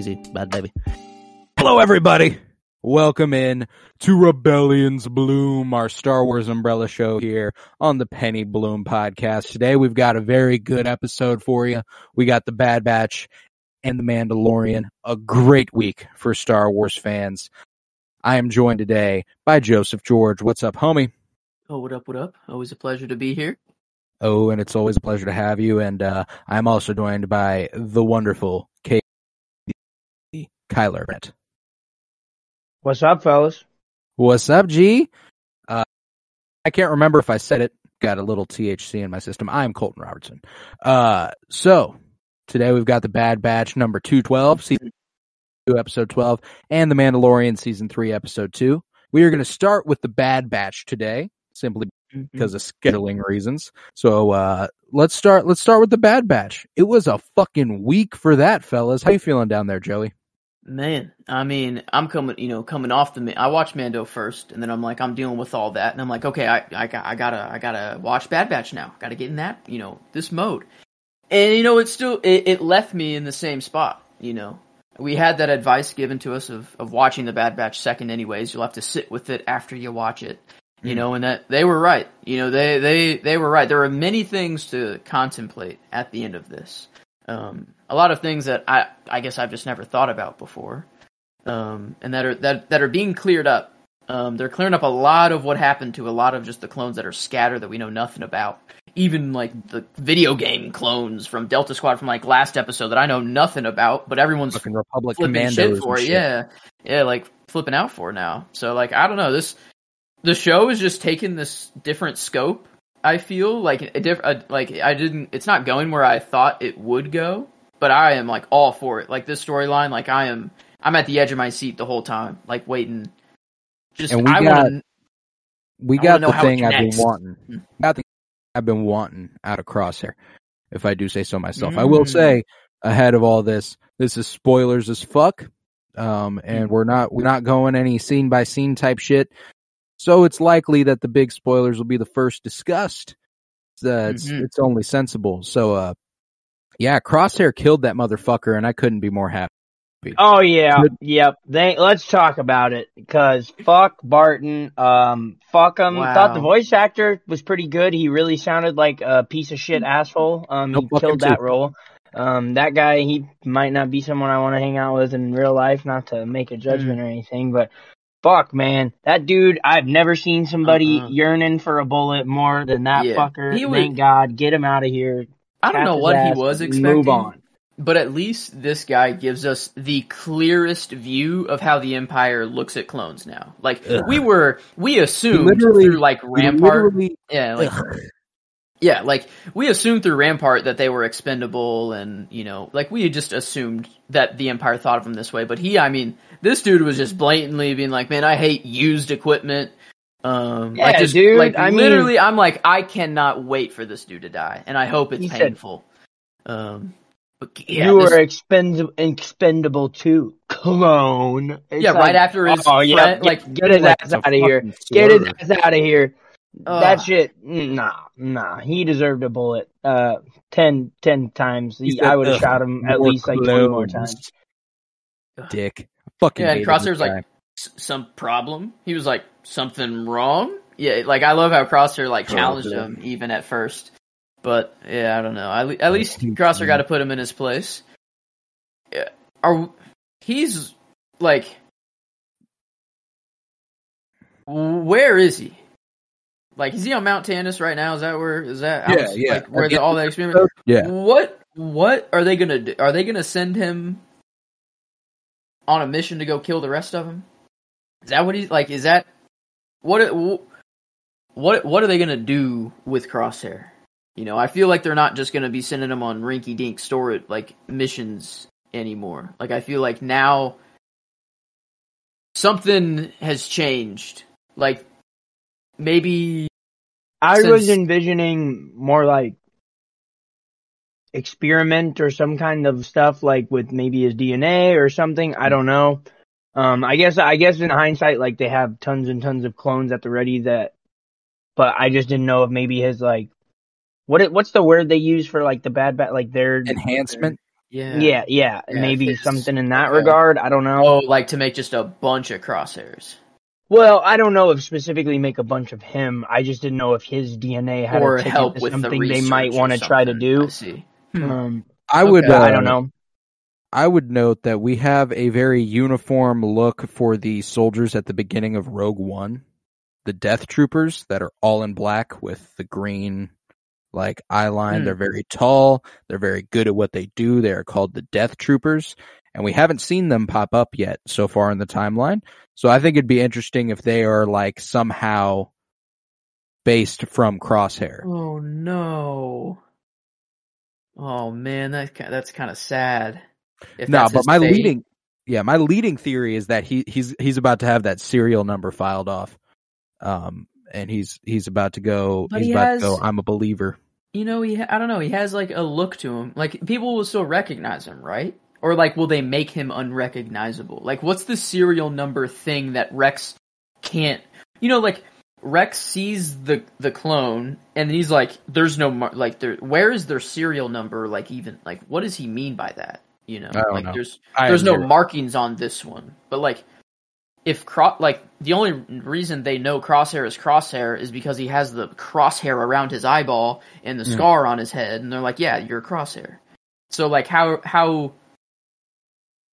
No, squeezy, bad baby. Hello, everybody. Welcome in to Rebellion's Bloom, our Star Wars umbrella show here on the Penny Bloom podcast. Today we've got a very good episode for you. We got the Bad Batch and the Mandalorian. A great week for Star Wars fans. I am joined today by Joseph George. What's up, homie? Oh, what up, what up? Always a pleasure to be here. Oh, and it's always a pleasure to have you. And uh, I'm also joined by the wonderful K. Kyler Brent. What's up, fellas? What's up, G? Uh, I can't remember if I said it. Got a little THC in my system. I'm Colton Robertson. Uh, so today we've got the Bad Batch number 212, season 2, episode 12, and the Mandalorian season 3, episode 2. We are going to start with the Bad Batch today, simply because of scheduling reasons. So, uh, let's start, let's start with the Bad Batch. It was a fucking week for that, fellas. How you feeling down there, Joey? Man, I mean, I'm coming, you know, coming off the. I watched Mando first, and then I'm like, I'm dealing with all that, and I'm like, okay, I, I, got, I gotta, I gotta watch Bad Batch now. Gotta get in that, you know, this mode. And you know, it still, it, it left me in the same spot. You know, we had that advice given to us of of watching the Bad Batch second, anyways. You'll have to sit with it after you watch it. You Mm. know, and that they were right. You know, they they they were right. There are many things to contemplate at the end of this. Um, a lot of things that I I guess I've just never thought about before, um, and that are that that are being cleared up. Um, they're clearing up a lot of what happened to a lot of just the clones that are scattered that we know nothing about. Even like the video game clones from Delta Squad from like last episode that I know nothing about, but everyone's Fucking Republic flipping Commandos shit for it. shit. Yeah, yeah, like flipping out for now. So like I don't know this. The show is just taking this different scope. I feel like a different, like I didn't. It's not going where I thought it would go, but I am like all for it. Like this storyline, like I am. I'm at the edge of my seat the whole time, like waiting. Just And we I got- want to. we I got wanna know the thing I've been wanting. Hmm. Got the I've been wanting out of Crosshair, if I do say so myself. I will Mm. say ahead of all this, this is spoilers as fuck. Um, and Hmm. we're not we're not going any scene by scene type shit. So it's likely that the big spoilers will be the first discussed. Uh, it's, Mhm. it's only sensible. So, uh, yeah, Crosshair killed that motherfucker, and I couldn't be more happy. Oh yeah, Good. yep. They let's talk about it because fuck Barton. Um, fuck him. Wow. Thought the voice actor was pretty good. He really sounded like a piece of shit asshole. Um, No, he killed that too. role. Um, that guy, he might not be someone I want to hang out with in real life. Not to make a judgment or anything, but fuck, man, that dude. I've never seen somebody Uh-uh. yearning for a bullet more than that Yeah. fucker. He was- Thank God, get him out of here. I don't know what he was expecting. Move on. But at least this guy gives us the clearest view of how the Empire looks at clones now. Like Ugh. we were, we assumed literally- through like Rampart, yeah, like Ugh. yeah, like we assumed through Rampart that they were expendable, and you know, like we had just assumed that the Empire thought of them this way. But he, I mean, this dude was just blatantly being like, "Man, I hate used equipment." Um, like just dude, like I mean- literally, I'm like, I cannot wait for this dude to die, and I hope it's He said- painful. um, but yeah, you this- are expend- expendable too, clone. It's Yeah, like, right after his oh, yeah, friend- like like- get his like ass out of here. fucking Get his ass out of here. Ugh. that shit, nah, nah. He deserved a bullet. Uh, ten, ten times. He He- said, I would have shot him at more least like twenty more times. Dick. Fucking Yeah, and Crosshair's like, guy. "S- some problem. He was like, something wrong. Yeah, like I love how Crosshair like challenged him even at first. But yeah, I don't know. At, le- at least Crosshair got to put him in his place. Yeah, are he's like, where is he? Like, is he on Mount Tantiss right now? Is that where? Is that Yeah, Alex- yeah. Like where the, all of experiment? Yeah. What what are they gonna do? Are they gonna send him on a mission to go kill the rest of them? Is that what he's like? Is that what what what are they gonna do with Crosshair? You know, I feel like they're not just gonna be sending him on rinky dink store like missions anymore. Like I feel like now something has changed. Like maybe I was envisioning more like experiment or some kind of stuff like with maybe his DNA or something. I don't know. Um, I guess I guess in hindsight, like they have tons and tons of clones at the ready that, but I just didn't know if maybe his like, what what's the word they use for like the bad bat like their Enhancement. yeah. Yeah, yeah, Yeah, maybe something in that okay. regard. I don't know. Oh, like to make just a bunch of crosshairs. Well, I don't know if specifically make a bunch of him. I just didn't know if his DNA had or a help to with something research they might want to try to do. I see. Hmm. Um, I would. Uh, I don't know. I would note that we have a very uniform look for the soldiers at the beginning of Rogue One. The Death Troopers that are all in black with the green like eye line. Hmm. They're very tall. They're very good at what they do. They are called the Death Troopers. And we haven't seen them pop up yet so far in the timeline. So I think it'd be interesting if they are like somehow based from Crosshair. Oh no. Oh man, that that's kind of sad. If No, but my fate. leading, yeah, my leading theory is that he he's he's about to have that serial number filed off, um, and he's he's about to go. But he's he about has- to go. I'm a believer. you know, he I don't know, he has like a look to him. Like people will still recognize him, right? Or like will they make him unrecognizable? Like what's the serial number thing that Rex can't You know like Rex sees the the clone and he's like there's no mar- like there where is their serial number like even like what does he mean by that? You know? Like know. there's I there's no markings on this one. But like if cro- like the only reason they know Crosshair is Crosshair is because he has the crosshair around his eyeball and the Mm. scar on his head, and they're like, "Yeah, you're Crosshair." So like, how how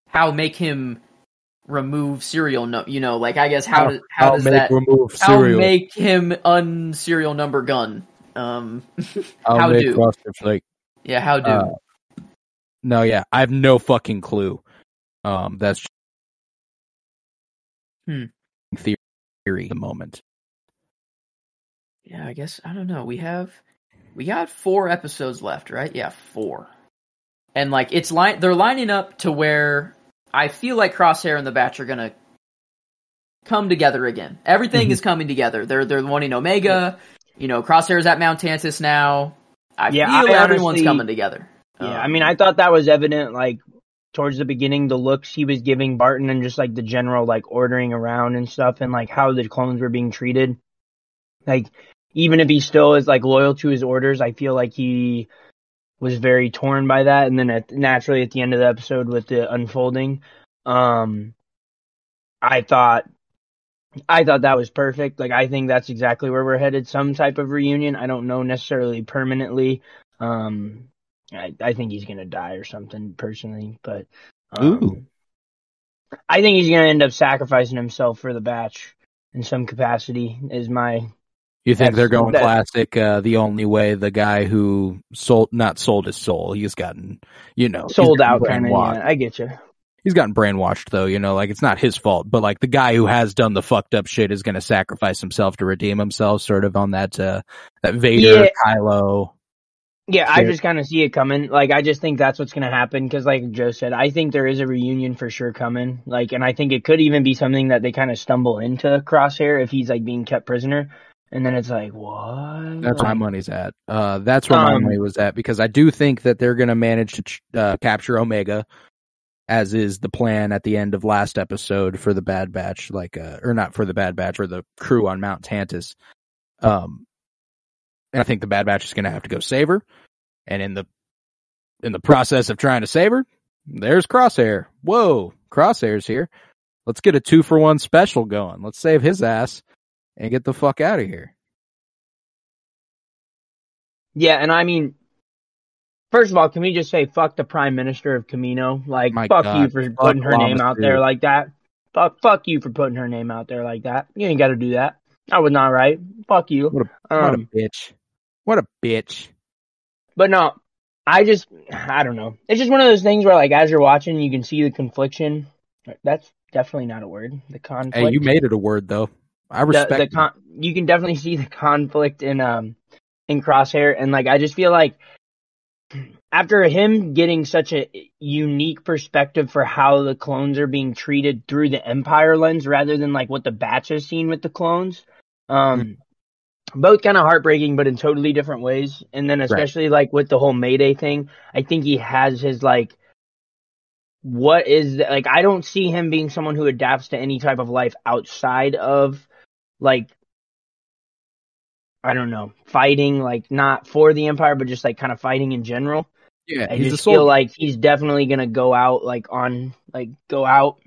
how make him remove serial number You know, like I guess how does how does make that remove how make him unserial number gun? Um, how do Crosshair yeah how do Uh, no, yeah, I have no fucking clue. Um, that's Hmm. theory at the moment. yeah I guess I don't know. We have we got four episodes left, right? Yeah, four. And like it's line they're lining up to where I feel like Crosshair and the Batch are gonna come together again. Everything Mhm. is coming together. They're they're wanting Omega. You know, Crosshair's at Mount Tantiss now. I Yeah, feel I everyone's honestly- coming together. Yeah, Um, I mean, I thought that was evident, like, towards the beginning, the looks he was giving Barton and just, like, the general, like, ordering around and stuff and, like, how the clones were being treated. Like, even if he still is, like, loyal to his orders, I feel like he was very torn by that. And then at, naturally at the end of the episode with the unfolding, um, I thought, I thought that was perfect. Like, I think that's exactly where we're headed. Some type of reunion. I don't know necessarily permanently. Um, I, I think he's gonna die or something personally, but um. I think he's gonna end up sacrificing himself for the batch in some capacity. Is my You think they're going that- classic? Uh, the only way the guy who sold not sold his soul, he's gotten you know sold out kind of? Yeah, I get you. He's gotten brainwashed though. You know, like it's not his fault, but like the guy who has done the fucked up shit is going to sacrifice himself to redeem himself, sort of on that uh, that Vader Yeah. Kylo. Yeah, I just kind of see it coming. Like, I just think that's what's gonna happen because, like Joe said, I think there is a reunion for sure coming. Like, and I think it could even be something that they kind of stumble into Crosshair if he's like being kept prisoner, and then it's like, what? That's where my money's at. Uh, that's where my Um, money was at because I do think that they're going to manage to ch- uh, capture Omega, as is the plan at the end of last episode for the Bad Batch, like uh, or not for the Bad Batch, for the crew on Mount Tantiss. Um, and I think the Bad Batch is going to have to go save her, and in the in the process of trying to save her, there's Crosshair. Whoa, Crosshair's here. Let's get a two for one special going. Let's save his ass and get the fuck out of here. Yeah, and I mean, first of all, can we just say fuck the Prime Minister of Camino? Like, My fuck God, you for fuck putting her name out there like that. Fuck, fuck you for putting her name out there like that. You ain't got to do that. That was not right. Fuck you. What What Um, a bitch. What a bitch. but no, I just, I don't know. It's just one of those things where, like, as you're watching, you can see the confliction. That's definitely not a word. The conflict. Hey, you made it a word though. I respect. the him. con- you can definitely see the conflict in um in Crosshair, and like I just feel like after him getting such a unique perspective for how the clones are being treated through the Empire lens, rather than like what the Batch has seen with the clones, um, both kind of heartbreaking, but in totally different ways. And then especially like with the whole Mayday thing, I think he has his like. What is the, like? I don't see him being someone who adapts to any type of life outside of like I don't know, fighting like not for the empire, but just like kind of fighting in general. yeah, I just feel like he's definitely gonna go out like on like go out,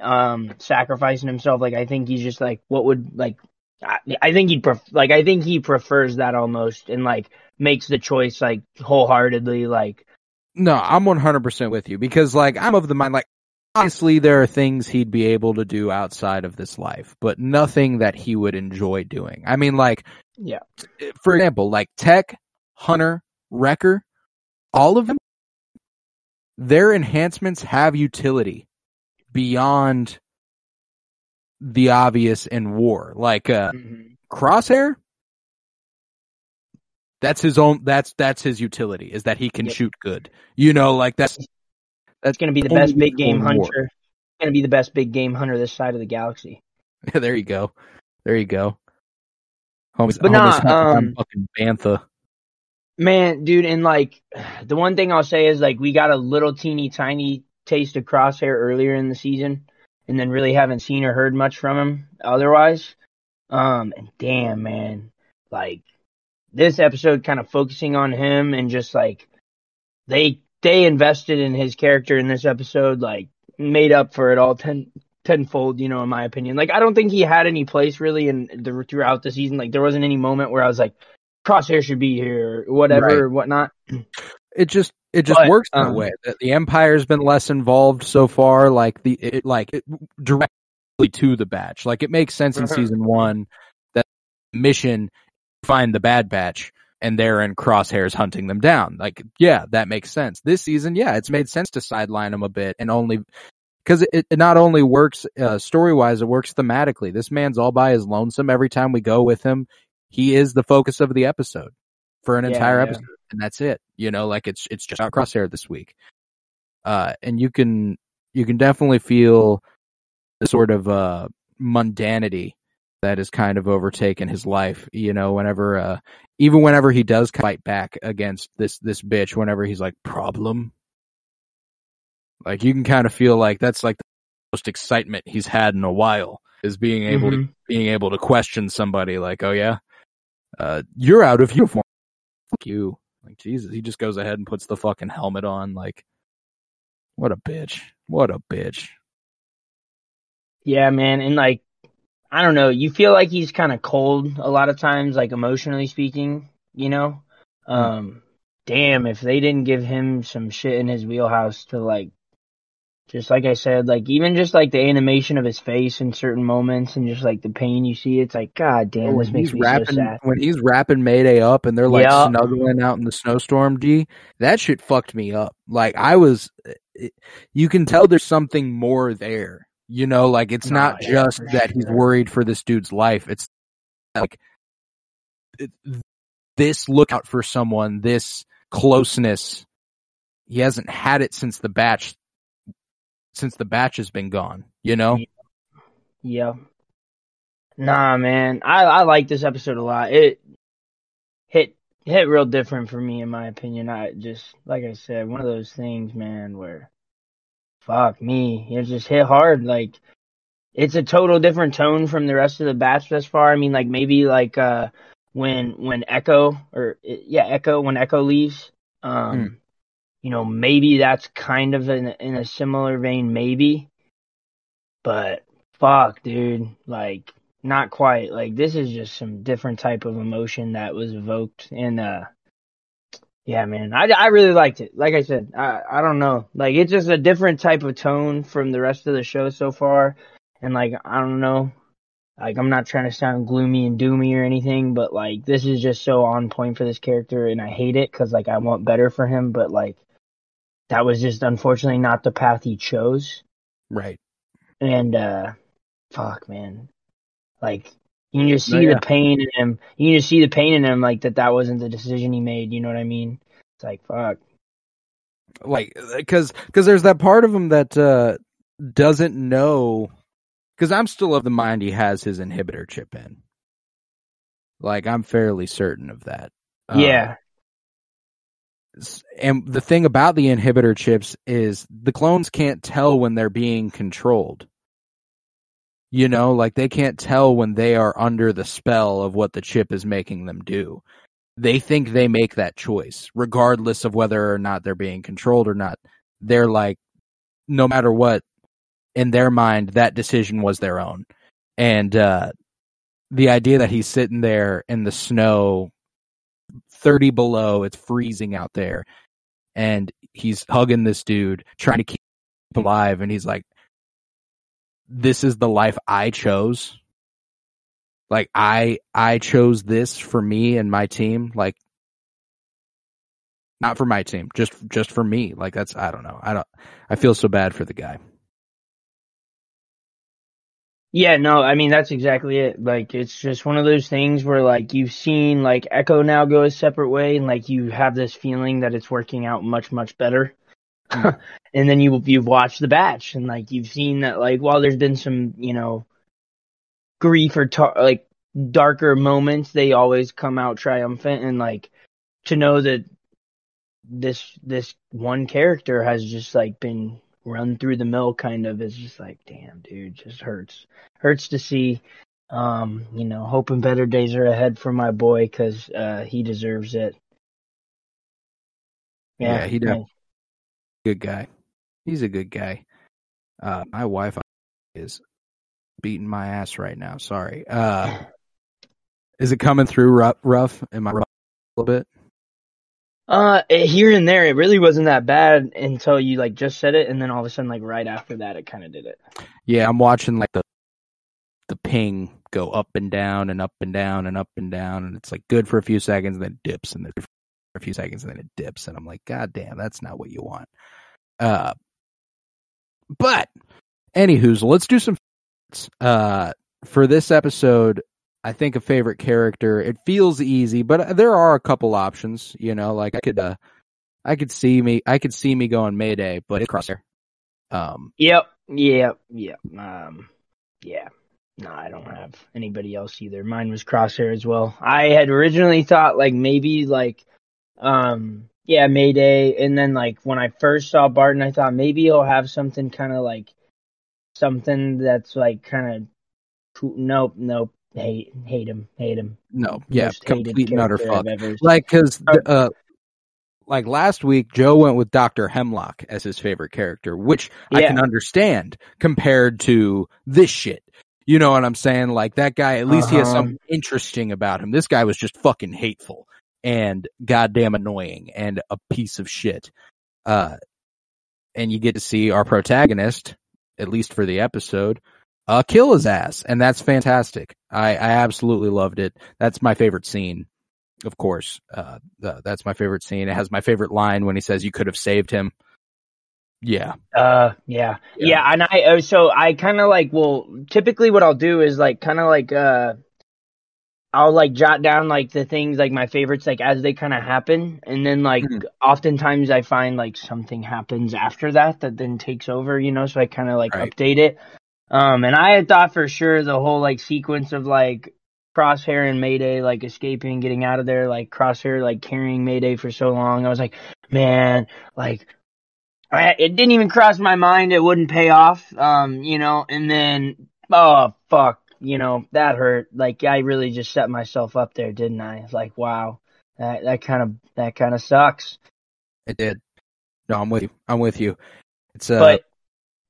um, sacrificing himself. Like I think he's just like what would like. I, I think he'd pref- like I think he prefers that almost and like makes the choice like wholeheartedly like No, I'm 100% with you because like I'm of the mind like obviously there are things he'd be able to do outside of this life, but nothing that he would enjoy doing. I mean like yeah for example, like Tech, Hunter, Wrecker, all of them their enhancements have utility beyond the obvious in war. Like uh Crosshair that's his own that's that's his utility is that he can Yep. shoot good. You know, like that's that's gonna be the best big game hunter. Gonna be the best big game hunter this side of the galaxy. Yeah, there you go. There you go. Homies, But homies nah, um, fucking bantha. Man, dude, and like the one thing I'll say is like we got a little teeny tiny taste of Crosshair earlier in the season, and then really haven't seen or heard much from him otherwise. Um, and damn, man, like this episode kind of focusing on him and just like they they invested in his character in this episode, like made up for it all ten tenfold, you know, in my opinion. Like I don't think he had any place really in the throughout the season. Like there wasn't any moment where I was like, Crosshair should be here, or whatever, Right. or whatnot. It just it just but, works that um, way. The, the Empire's been less involved so far, like the it, like it, directly to the batch. Like it makes sense in Mhm. season one that mission find the Bad Batch and they're in crosshairs hunting them down. Like yeah, that makes sense. This season, yeah, it's made sense to sideline them a bit and only because it, it not only works uh, story wise, it works thematically. This man's all by his lonesome. Every time we go with him, he is the focus of the episode for an Yeah, entire yeah. episode, and that's it. You know, like it's it's just out Crosshair this week. Uh, and you can you can definitely feel the sort of uh mundanity that has kind of overtaken his life. You know, whenever uh even whenever he does fight back against this this bitch, whenever he's like problem, like you can kind of feel like that's like the most excitement he's had in a while is being able to Mhm. being able to question somebody like, oh yeah, uh, you're out of uniform. Fuck you. Like Jesus, he just goes ahead and puts the fucking helmet on. Like, what a bitch. What a bitch. Yeah, man, and like I don't know, you feel like he's kind of cold a lot of times, like emotionally speaking. You know, um, damn, if they didn't give him some shit in his wheelhouse to like, just like I said, like even just like the animation of his face in certain moments and just like the pain you see, it's like, god damn, oh, when this makes me wrapping so sad. when he's wrapping Mayday up and they're like Yeah. snuggling out in the snowstorm, G, that shit fucked me up. Like I was, it, you can tell there's something more there. You know, like it's Nah, not yeah, just that he's worried for this dude's life. It's like it, this look out for someone, this closeness. He hasn't had it since the batch, since the batch has been gone. You know, Yeah. Nah, man. I I like this episode a lot. It hit hit real different for me in my opinion. I just like I said, one of those things, man, where fuck me, it just hit hard. Like it's a total different tone from the rest of the batch thus far. I mean, like maybe like uh when when Echo or yeah Echo when Echo leaves, um, Hmm. You know maybe that's kind of in in a similar vein, maybe. But fuck, dude, like not quite. Like this is just some different type of emotion that was evoked and uh yeah, man. I, I really liked it. Like I said, I I don't know. Like it's just a different type of tone from the rest of the show so far. And like I don't know. Like I'm not trying to sound gloomy and doomy or anything, but like this is just so on point for this character and I hate it cuz like I want better for him, but like that was just unfortunately not the path he chose right? and uh fuck man like You can just see yeah. the pain in him. You can just see the pain in him, like that. That wasn't the decision he made. You know what I mean? It's like fuck. like because because there's that part of him that uh doesn't know because i'm still of the mind he has his inhibitor chip in like i'm fairly certain of that Uh, yeah, s- and the thing about the inhibitor chips is the clones can't tell when they're being controlled. You know like they can't tell when they are under the spell of what the chip is making them do. They think they make that choice regardless of whether or not they're being controlled or not. They're like no matter what in their mind that decision was their own. And uh the idea that he's sitting there in the snow 30 below it's freezing out there. And he's hugging this dude trying to keep him alive and he's like this is the life i chose. Like i i chose this for me and my team. Like not for my team just just for me. Like that's i don't know. I don't i feel so bad for the guy yeah. No, I mean that's exactly it. Like it's just one of those things where like you've seen like Echo now go a separate way, and like you have this feeling that it's working out much much better. Mm. and then you you've watched the batch, and like you've seen that like while there's been some you know grief or tar- like darker moments, they always come out triumphant, and like to know that this this one character has just like been run through the mill kind of is just like damn dude just hurts. Hurts to see um you know hoping better days are ahead for my boy because uh he deserves it. Yeah, he does. good guy. He's a good guy. Uh my wife is beating my ass right now sorry. Uh is it coming through rough, rough? am i rough a little bit Uh, here and there, it really wasn't that bad until you like just said it, and then all of a sudden, like right after that, it kind of did it. Yeah, I'm watching like the the ping go up and down and up and down and up and down, and it's like good for a few seconds, and then dips, and then for a few seconds, and then it dips, and I'm like, God damn, that's not what you want. Uh, but anywho's, let's do some. Uh, for this episode, I think a favorite character. It feels easy, but there are a couple options. You know, like I could, uh, I could see me, I could see me going Mayday, but it's Crosshair. Um, Yep, yep, yep. Um, yeah. No, I don't have anybody else either. Mine was Crosshair as well. I had originally thought like maybe like, um, yeah, Mayday, and then like when I first saw Barton, I thought maybe he'll have something kind of like something that's like kind of. Nope, nope. Hate, hate him, hate him. no, yeah, complete and utter fuck. Like because Uh, uh like last week joe went with dr hemlock as his favorite character which i can understand compared to this shit you know what i'm saying like that guy at least he has Uh-huh. something interesting about him this guy was just fucking hateful and goddamn annoying and a piece of shit uh and you get to see our protagonist at least for the episode uh kill his ass and that's fantastic i i absolutely loved it that's my favorite scene of course. Uh, th- that's my favorite scene. It has my favorite line when he says, "You could have saved him." Yeah, Uh, yeah, Yeah. yeah, and I uh, so I kind of like well, typically what I'll do is like kind of like uh, I'll like jot down like the things like my favorites like as they kind of happen, and then like Mhm. oftentimes I find like something happens after that that then takes over, you know, so I kind of like Right. update it. Um, and I had thought for sure the whole like sequence of like Crosshair and Mayday like escaping, getting out of there, like Crosshair like carrying Mayday for so long. I was like, man, like I, it didn't even cross my mind it wouldn't pay off. Um, you know, and then oh fuck, you know that hurt. Like I really just set myself up there, didn't I? Like wow, that that kind of that kind of sucks. it did. No, I'm with you. I'm with you. It's uh, but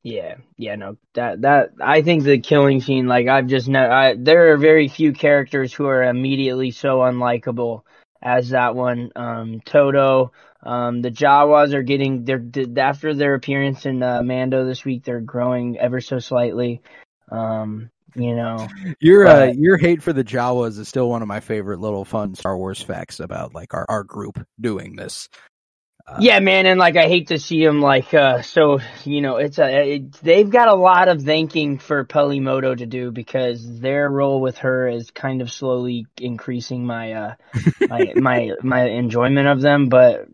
yeah, yeah, no, that that I think the killing scene, like I've just no, I, there are very few characters who are immediately so unlikable as that one. Um, Toto, um, the Jawas are getting they're after their appearance in uh, Mando this week, they're growing ever so slightly. Um, you know, your uh, your hate for the Jawas is still one of my favorite little fun Star Wars facts about like our our group doing this. Uh, Yeah, man, and like I hate to see him like uh so you know it's a it, they've got a lot of thanking for Peli Motto to do because their role with her is kind of slowly increasing my uh my my my enjoyment of them, but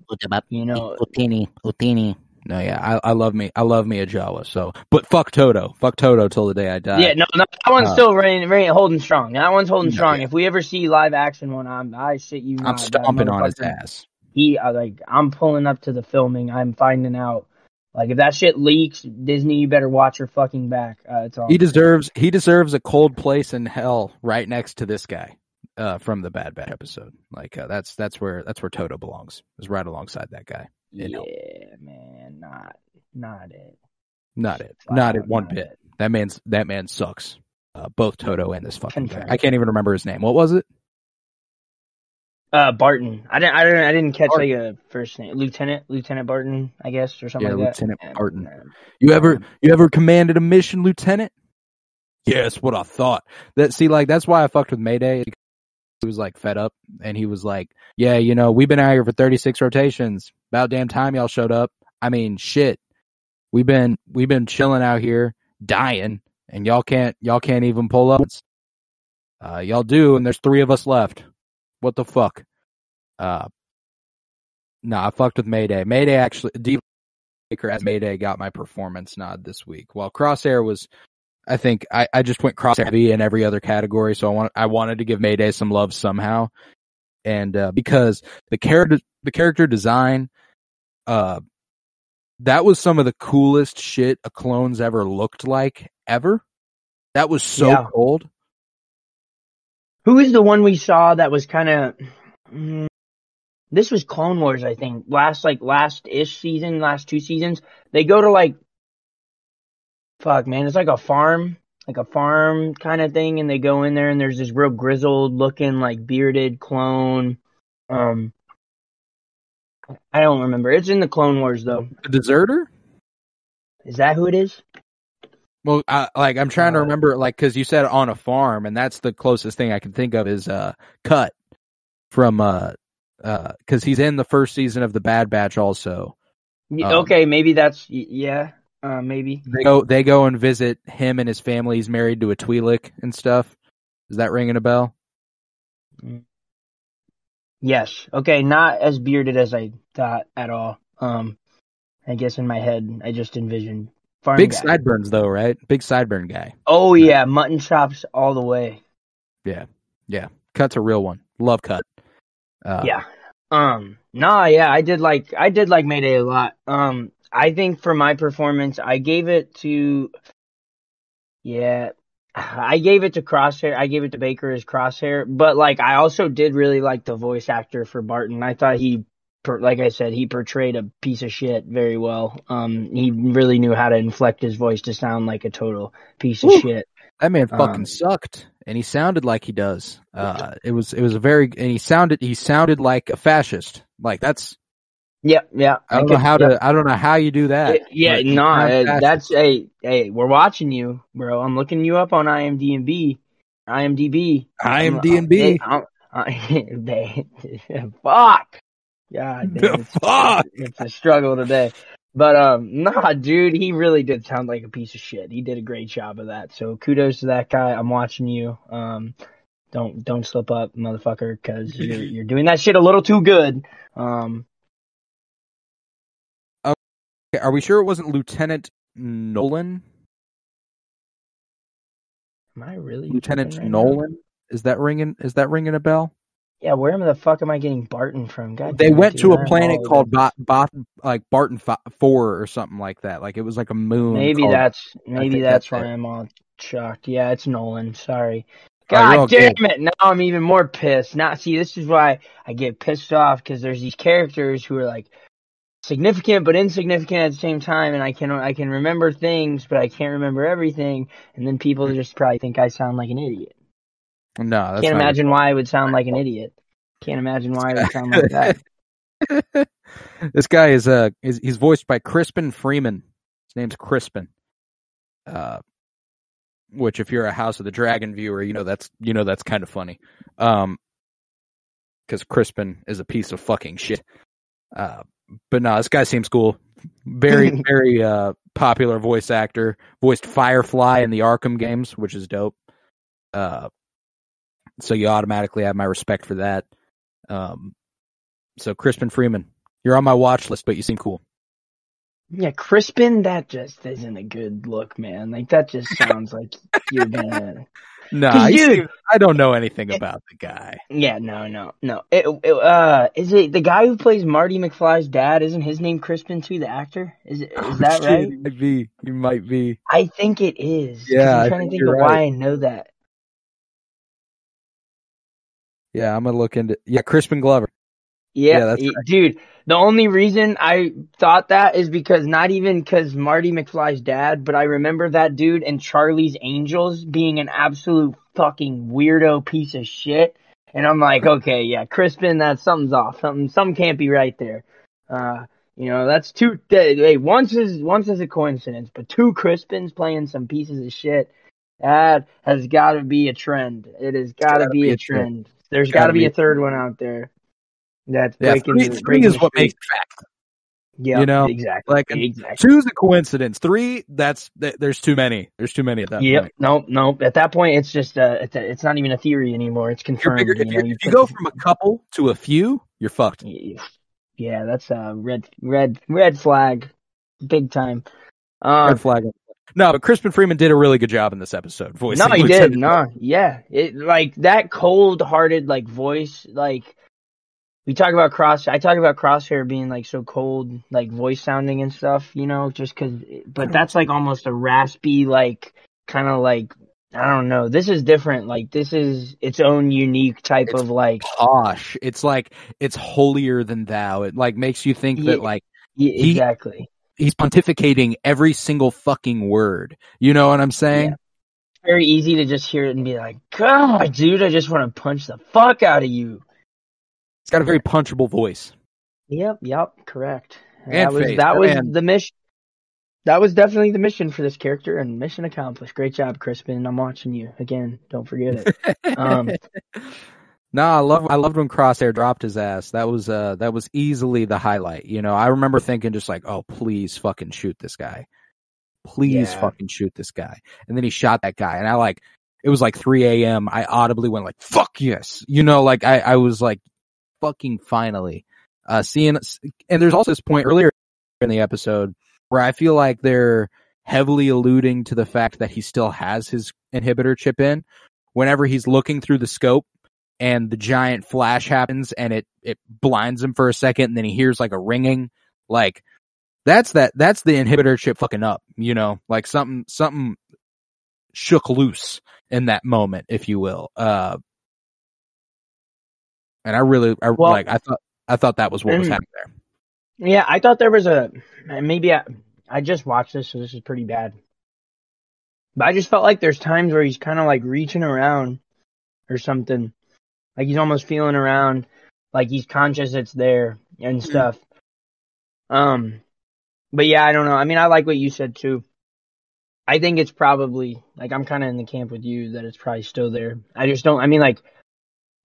you know Utini, Utini. No, yeah, I, I love me, I love me a Jawa. So, but fuck Toto, fuck Toto till the day I die. yeah no, no that one's uh, still reigning, reigning holding strong. That one's holding No, strong. yeah. If we ever see live action one, I'm I shit you. I'm that stomping on his ass. He I, like I'm pulling up to the filming. I'm finding out like if that shit leaks, Disney, you better watch your fucking back. Uh, it's all He deserves, he deserves a cold place in hell right next to this guy, uh, from the Bad Bad episode. Like, uh, that's that's where that's where Toto belongs. Is right alongside that guy. you know. Yeah, man, not not it. Not it. Not it one not bit. That man's that man sucks. Uh, both Toto and this fucking guy. I can't even remember his name. What was it? Uh, Barton. I didn't. I didn't. I didn't catch Barton. like a first name. Lieutenant. Lieutenant Barton, I guess, or something Yeah, like. Lieutenant Yeah, Barton. You ever you ever commanded a mission, Lieutenant? Yes, what I thought. That see, like that's why I fucked with Mayday. He was like fed up, and he was like, "Yeah, you know, we've been out here for thirty six rotations. About damn time y'all showed up. I mean, shit, we've been we've been chilling out here, dying, and y'all can't y'all can't even pull up. Uh, y'all do, and there's three of us left. What the fuck? Uh, no, I fucked with Mayday. Mayday actually, Dee Baker as Mayday got my performance nod this week. While Crosshair was, I think I, I just went Crosshair heavy in every other category, so I want I wanted to give Mayday some love somehow, and uh, because the character the character design, uh, that was some of the coolest shit a clone's ever looked like ever. That was so Yeah. cold. Who is the one we saw that was kind of? Mm, this was Clone Wars, I think. Last like last ish season, last two seasons. They go to like, fuck, man, it's like a farm, like a farm kind of thing, and they go in there, and there's this real grizzled looking, like bearded clone. Um, I don't remember. It's in the Clone Wars though. A deserter. Is that who it is? Well, I, like I'm trying to Uh, remember, like, because you said on a farm, and that's the closest thing I can think of is uh, cut from uh, uh, because he's in the first season of the Bad Batch also. Um, okay, maybe that's yeah, uh, maybe. They go, they go and visit him and his family. He's married to a Twi'lek and stuff. Is that ringing a bell? Yes. Okay, not as bearded as I thought at all. Um, I guess in my head I just envisioned farm Big guy. sideburns though, right? Big sideburn guy. Oh yeah, mutton chops all the way. Yeah, yeah. cut's a real one. Love cut. Uh, yeah. Um. Nah. Yeah. I did like. I did like Mayday a lot. Um. I think for my performance, I gave it to. Yeah. I gave it to Crosshair. I gave it to Baker as Crosshair, but like I also did really like the voice actor for Barton. I thought he, per- like I said, he portrayed a piece of shit very well. Um, he really knew how to inflect his voice to sound like a total piece of Woo. shit. That man fucking Um, sucked, and he sounded like he does. Uh, it was it was a very and he sounded he sounded like a fascist. Like that's Yeah, yeah. I don't know could- how yeah. to I don't know how you do that. Yeah, but he no, sounds uh, that's hey, hey, we're watching you, bro. I'm looking you up on IMDb, IMDb. I'm- IMDb. I'm- I- they, fuck. Damn, it's, it's a struggle today. But um, nah, dude, he really did sound like a piece of shit. He did a great job of that. So kudos to that guy. I'm watching you. Um, don't don't slip up, motherfucker, because you're you're doing that shit a little too good. Um, Okay, Are we sure it wasn't Lieutenant Nolan? am I really Lieutenant right now? Nolan? Is that ringing? Is that ringing a bell? Yeah, where the fuck am I getting Barton from? God they it, went dude, to a planet called Bot, Bot, like Barton Four or something like that. Like it was like a moon. Maybe called- that's maybe that's that's why. I'm all shocked. Yeah, it's Nolan. Sorry. Oh, God damn good. it! Now I'm even more pissed. Now, see, this is why I get pissed off because there's these characters who are like significant but insignificant at the same time, and I can I can remember things, but I can't remember everything, and then people mm. just probably think I sound like an idiot. No. That's Can't imagine why I would sound like an idiot. Can't imagine why I would sound like that. this guy is uh is he's voiced by Crispin Freeman. His name's Crispin. Uh, which if you're a House of the Dragon viewer, you know that's you know that's kind of funny. Um, because Crispin is a piece of fucking shit. Uh, but no, this guy seems cool. Very, very uh, popular voice actor. Voiced Firefly in the Arkham games, which is dope. Uh, so you automatically have my respect for that. Um, so Crispin Freeman, you're on my watch list, but you seem cool. Yeah, Crispin, that just isn't a good look, man. Like that just sounds like you're gonna. No, dude- I don't know anything about the guy. Yeah, no, no, no. It, it, uh, is it the guy who plays Marty McFly's dad? Isn't his name Crispin too? The actor is it, is that Shit, right? He might be. He might be. I think it is. Yeah, I'm trying to think of right. why I know that. Yeah, I'm gonna look into. Yeah, Crispin Glover. Yeah, Yeah, that's y- dude. The only reason I thought that is because not even because Marty McFly's dad, but I remember that dude in Charlie's Angels being an absolute fucking weirdo piece of shit. And I'm like, okay, yeah, Crispin, that something's off. Something, something can't be right there. Uh, you know, that's two. Hey, once is once is a coincidence, but two Crispins playing some pieces of shit. That has got to be a trend. It has got to be, be a a trend. trend. There's Gotta be be a third one out there. That's Yeah, breaking. three, three is what makes fact. Yeah, you know, exactly. like, exactly. Two's a coincidence. Three, that's th- there's too many. There's too many at that Yep. point. Nope. Nope. At that point, it's just uh, it's, a, it's not even a theory anymore. It's confirmed. bigger, if, you you, know, if you go from a couple to a few, you're fucked. yeah, that's a red red red flag, big time. Um, Red flag. No, but Crispin Freeman did a really good job in this episode. Voicing no, he Lieutenant did. No, yeah, it like that cold hearted like voice. Like we talk about cross. I talk about Crosshair being like so cold, like voice sounding and stuff. You know, just because. But that's like almost a raspy, like kind of like I don't know. This is different. Like this is its own unique type It's of like. posh. It's like it's holier than thou. It like makes you think Yeah. that like Yeah, he- exactly. He's pontificating every single fucking word. You know what I'm saying? It's very easy to just hear it and be like, God, dude, I just want to punch the fuck out of you. He's got a very punchable voice. Yep, yep, correct. And that was face, that was the mission. That was definitely the mission for this character, and mission accomplished. Great job, Crispin. I'm watching you again. Don't forget it. Um, no, I love I loved when Crosshair dropped his ass. That was uh that was easily the highlight. You know, I remember thinking just like, oh please fucking shoot this guy. Please Yeah. fucking shoot this guy. And then he shot that guy and I like it was like three AM. I audibly went like, fuck yes. You know, like I, I was like fucking finally. Uh seeing and there's also this point earlier in the episode where I feel like they're heavily alluding to the fact that he still has his inhibitor chip in whenever he's looking through the scope and the giant flash happens and it it blinds him for a second and then he hears like a ringing. Like that's that that's the inhibitor chip fucking up you know? Like something something shook loose in that moment if you will. Uh and i really I, Well- like i thought i thought that was what was happening there. Yeah, I thought there was a maybe I, I just watched this, so this is pretty bad. But I just felt like there's times where he's kind of like reaching around or something, like he's almost feeling around, like he's conscious it's there and stuff. Um, but yeah, I don't know. I mean, I like what you said too. I think it's probably like I'm kind of in the camp with you that it's probably still there. I just don't. I mean, like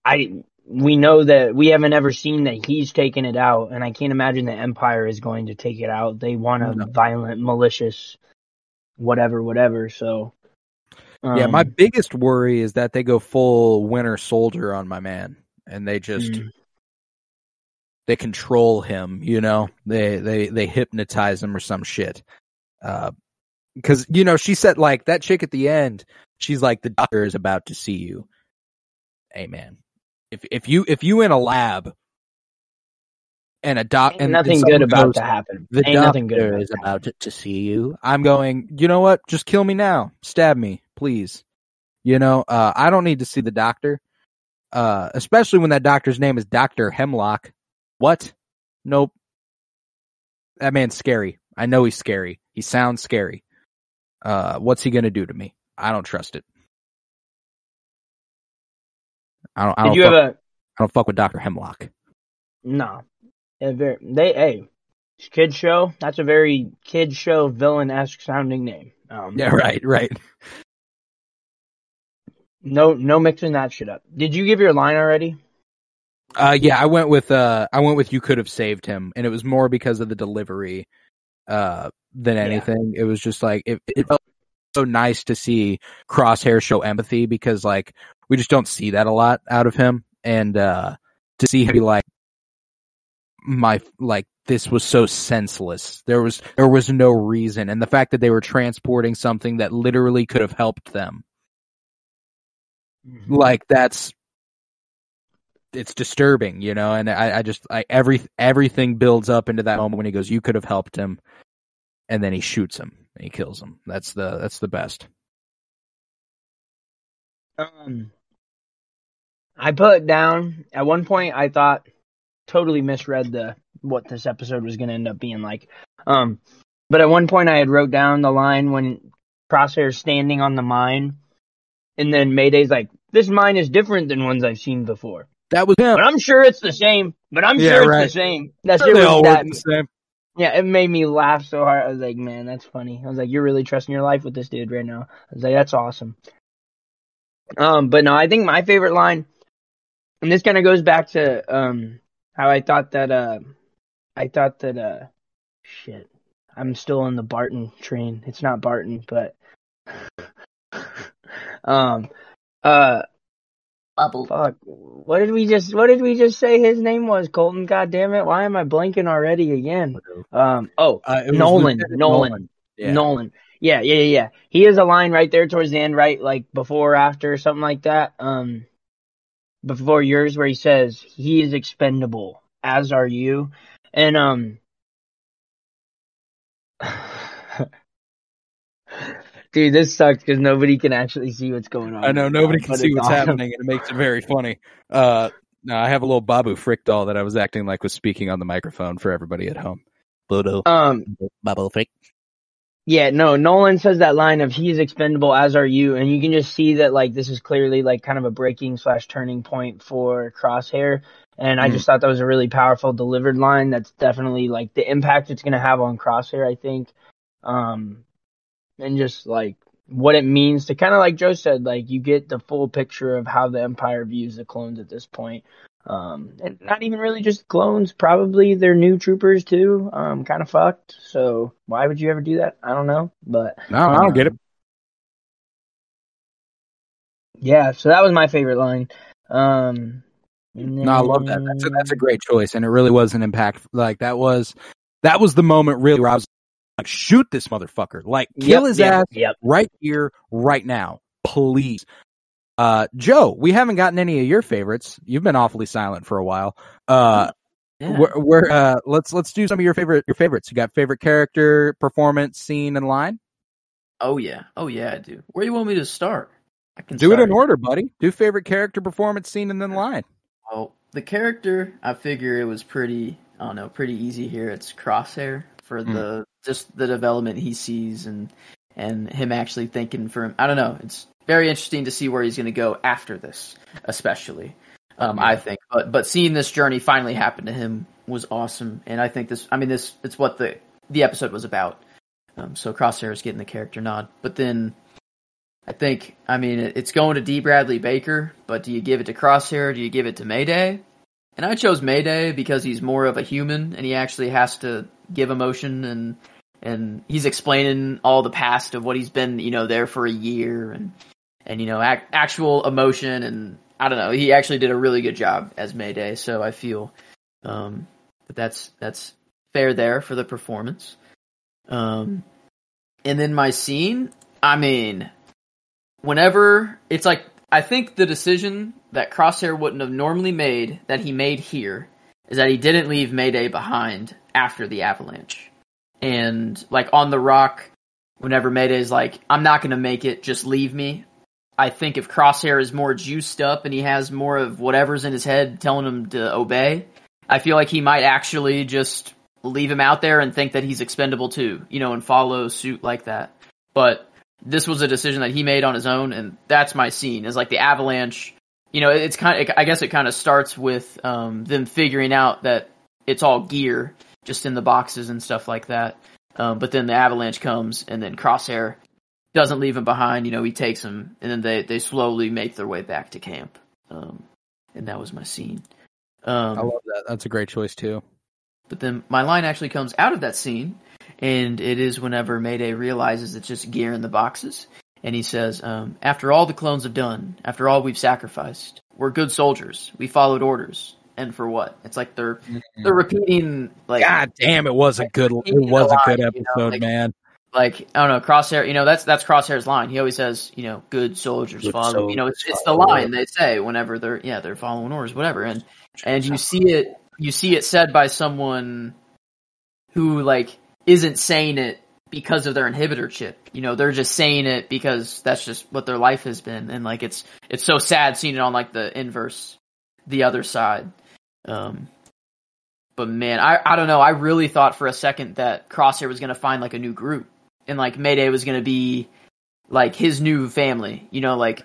I we know that we haven't ever seen that he's taken it out, and I can't imagine the Empire is going to take it out. They want a No. violent, malicious, whatever, whatever. So yeah my um, biggest worry is that they go full winter soldier on my man and they just Mm. they control him, you know, they, they, they hypnotize him or some shit. Uh, cause, you know, she said like that chick at the end, she's like, the doctor is about to see you. Hey man, if, if you, if you in a lab and a doc, ain't and nothing good about goes, to happen. the ain't nothing good doctor about is to about to, to see you. I'm going, you know what? Just kill me now. Stab me, please. You know, uh, I don't need to see the doctor. Uh, especially when that doctor's name is Dr. Hemlock. What? Nope. That man's scary. I know he's scary. He sounds scary. Uh, what's he gonna do to me? I don't trust it. I don't, I Did don't, you fuck, have a I don't fuck with Dr. Hemlock. no? Very, they hey, kid show. That's a very kid show villain esque sounding name. Um, Yeah, right, right. No, no mixing that shit up. Did you give your line already? Uh, yeah, I went with uh, I went with you could have saved him, and it was more because of the delivery, uh, than Yeah. anything. It was just like it, it felt so nice to see Crosshair show empathy because like we just don't see that a lot out of him, and uh, to see him be like my like this was so senseless. There was there was no reason, and the fact that they were transporting something that literally could have helped them, like that's it's disturbing, you know. And I, I just I every everything builds up into that moment when he goes, "You could have helped him," and then he shoots him and he kills him. That's the that's the best. Um, I put down at one point. I thought totally misread the what this episode was going to end up being like. Um, but at one point I had wrote down the line when Crosshair's standing on the mine, and then Mayday's like, "This mine is different than ones I've seen before." That was him. But I'm sure it's the same. But I'm Yeah, sure it's right. the same. That shit They was all that. the same. Yeah, it made me laugh so hard. I was like, man, that's funny. I was like, you're really trusting your life with this dude right now. I was like, that's awesome. Um, but no, I think my favorite line, and this kind of goes back to um how I thought that uh I thought that uh shit. I'm still on the Barton train. It's not Barton, but um uh Bubble. fuck. What did we just what did we just say his name was, Colton? God damn it. Why am I blanking already again? Um oh Uh, it was Nolan, Nolan, Yeah. Nolan. Yeah, yeah, yeah, yeah. He has a line right there towards the end, right? Like before or after, something like that. Um, before yours, where he says, he is expendable, as are you. And, um, dude, this sucks because nobody can actually see what's going on. I know right nobody now, can see what's awesome. happening, and it makes it very funny. Uh, no, I have a little Babu Frick doll that I was acting like was speaking on the microphone for everybody at home. Bodo, Um, Babu Frick. Yeah, no, Nolan says that line of he's expendable as are you, and you can just see that like this is clearly like kind of a breaking slash turning point for Crosshair. And I Mm. just thought that was a really powerful delivered line. That's definitely like the impact it's gonna have on Crosshair, I think. Um and just like what it means to kind of like Joe said, like you get the full picture of how the Empire views the clones at this point. Um, and not even really just clones, probably their new troopers too. Um, kind of fucked. So why would you ever do that? I don't know, but No, I don't get it. um, Yeah, so that was my favorite line. Um, and No, I love that. That's a, that's a great choice, and it really was an impact. Like that was that was the moment really where I was shoot this motherfucker, like kill Yep, his yep, ass Yep. right here, right now, please. Uh, Joe, we haven't gotten any of your favorites. You've been awfully silent for a while. Uh, Yeah. we're, we're uh, let's let's do some of your favorite your favorites. You got favorite character, performance, scene, and line. Oh yeah. Oh yeah, I do. Where do you want me to start? I can Do it start. in order, buddy. Do favorite character, performance, scene, and then line. Well, the character, I figure it was pretty, I don't know, pretty easy here. It's Crosshair for Hmm. the just the development he sees and and him actually thinking for him. I don't know. It's very interesting to see where he's going to go after this, especially. Um, I think, but but seeing this journey finally happen to him was awesome, and I think this. I mean, this it's what the the episode was about. Um, so Crosshair is getting the character nod, but then I think, I mean, it- it's going to Dee Bradley Baker, but do you give it to Crosshair? Do you give it to Mayday? And I chose Mayday because he's more of a human and he actually has to give emotion and and he's explaining all the past of what he's been, you know, there for a year and and you know, ac- actual emotion and I don't know. He actually did a really good job as Mayday, so I feel um that that's that's fair there for the performance. Um and then my scene, I mean, whenever it's like I think the decision that Crosshair wouldn't have normally made that he made here is that he didn't leave Mayday behind after the avalanche. And like on the rock, whenever Mayday's like, I'm not gonna make it, just leave me. I think if Crosshair is more juiced up and he has more of whatever's in his head telling him to obey, I feel like he might actually just leave him out there and think that he's expendable too, you know, and follow suit like that. But this was a decision that he made on his own, and that's my scene. Is like the avalanche. You know, it's kind of. I guess it kind of starts with um, them figuring out that it's all gear, just in the boxes and stuff like that. Um, but then the avalanche comes, and then Crosshair doesn't leave him behind. You know, he takes him, and then they they slowly make their way back to camp. Um, and that was my scene. Um, I love that. That's a great choice too. But then my line actually comes out of that scene, and it is whenever Mayday realizes it's just gear in the boxes, and he says, um, "After all the clones have done, after all we've sacrificed, we're good soldiers. We followed orders, and for what? It's like they're mm-hmm. they're repeating like God damn, it was a good. It was a good line, you know, episode, like- man. like I don't know Crosshair. You know that's that's Crosshair's line. He always says, you know, good soldiers Good follow. you know, it's it's the line they say whenever they're yeah they're following orders, whatever. And and you see it you see it said by someone who like isn't saying it because of their inhibitor chip. You know, they're just saying it because that's just what their life has been. And like it's it's so sad seeing it on like the inverse, the other side. Um, but man, I I don't know. I really thought for a second that Crosshair was gonna find like a new group, and like Mayday was gonna be like his new family. You know, like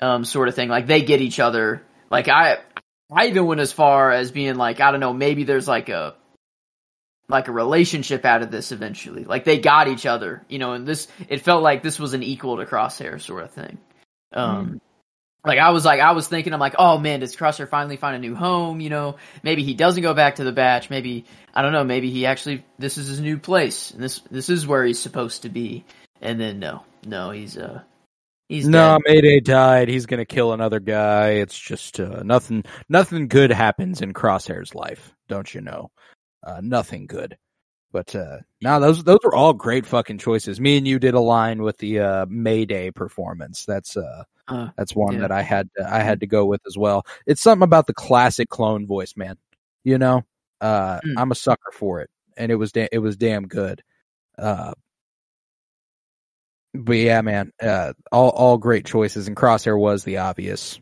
um sort of thing. Like they get each other. Like I I even went as far as being like I don't know. Maybe there's like a like a relationship out of this eventually. Like they got each other. You know, and this it felt like this was an equal to Crosshair sort of thing. Um. Like I was like I was thinking I'm like oh man does Crosshair finally find a new home you know maybe he doesn't go back to the batch maybe I don't know maybe he actually this is his new place and this this is where he's supposed to be and then no no he's uh he's No, dead. Mayday died. He's gonna kill another guy. It's just uh, nothing. Nothing good happens in Crosshair's life, don't you know? Uh, nothing good. But uh, now those those were all great fucking choices. Me and you did align with the uh, Mayday performance. That's uh, Uh, that's one yeah. that I had to, I had to go with as well. It's something about the classic clone voice, man. You know, uh, Mm. I'm a sucker for it, and it was da- it was damn good. Uh, but yeah, man, uh, all all great choices, and Crosshair was the obvious,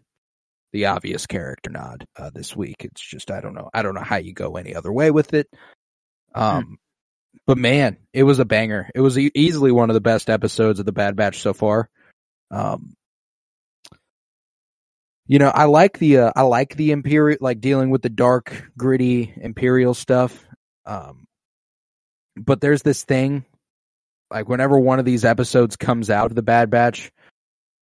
the obvious character nod uh, this week. It's just I don't know, I don't know how you go any other way with it. Um, but man, it was a banger. It was easily one of the best episodes of the Bad Batch so far. Um, you know, I like the uh, I like the imperial like dealing with the dark, gritty imperial stuff. Um, but there's this thing like whenever one of these episodes comes out of the Bad Batch,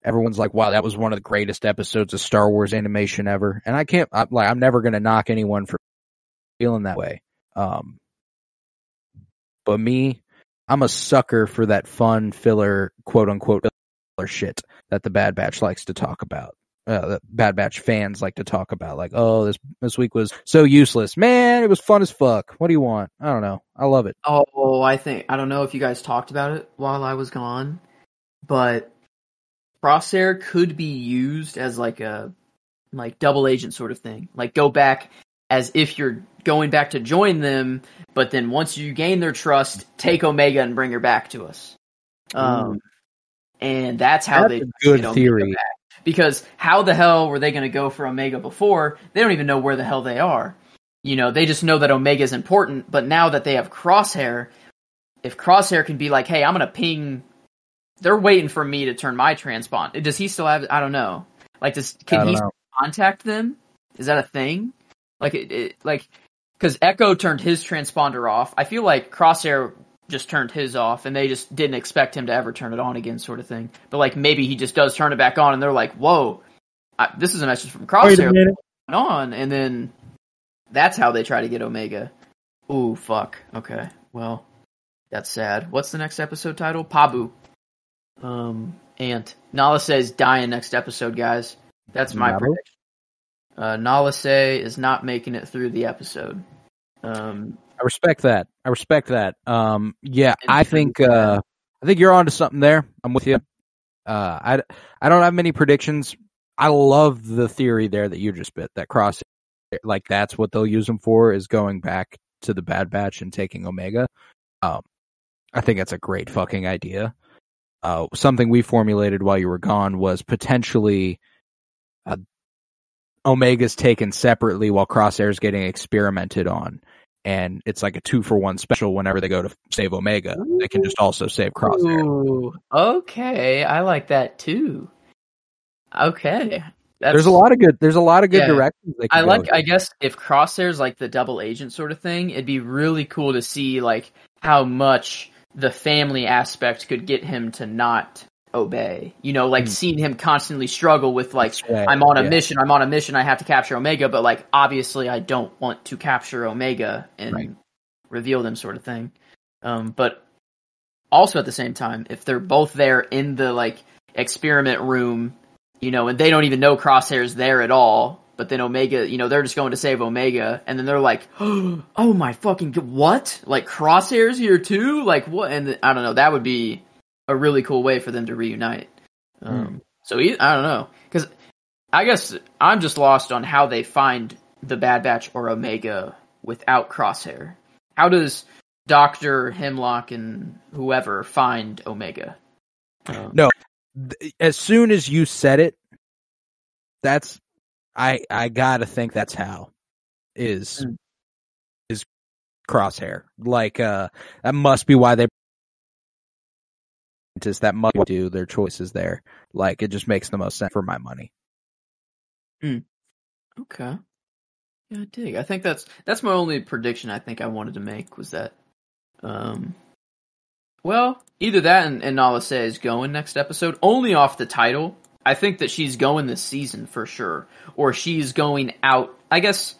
everyone's like, "Wow, that was one of the greatest episodes of Star Wars animation ever." And I can't I'm, like I'm never going to knock anyone for feeling that way. Um, but me, I'm a sucker for that fun filler, quote unquote, filler shit that the Bad Batch likes to talk about. Uh, Bad Batch fans like to talk about, like, oh, this this week was so useless. Man, it was fun as fuck. What do you want? I don't know. I love it. Oh, I think I don't know if you guys talked about it while I was gone, but Crosshair could be used as like a like double agent sort of thing. Like go back as if you're going back to join them, but then once you gain their trust, take Omega and bring her back to us. Um, and that's how That's they good theory. back. Because how the hell were they going to go for Omega before? They don't even know where the hell they are. You know, they just know that Omega is important, but now that they have Crosshair, if Crosshair can be like, hey, I'm going to ping, they're waiting for me to turn my transpond. Does he still have, I don't know. Like, does, can he know. contact them? Is that a thing? Like, it, it like, cause Echo turned his transponder off. I feel like Crosshair just turned his off and they just didn't expect him to ever turn it on again sort of thing. But like, maybe he just does turn it back on and they're like, whoa, I, this is a message from Crosshair on, and then that's how they try to get Omega. Ooh, fuck. Okay, well, that's sad. What's the next episode title? Pabu. Um, Ant. Nala says dying next episode, guys. That's my Nabu? prediction. Uh, Nala Se is not making it through the episode. Um, I respect that. I respect that. Um, yeah, I think uh, I think you're onto something there. I'm with you. Uh, I I don't have many predictions. I love the theory there that you just bit. That cross, like that's what they'll use them for is going back to the Bad Batch and taking Omega. Um, I think that's a great fucking idea. Uh, something we formulated while you were gone was potentially uh, Omega's taken separately while Crosshair's getting experimented on and it's like a two for one special whenever they go to save Omega. They can just also save Crosshair. ooh, okay, I like that too. Okay, that's, There's a lot of good. There's a lot of good Yeah. directions. They can I like. I guess if Crosshair's like the double agent sort of thing, it'd be really cool to see like how much the family aspect could get him to not obey. You know, like Mm. seeing him constantly struggle with like Sway, I'm on a yeah. mission, I'm on a mission, I have to capture Omega, but like obviously I don't want to capture Omega and Right. reveal them sort of thing. Um but also at the same time, if they're both there in the like experiment room, you know, and they don't even know Crosshair's there at all, but then Omega, you know, they're just going to save Omega, and then they're like, "Oh my fucking what? Like Crosshair's here too? Like what?" And I don't know. That would be a really cool way for them to reunite. Um, So I don't know because I guess I'm just lost on how they find the Bad Batch or Omega without Crosshair. How does Doctor Hemlock and whoever find Omega? Um, No. As soon as you said it, that's I I gotta think that's how is Mm. is crosshair like uh that must be why they just that must do their choices there like it just makes the most sense for my money Okay. Yeah, I dig. I think that's that's my only prediction I think I wanted to make was that um well, either that and, and Nala Se is going next episode, only off the title. I think that she's going this season for sure. Or she's going out I guess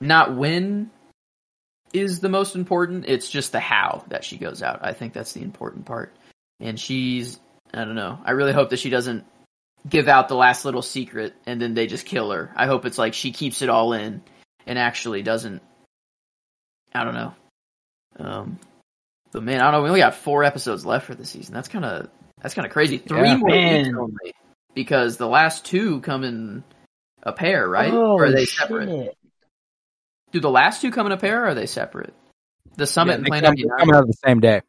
not when is the most important, it's just the how that she goes out. I think that's the important part. And she's I don't know. I really hope that she doesn't give out the last little secret and then they just kill her. I hope it's like she keeps it all in and actually doesn't. I don't know. Um, but man, I don't know. We only got four episodes left for the season. That's kind of that's kind of crazy. Three Yeah. more Man. only because the last two come in a pair, right? Oh, or are they separate? Do the last two come in a pair? or Are they separate? The Summit Yeah, and Planet come- of come out of the same day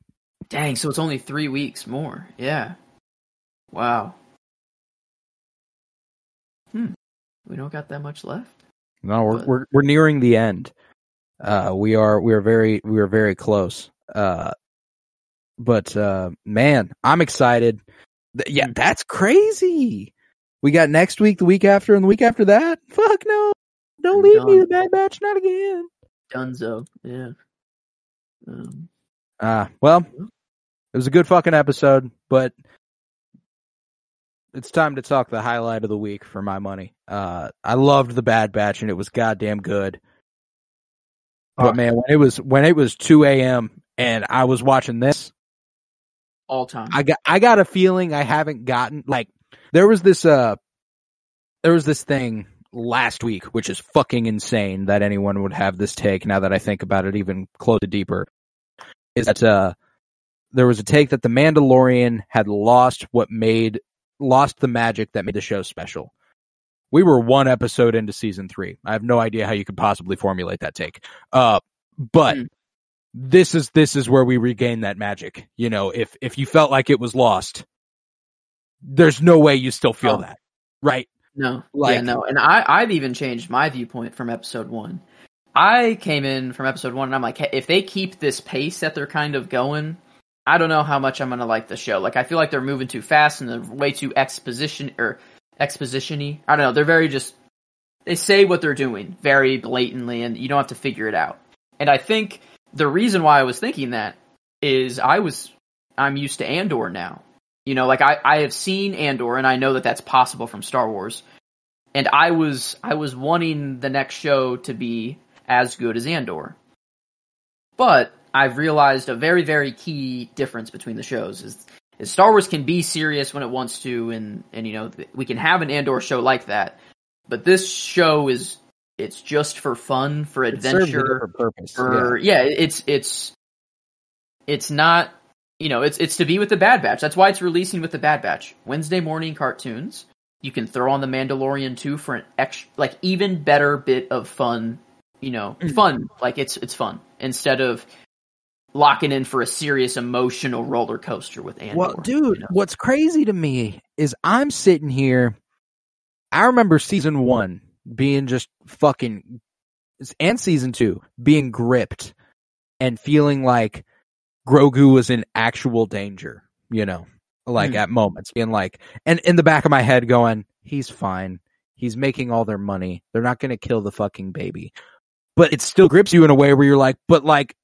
Dang, so it's only three weeks more. Yeah. Wow. Hmm. We don't got that much left. no we're But- we're, we're nearing the end uh we are we are very we are very close uh but uh man i'm excited Th- yeah Mm. that's crazy we got next week the week after and the week after that fuck no don't I'm leave me the bad batch not again Dunzo. Yeah. Um, Ah, well, it was a good fucking episode, but it's time to talk the highlight of the week for my money. Uh, I loved the Bad Batch and it was goddamn good. But Oh. man, when it was when it was two a.m. and I was watching this, all time. I got I got a feeling I haven't gotten like there was this uh there was this thing last week which is fucking insane that anyone would have this take now that I think about it even closer deeper is that uh there was a take that the Mandalorian had lost what made lost the magic that made the show special. We were one episode into season 3. I have no idea how you could possibly formulate that take. Uh but Hmm. this is this is where we regain that magic. You know, if if you felt like it was lost, there's no way you still feel Oh. that, right? no, yeah, no. And I, I've even changed my viewpoint from episode one. I came in from episode one and I'm like, hey, if they keep this pace that they're kind of going, I don't know how much I'm gonna like the show. Like, I feel like they're moving too fast and they're way too exposition or expositiony. I don't know. They're very just they say what they're doing very blatantly, and you don't have to figure it out. And I think the reason why I was thinking that is I was I'm used to Andor now. You know, like I I have seen Andor, and I know that that's possible from Star Wars. And I was I was wanting the next show to be as good as Andor. But I've realized a very very key difference between the shows is is Star Wars can be serious when it wants to, and and you know we can have an Andor show like that. But this show is it's just for fun, for adventure, different purpose. for yeah. it's it's it's not you know it's it's to be with the Bad Batch. That's why it's releasing with the Bad Batch Wednesday morning cartoons. You can throw on the Mandalorian too for an extra like even better bit of fun. You know, Mm. fun like it's it's fun instead of locking in for a serious emotional roller coaster with Andor. Well, dude, you know? what's crazy to me is I'm sitting here. I remember season one being just fucking, and season two being gripped and feeling like Grogu was in actual danger, you know, like Hmm. at moments being like, and in the back of my head going, he's fine. He's making all their money. They're not going to kill the fucking baby. But it still grips you in a way where you're like, but like,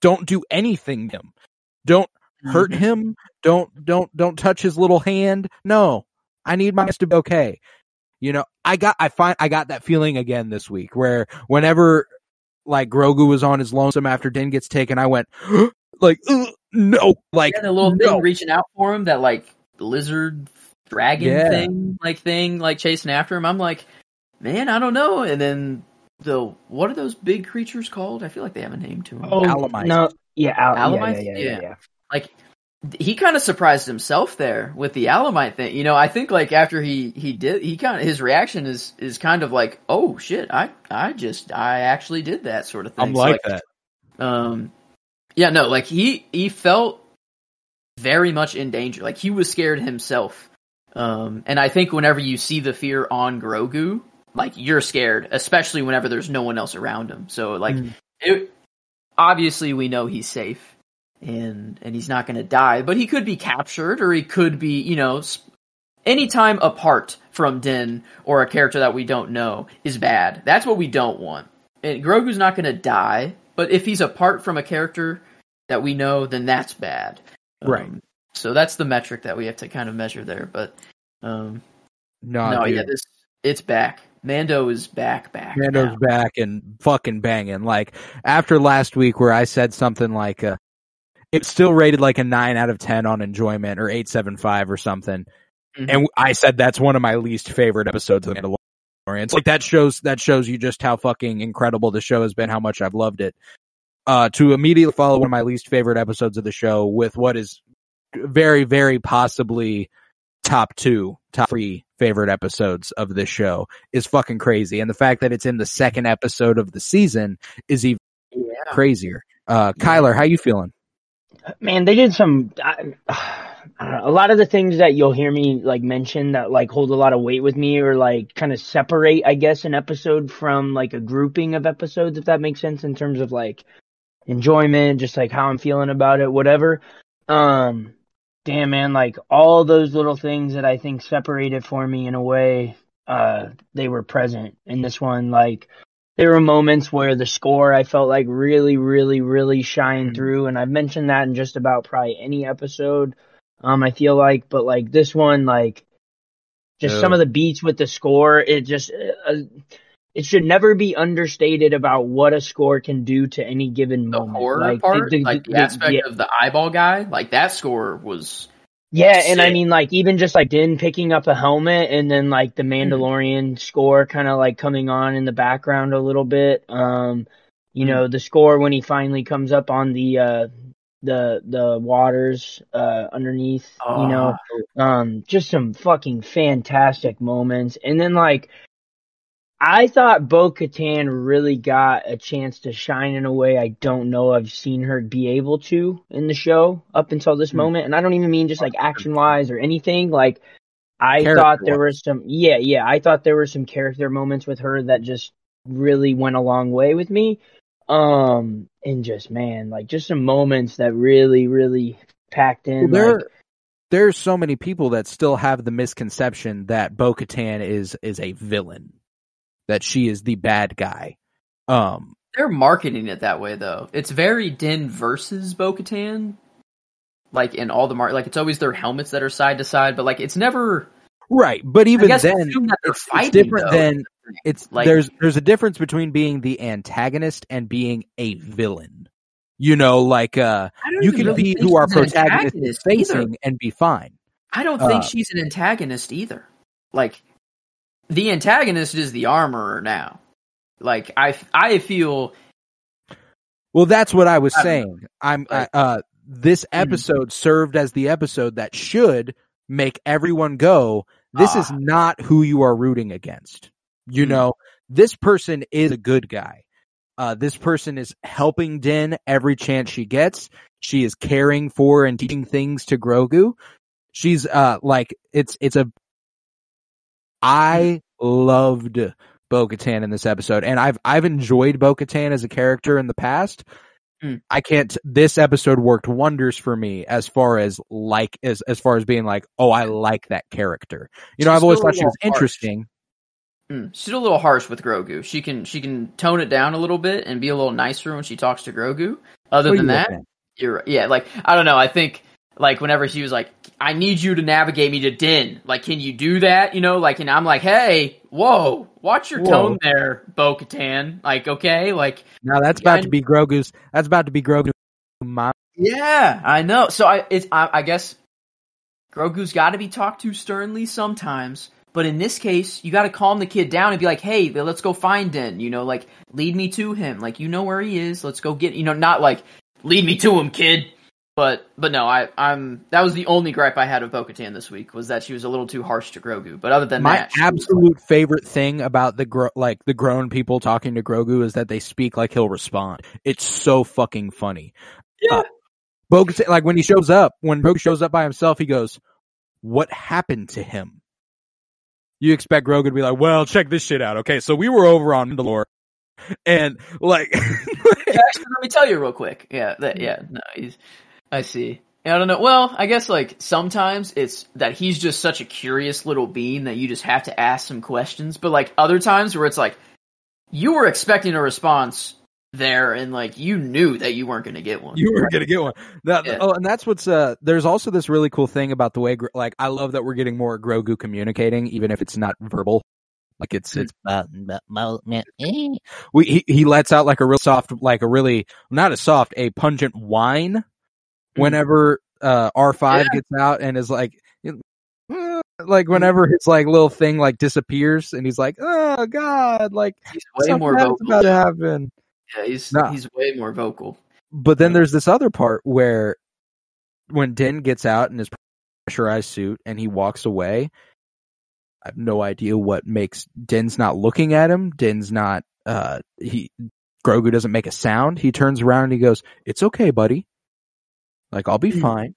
don't do anything to him. Don't hurt Mhm. him. Don't don't don't touch his little hand. No, I need my to be okay. You know, I got I find I got that feeling again this week where whenever like Grogu was on his lonesome after Din gets taken, I went like no, like and a little no. thing reaching out for him, that like lizard dragon Yeah. thing, like thing, like chasing after him. I'm like, man, I don't know. And then the what are those big creatures called? I feel like they have a name to them. Oh Alamites. no, yeah, Al- yeah, yeah, yeah, yeah, Yeah. yeah. like he kind of surprised himself there with the Alamite thing. You know, I think like after he he did, he kind of his reaction is is kind of like, oh shit, I I just I actually did that sort of thing. I'm So, like that. Um, yeah, no, like he he felt very much in danger. Like he was scared himself. Um, and I think whenever you see the fear on Grogu, like you're scared, especially whenever there's no one else around him. So like, Mm. it, obviously we know he's safe and and he's not going to die, but he could be captured or he could be, you know, sp- anytime apart from Din or a character that we don't know is bad. That's what we don't want. And Grogu's not going to die, but if he's apart from a character that we know, then that's bad. Right. Um, so that's the metric that we have to kind of measure there. But um, No, no, dude. yeah, this it's back. Mando is back, back. Mando's now. back and fucking banging. Like after last week where I said something like uh it's still rated like a nine out of ten on enjoyment or eight seven five or something. Mhm. And I said that's one of my least favorite episodes of The Mandalorian. It's like that shows that shows you just how fucking incredible the show has been, how much I've loved it. Uh to immediately follow one of my least favorite episodes of the show with what is very, very possibly top two, top three favorite episodes of this show is fucking crazy. And the fact that it's in the second episode of the season is even Yeah. crazier. Uh, Kyler, how you feeling? Man, they did some. I, I don't know, a lot of the things that you'll hear me like mention that like hold a lot of weight with me, or like kind of separate, I guess, an episode from like a grouping of episodes, if that makes sense in terms of like enjoyment, just like how I'm feeling about it, whatever. Um, damn man, like all those little things that I think separated for me in a way, uh, they were present in this one. Like there were moments where the score I felt like really, really, really shined Mhm. through, and I've mentioned that in just about probably any episode. Um, I feel like, but like this one, like just Yeah. some of the beats with the score, it just uh, it should never be understated about what a score can do to any given The moment. horror like, part, the- the- like the, aspect yeah. of the eyeball guy, like that score was Yeah, and I mean, like, even just like Din picking up a helmet and then like the Mandalorian score kind of like coming on in the background a little bit. Um, you know, the score when he finally comes up on the, uh, the, the waters, uh, underneath, you know, um, just some fucking fantastic moments. And then like, I thought Bo Katan really got a chance to shine in a way I don't know I've seen her be able to in the show up until this Hmm. moment. And I don't even mean just like action wise or anything. Like, I thought there were some, yeah, yeah, I thought there were some character moments with her that just really went a long way with me. Um, and just, man, like, just some moments that really, really packed in. Well, there, like, there's so many people that still have the misconception that Bo Katan is is a villain, that she is the bad guy. Um, They're marketing it that way though. It's very Din versus Bo Katan. Like in all the mar like it's always their helmets that are side to side, but like it's never right, but even then, assume that they're it's, it's fighting, different though. than it's Like- there's there's a difference between being the antagonist and being a villain. You know, like uh, you can really be who our protagonist is antagonist either. facing and be fine. I don't think Uh, she's an antagonist either. Like the antagonist is the armorer now. Like I I feel Well, that's what I was I saying. I'm Like- uh, uh this Mhm. episode served as the episode that should make everyone go, this is Ah. not who you are rooting against. You Mhm. know, this person is a good guy. Uh this person is helping Din every chance she gets. She is caring for and teaching things to Grogu. She's uh like it's it's a I loved Bo Katan in this episode, and I've I've enjoyed Bo Katan as a character in the past. Mm. I can't. This episode worked wonders for me as far as like as as far as being like, oh, I like that character. You know, She's I've always thought she was harsh. interesting. mm, she's a little harsh with Grogu. She can she can tone it down a little bit and be a little nicer when she talks to Grogu. Other What than that, looking you're yeah, like I don't know. I think like whenever she was like, "I need you to navigate me to Din." Like, can you do that? You know, like, and I'm like, "Hey, whoa, watch your Whoa. tone there, Bo Katan." Like, okay, like, Now that's about I- to be Grogu's. That's about to be Grogu's mom. yeah, I know. So I, it's, I, I guess Grogu's got to be talked to sternly sometimes. But in this case, you got to calm the kid down and be like, "Hey, let's go find Din." You know, like lead me to him. Like you know where he is. Let's go get. You know, not like lead me to him, kid. But but no, I I'm that was the only gripe I had of Bo-Katan this week was that she was a little too harsh to Grogu. But other than My that, she was absolute favorite thing about the gro- like the grown people talking to Grogu is that they speak like he'll respond. It's so fucking funny. Yeah. Uh, Bo-Katan- like when he shows up, when Grogu shows up by himself, he goes, "What happened to him?" You expect Grogu to be like, "Well, check this shit out." Okay, so we were over on Mandalore, and like, actually, let me tell you real quick. Yeah, that, yeah, no, he's. I see. And I don't know. Well, I guess like sometimes it's that he's just such a curious little being that you just have to ask some questions. But like other times where it's like you were expecting a response there, and like you knew that you weren't going to get one. you weren't gonna get one. That, Yeah. Oh, and that's what's uh. There's also this really cool thing about the way, like, I love that we're getting more Grogu communicating, even if it's not verbal. Like it's it's we he, he lets out like a real soft, like a really not a soft, a pungent whine whenever uh R five Yeah. gets out and is like. Like whenever his like little thing like disappears and he's like, oh god, like he's way more vocal. about to happen. Yeah, he's Nah. he's way more vocal. But then there's this other part where when Din gets out in his pressurized suit and he walks away, I have no idea what makes Din's not looking at him. Din's not uh he Grogu doesn't make a sound. He turns around and he goes, "It's okay, buddy. Like I'll be Hmm. fine."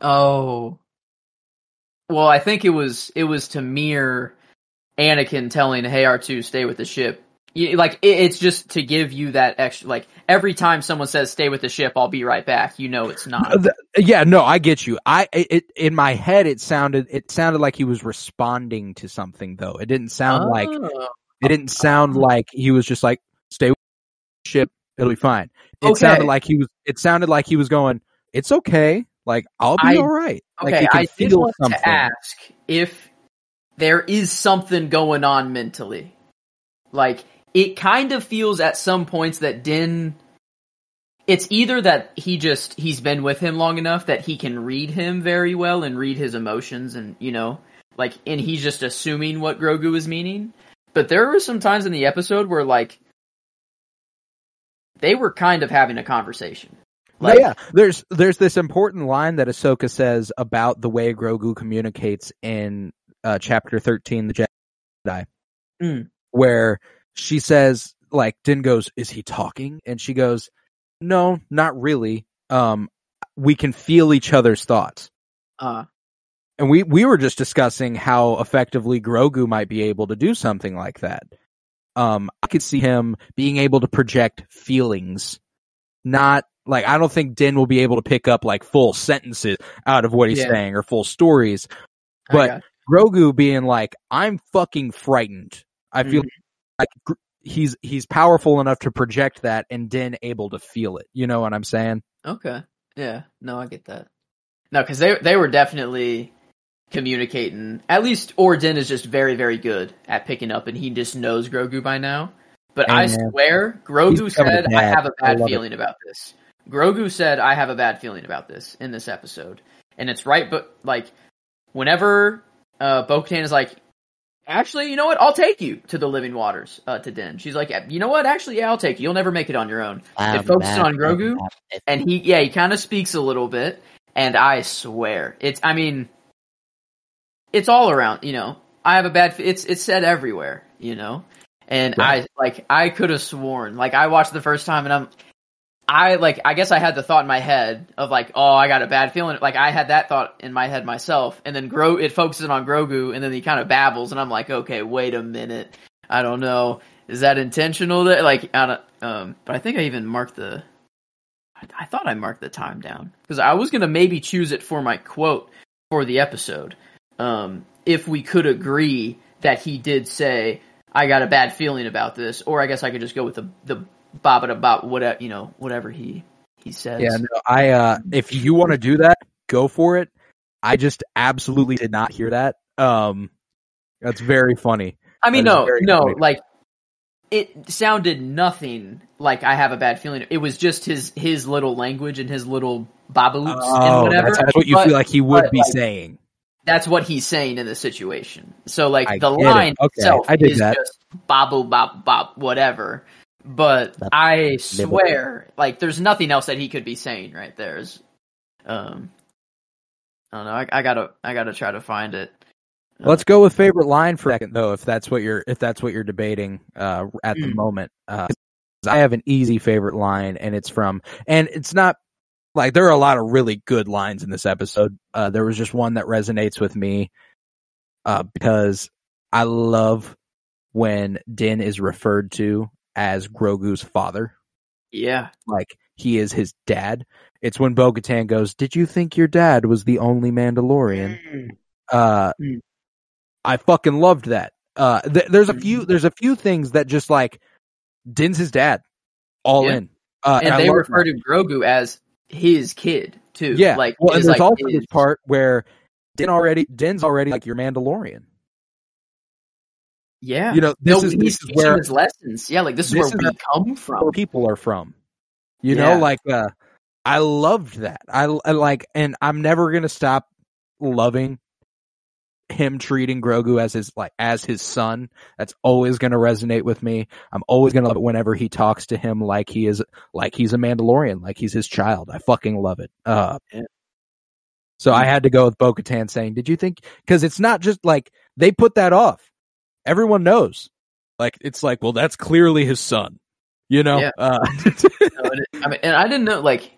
Oh. Well, I think it was it was to mirror Anakin telling Hey R2 stay with the ship. Like it, it's just to give you that extra like every time someone says stay with the ship, I'll be right back. You know it's not. yeah, no, I get you. I it in my head it sounded it sounded like he was responding to something though. It didn't sound like Oh. It didn't sound like he was just like, stay with the ship, it'll be fine. It Okay. sounded like he was, it sounded like he was going, it's okay. Like, I'll be I- alright. Like, Okay, I did feel want something. to ask if there is something going on mentally. Like it kind of feels at some points that Din it's either that he just he's been with him long enough that he can read him very well and read his emotions and you know like and he's just assuming what Grogu is meaning. But there were some times in the episode where like they were kind of having a conversation. Like, yeah, there's, there's this important line that Ahsoka says about the way Grogu communicates in, uh, chapter 13, the Jedi, Mm. where she says, like, Din goes, is he talking? And she goes, no, not really. Um, we can feel each other's thoughts. Uh And we, we were just discussing how effectively Grogu might be able to do something like that. Um, I could see him being able to project feelings, not like, I don't think Din will be able to pick up like full sentences out of what he's Yeah. saying or full stories. But- Grogu being like, I'm fucking frightened. I feel Mm-hmm. like he's, he's powerful enough to project that and Din able to feel it. You know what I'm saying? Okay. Yeah. No, I get that. No, because they they were definitely communicating. At least Ordin is just very very good at picking up, and he just knows Grogu by now. But Hey, I swear, Grogu said, "I have a bad love it. feeling about this." Grogu said, "I have a bad feeling about this" in this episode, and it's right. But like, whenever uh, Bo-Katan is like, "Actually, you know what? I'll take you to the living waters uh, to Din." she's like, "You know what? Actually, yeah, I'll take you. You'll never make it on your own." It focuses on Grogu, and he yeah he kind of speaks a little bit and i swear it's i mean it's all around you know. I have a bad it's it's said everywhere you know. And Right. i like i could have sworn like i watched the first time and i'm i like i guess i had the thought in my head of like oh i got a bad feeling. Like i had that thought in my head myself. And then grow it focuses on grogu and then he kind of babbles and i'm like okay wait a minute. I don't know. Is that intentional that like I don't, um but i think i even marked the I, I thought I marked the time down. Because I was gonna maybe choose it for my quote for the episode. Um, if we could agree that he did say, "I got a bad feeling about this," or I guess I could just go with the the baba about whatever you know whatever he He says, Yeah, no, I uh if you want to do that, go for it. I just absolutely did not hear that. Um that's very funny. I mean, That no, no, like it sounded nothing like I have a bad feeling. It was just his his little language and his little baboops and Oh, whatever. that's, that's what you but feel like he would but, be like, saying. That's what he's saying in the situation. So like I the get it. line Okay, itself I dig is that. just babu bop bop whatever. But Bop, I swear, like there's nothing else that he could be saying right there. Is, um, I don't know. I, I gotta I gotta try to find it. Let's go with favorite line for a second though, if that's what you're if that's what you're debating uh at the Mm. moment. Uh I have an easy favorite line and it's from and it's not like there are a lot of really good lines in this episode. Uh there was just one that resonates with me uh because I love when Din is referred to as Grogu's father. Yeah, Like he is his dad. It's when Bo goes, Did you think your dad was the only Mandalorian? uh Mm. I fucking loved that. Uh th- there's a few there's a few things that just like Din's his dad all Yeah. in. Uh and I they refer that. to Grogu as his kid too. Yeah. like well, and there's like, also his- this part where Din already Din's already like your Mandalorian. Yeah, You know, this no, is this is where his lessons. Yeah, like this is This where is we a- come from. where people are from. You Yeah. know, like uh I loved that. I, I like and I'm never going to stop loving him treating Grogu as his like as his son. That's always going to resonate with me. I'm always going to love it whenever he talks to him like he is like he's a Mandalorian, like he's his child. I fucking love it. Uh So I had to go with Bo-Katan saying, "Did you think cuz it's not just like they put that off. Everyone knows. Like it's like, well that's clearly his son. You know? Yeah. Uh No, it- I mean, and I didn't know like.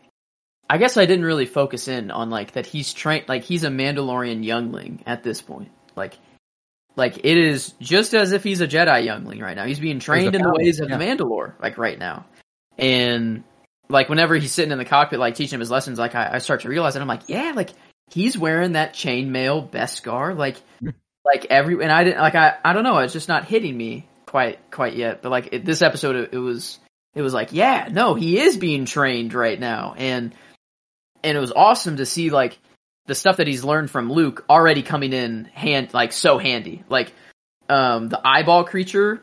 I guess I didn't really focus in on like that he's trained like he's a Mandalorian youngling at this point. Like like it is just as if he's a Jedi youngling right now. He's being trained in the ways of yeah. the Mandalore like right now. And like whenever he's sitting in the cockpit like teaching him his lessons like I, I start to realize that I'm like, yeah, like he's wearing that chainmail Beskar like like every and I didn't like I I don't know, it's just not hitting me quite quite yet. But like it, this episode it, it was it was like, yeah, no, he is being trained right now, and and it was awesome to see like the stuff that he's learned from Luke already coming in hand like so handy. Like um the eyeball creature.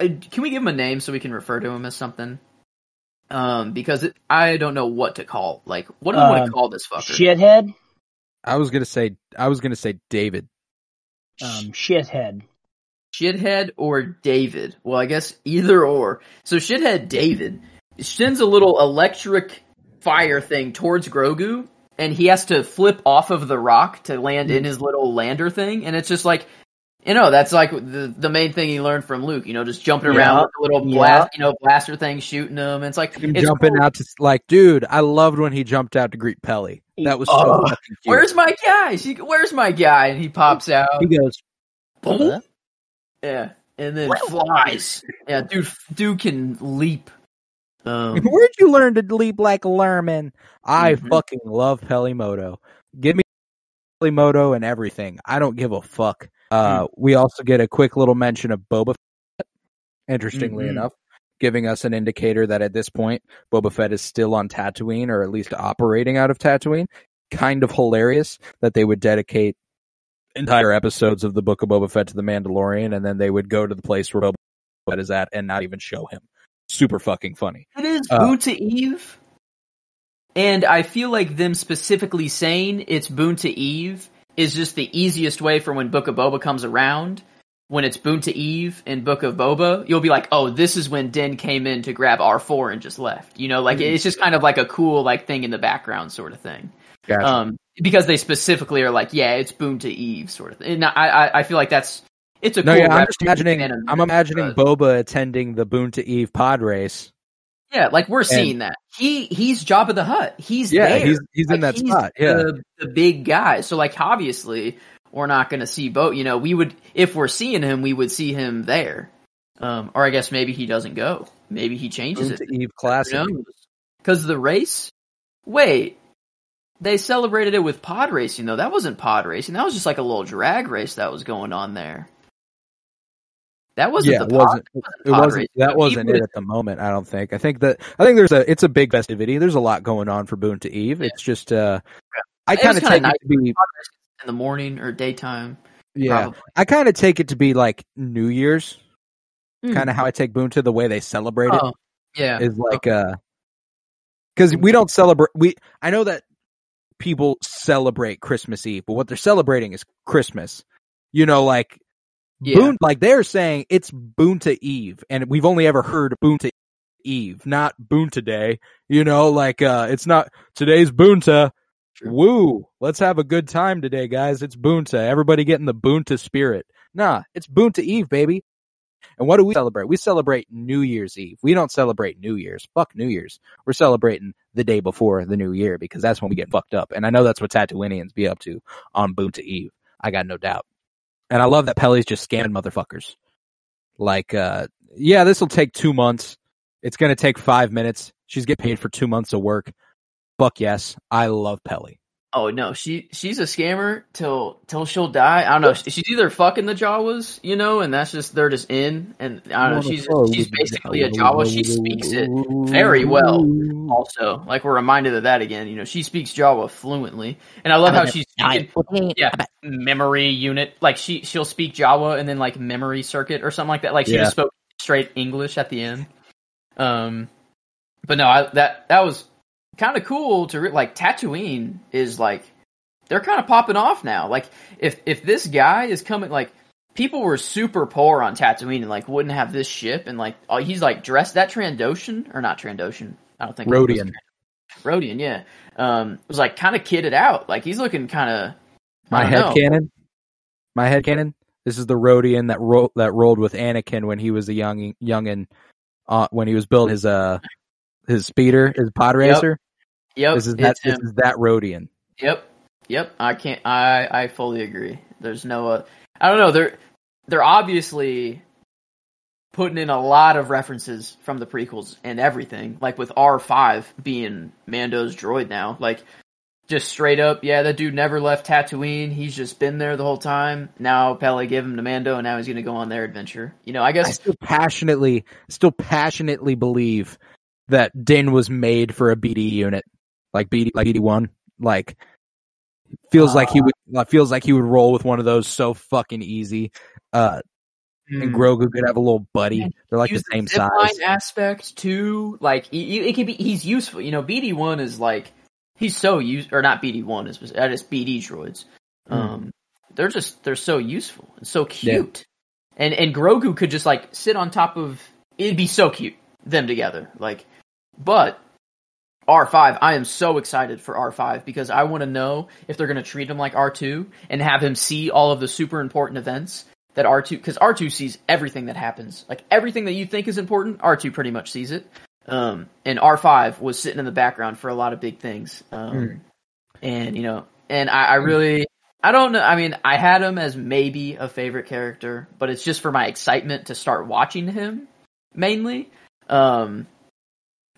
uh, Can we give him a name so we can refer to him as something? Um, because it, I don't know what to call. Like, what do we want to call this fucker? Shithead. I was gonna say I was gonna say David. Um, shithead. Shithead or David? Well, I guess either or. So Shithead David sends a little electric fire thing towards Grogu, and he has to flip off of the rock to land in hmm. his little lander thing, and it's just like, you know, that's like the the main thing he learned from Luke. You know, just jumping around Yeah. with the little Yeah. blast, you know, blaster thing shooting him. It's like it's jumping cool. out to like, dude, I loved when he jumped out to greet Peli. That was so Oh. fucking. Where's my guy? She, where's my guy? And he pops out. He goes, Boom. Yeah, and then flies. Yeah, dude, dude can leap. Um, Where'd you learn to leap like a lerman? I Mhm. fucking love Peli Motto. Give me Peli Motto and everything. I don't give a fuck. Uh, we also get a quick little mention of Boba Fett, interestingly Mhm. enough, giving us an indicator that at this point, Boba Fett is still on Tatooine or at least operating out of Tatooine. Kind of hilarious that they would dedicate entire episodes of the Book of Boba Fett to the Mandalorian and then they would go to the place where Boba Fett is at and not even show him. Super fucking funny. It is Uh, Boonta Eve, and I feel like them specifically saying it's Boonta Eve is just the easiest way for when Book of Boba comes around. When it's Boonta Eve and Book of Boba, you'll be like, "Oh, this is when Din came in to grab R four and just left." You know, like it's just kind of like a cool like thing in the background sort of thing. Gotcha. Um, because they specifically are like, "Yeah, it's Boonta Eve," sort of thing. And I, I, I feel like that's it's a No, cool yeah, I'm just imagining. and I'm imagining Boba attending the Boonta Eve pod race. Yeah, like we're seeing that. He he's Jabba the Hutt. He's Yeah, there. he's he's in Like, that spot. Yeah, the, the big guy. So like obviously we're not going to see Bo. You know, we would if we're seeing him, we would see him there. Um, or I guess maybe he doesn't go. Maybe he changes Boon it. to Eve classic. Because the race. Wait, they celebrated it with pod racing though. That wasn't pod racing. That was just like a little drag race that was going on there. That wasn't yeah, the it pod- wasn't. It wasn't. race. That wasn't would've- it at the moment. I don't think. I think that. I think there's a. It's a big festivity. There's a lot going on for Boonta Eve. It's just. uh I kind of take nice. it to be. in the morning or daytime. Yeah, Probably. I kind of take it to be like New Year's. Hmm. Kind of how I take Boone to the way they celebrate it. Oh, yeah. is like uh because we don't celebrate we i know that people celebrate christmas eve but what they're celebrating is christmas you know like Yeah. boon like they're saying it's boon to eve and we've only ever heard boon to eve not boon today you know like uh it's not today's boonta True. woo let's have a good time today guys it's boonta everybody getting the boonta spirit nah it's boonta eve baby and what do we celebrate? We celebrate New Year's Eve. We don't celebrate New Year's. Fuck New Year's. We're celebrating the day before the new year because that's when we get fucked up. And I know that's what Tatooineans be up to on Boonta Eve. I got no doubt. And I love that Peli's just scamming motherfuckers. Like, uh, yeah, this will take two months. It's going to take five minutes. She's get paid for two months of work. Fuck yes. I love Pelly. Oh no, she she's a scammer till till she'll die. I don't know. She's either fucking the Jawas, you know, and that's just they're just in. And I don't know. She's she's basically a Jawa. She speaks it very well. Also, like we're reminded of that again. You know, she speaks Jawa fluently, and I love how she's speaking. Yeah, memory unit. Like she she'll speak Jawa and then like memory circuit or something like that. Like she Yeah. just spoke straight English at the end. Um, but no, I, that that was kind of cool to re- like Tatooine is like they're kind of popping off now. Like if if this guy is coming, like people were super poor on Tatooine and like wouldn't have this ship, and like oh, he's like dressed that Trandoshan or not Trandoshan. I don't think Rodian. Rodian, yeah. Um, was like kind of kitted out. Like he's looking kind of My head canon. My head canon. This is the Rodian that ro- that rolled with Anakin when he was a young youngin, uh, when he was building his uh his speeder, his pod racer. Yep, This is that. This him. is that Rodian. Yep, yep. I can't. I I fully agree. There's no. Uh, I don't know. They're they're obviously putting in a lot of references from the prequels and everything. Like with R five being Mando's droid now. Like just straight up, yeah, that dude never left Tatooine. He's just been there the whole time. Now Peli gave him to Mando, and now he's gonna go on their adventure. You know, I guess I guess still passionately, still passionately believe that Din was made for a BD unit, like BD, like BD one. Like feels like he would, like, feels like he would roll with one of those so fucking easy. Uh, and Grogu could have a little buddy. They're like the use same zip size. line aspect too. Like y- y- it could be, he's useful. You know, BD one is like he's so use or not BD one is that is BD droids. Hmm. Um, they're just they're so useful and so cute. And and Grogu could just like sit on top of it'd be so cute them together. Like, but R5, I am so excited for R5 because I want to know if they're going to treat him like R2 and have him see all of the super important events that R2 because R2 sees everything that happens. Like everything that you think is important, R2 pretty much sees it. Um, and R5 was sitting in the background for a lot of big things. Um, Mm. and you know, and I, I really, I don't know. I mean, I had him as maybe a favorite character, but it's just for my excitement to start watching him mainly. Um,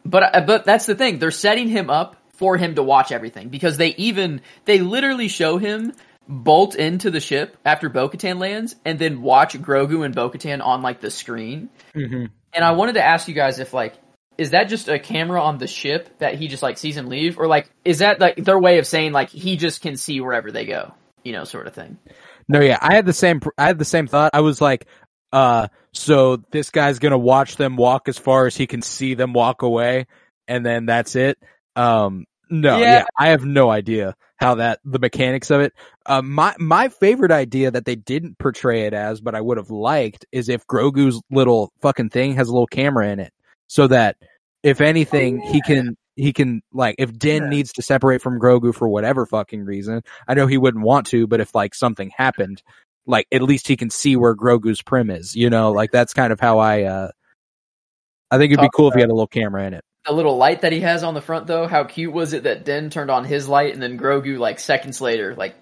but but that's the thing. They're setting him up for him to watch everything because they even they literally show him bolt into the ship after Bo-Katan lands and then watch Grogu and Bo-Katan on like the screen. hmm And I wanted to ask you guys if like is that just a camera on the ship that he just like sees him leave or like is that like their way of saying like he just can see wherever they go, you know, sort of thing. No, yeah, I had the same. I had the same thought. I was like, uh, so this guy's gonna watch them walk as far as he can see them walk away, and then that's it. Um, no, Yeah. yeah, I have no idea how that the mechanics of it. Uh, my my favorite idea that they didn't portray it as, but I would have liked, is if Grogu's little fucking thing has a little camera in it, so that if anything, he can he can like if Din Yeah. needs to separate from Grogu for whatever fucking reason. I know he wouldn't want to, but if like something happened, like at least he can see where Grogu's prim is. You know, like that's kind of how I. uh I think it'd be cool if he had a little camera in it. The little light that he has on the front though, how cute was it that Din turned on his light and then Grogu like seconds later like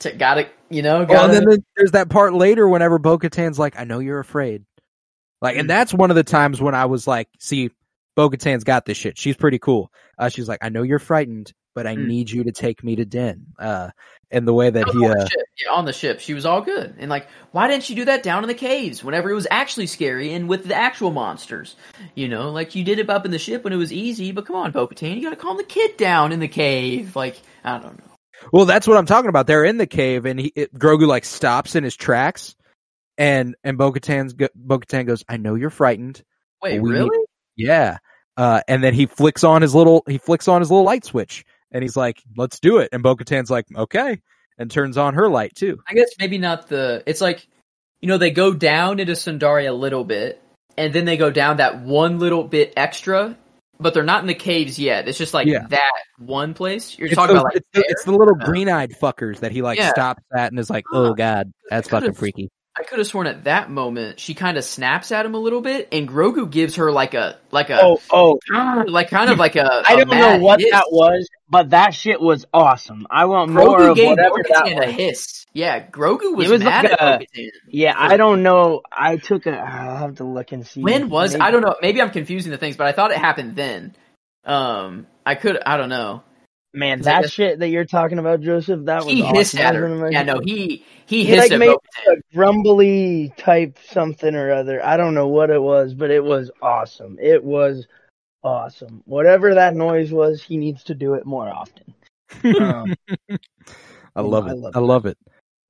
t- got it, you know, got Well, and then there's- there's that part later whenever Bo-Katan's like, "I know you're afraid," like, and that's one of the times when I was like, "See, Bo-Katan's got this shit. She's pretty cool." Uh, she's like, "I know you're frightened, but I Mm. need you to take me to Din. Uh, and the way that on he, the uh, ship, yeah, on the ship, she was all good. And like, why didn't she do that down in the caves whenever it was actually scary and with the actual monsters? You know, like you did it up in the ship when it was easy. But come on, Bo-Katan, you got to calm the kid down in the cave. Like, I don't know. well, that's what I'm talking about. They're in the cave and he, it, Grogu like stops in his tracks and, and Bo-Katan's, go, Bo-Katan goes, I know you're frightened. Wait, We- really? Yeah. Uh, and then he flicks on his little, he flicks on his little light switch and he's like, let's do it. And Bo-Katan's like, okay. And turns on her light too. I guess maybe not the. It's like, you know, they go down into Sundari a little bit, and then they go down that one little bit extra, but they're not in the caves yet. It's just like Yeah. that one place. You're It's, talking those- about like it's, the, it's the little oh. green eyed fuckers that he like Yeah. stops at and is like, oh god, that's fucking freaky. I could have sworn at that moment she kind of snaps at him a little bit, and Grogu gives her like a like a Oh, oh, like kind of like a. I a don't know what hiss. that was, but that shit was awesome. I want more Grogu of gave whatever that Bo-Katan a hiss. Yeah, Grogu was, was mad like at a- Yeah, I don't know. I took a. I'll have to look and see. When was Maybe- I don't know. Maybe I'm confusing the things, but I thought it happened then. Um, I could. I don't know. Man, 'Cause I that guess- shit that you're talking about, Joseph, that was He awesome. hissed That at her. one of my- Yeah, no, he he He, hissed like at made a grumbly type something or other. I don't know what it was, but it was awesome. It was awesome. Whatever that noise was, he needs to do it more often. Um, I love I it. I love it.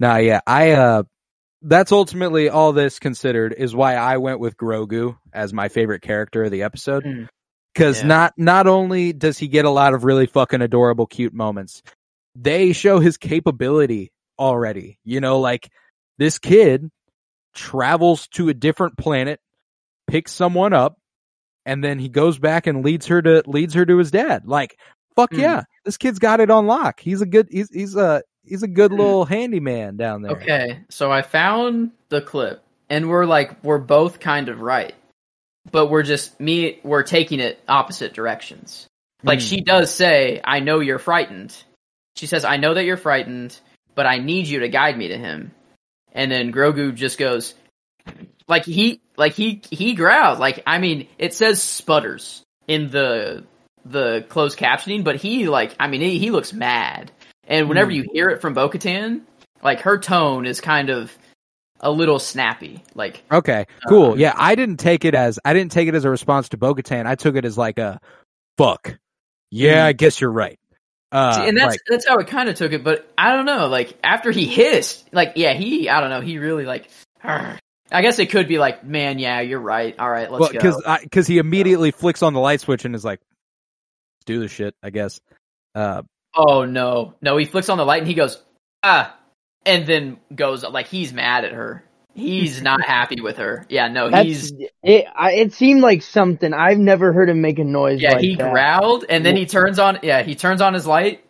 Nah, yeah, I uh that's ultimately all this considered is why I went with Grogu as my favorite character of the episode. Mm. Cause Yeah. not not only does he get a lot of really fucking adorable cute moments, they show his capability already. You know, like this kid travels to a different planet, picks someone up, and then he goes back and leads her to leads her to his dad. Like, fuck Mm. yeah, this kid's got it on lock. He's a good he's he's a he's a good Mm. little handyman down there. Okay, so I found the clip, and we're like we're both kind of right, but we're just me. We're taking it opposite directions. Like Hmm. she does say, "I know you're frightened." She says, "I know that you're frightened, but I need you to guide me to him." And then Grogu just goes, like he, like he, he growls. Like I mean, it says sputters in the the closed captioning, but he like, I mean, he, he looks mad. And whenever Hmm. you hear it from Bo-Katan, like her tone is kind of a little snappy. Like, Okay, cool. Um, yeah, I didn't take it as I didn't take it as a response to Bo-Katan. I took it as like a fuck. Yeah. I guess you're right. Uh, See, and that's like, that's how it kind of took it. But I don't know. Like after he hissed, like yeah, he I don't know. He really like. I guess it could be like, man, yeah, you're right. All right, let's well, go. because because he immediately flicks on the light switch and is like, "Let's do the shit." I guess. Uh, Oh no, no, he flicks on the light and he goes ah, and then goes like he's mad at her. He's not happy with her. Yeah, no, that's he's it. I, it seemed like something. I've never heard him make a noise. yeah, like he that. growled and then he turns on yeah he turns on his light.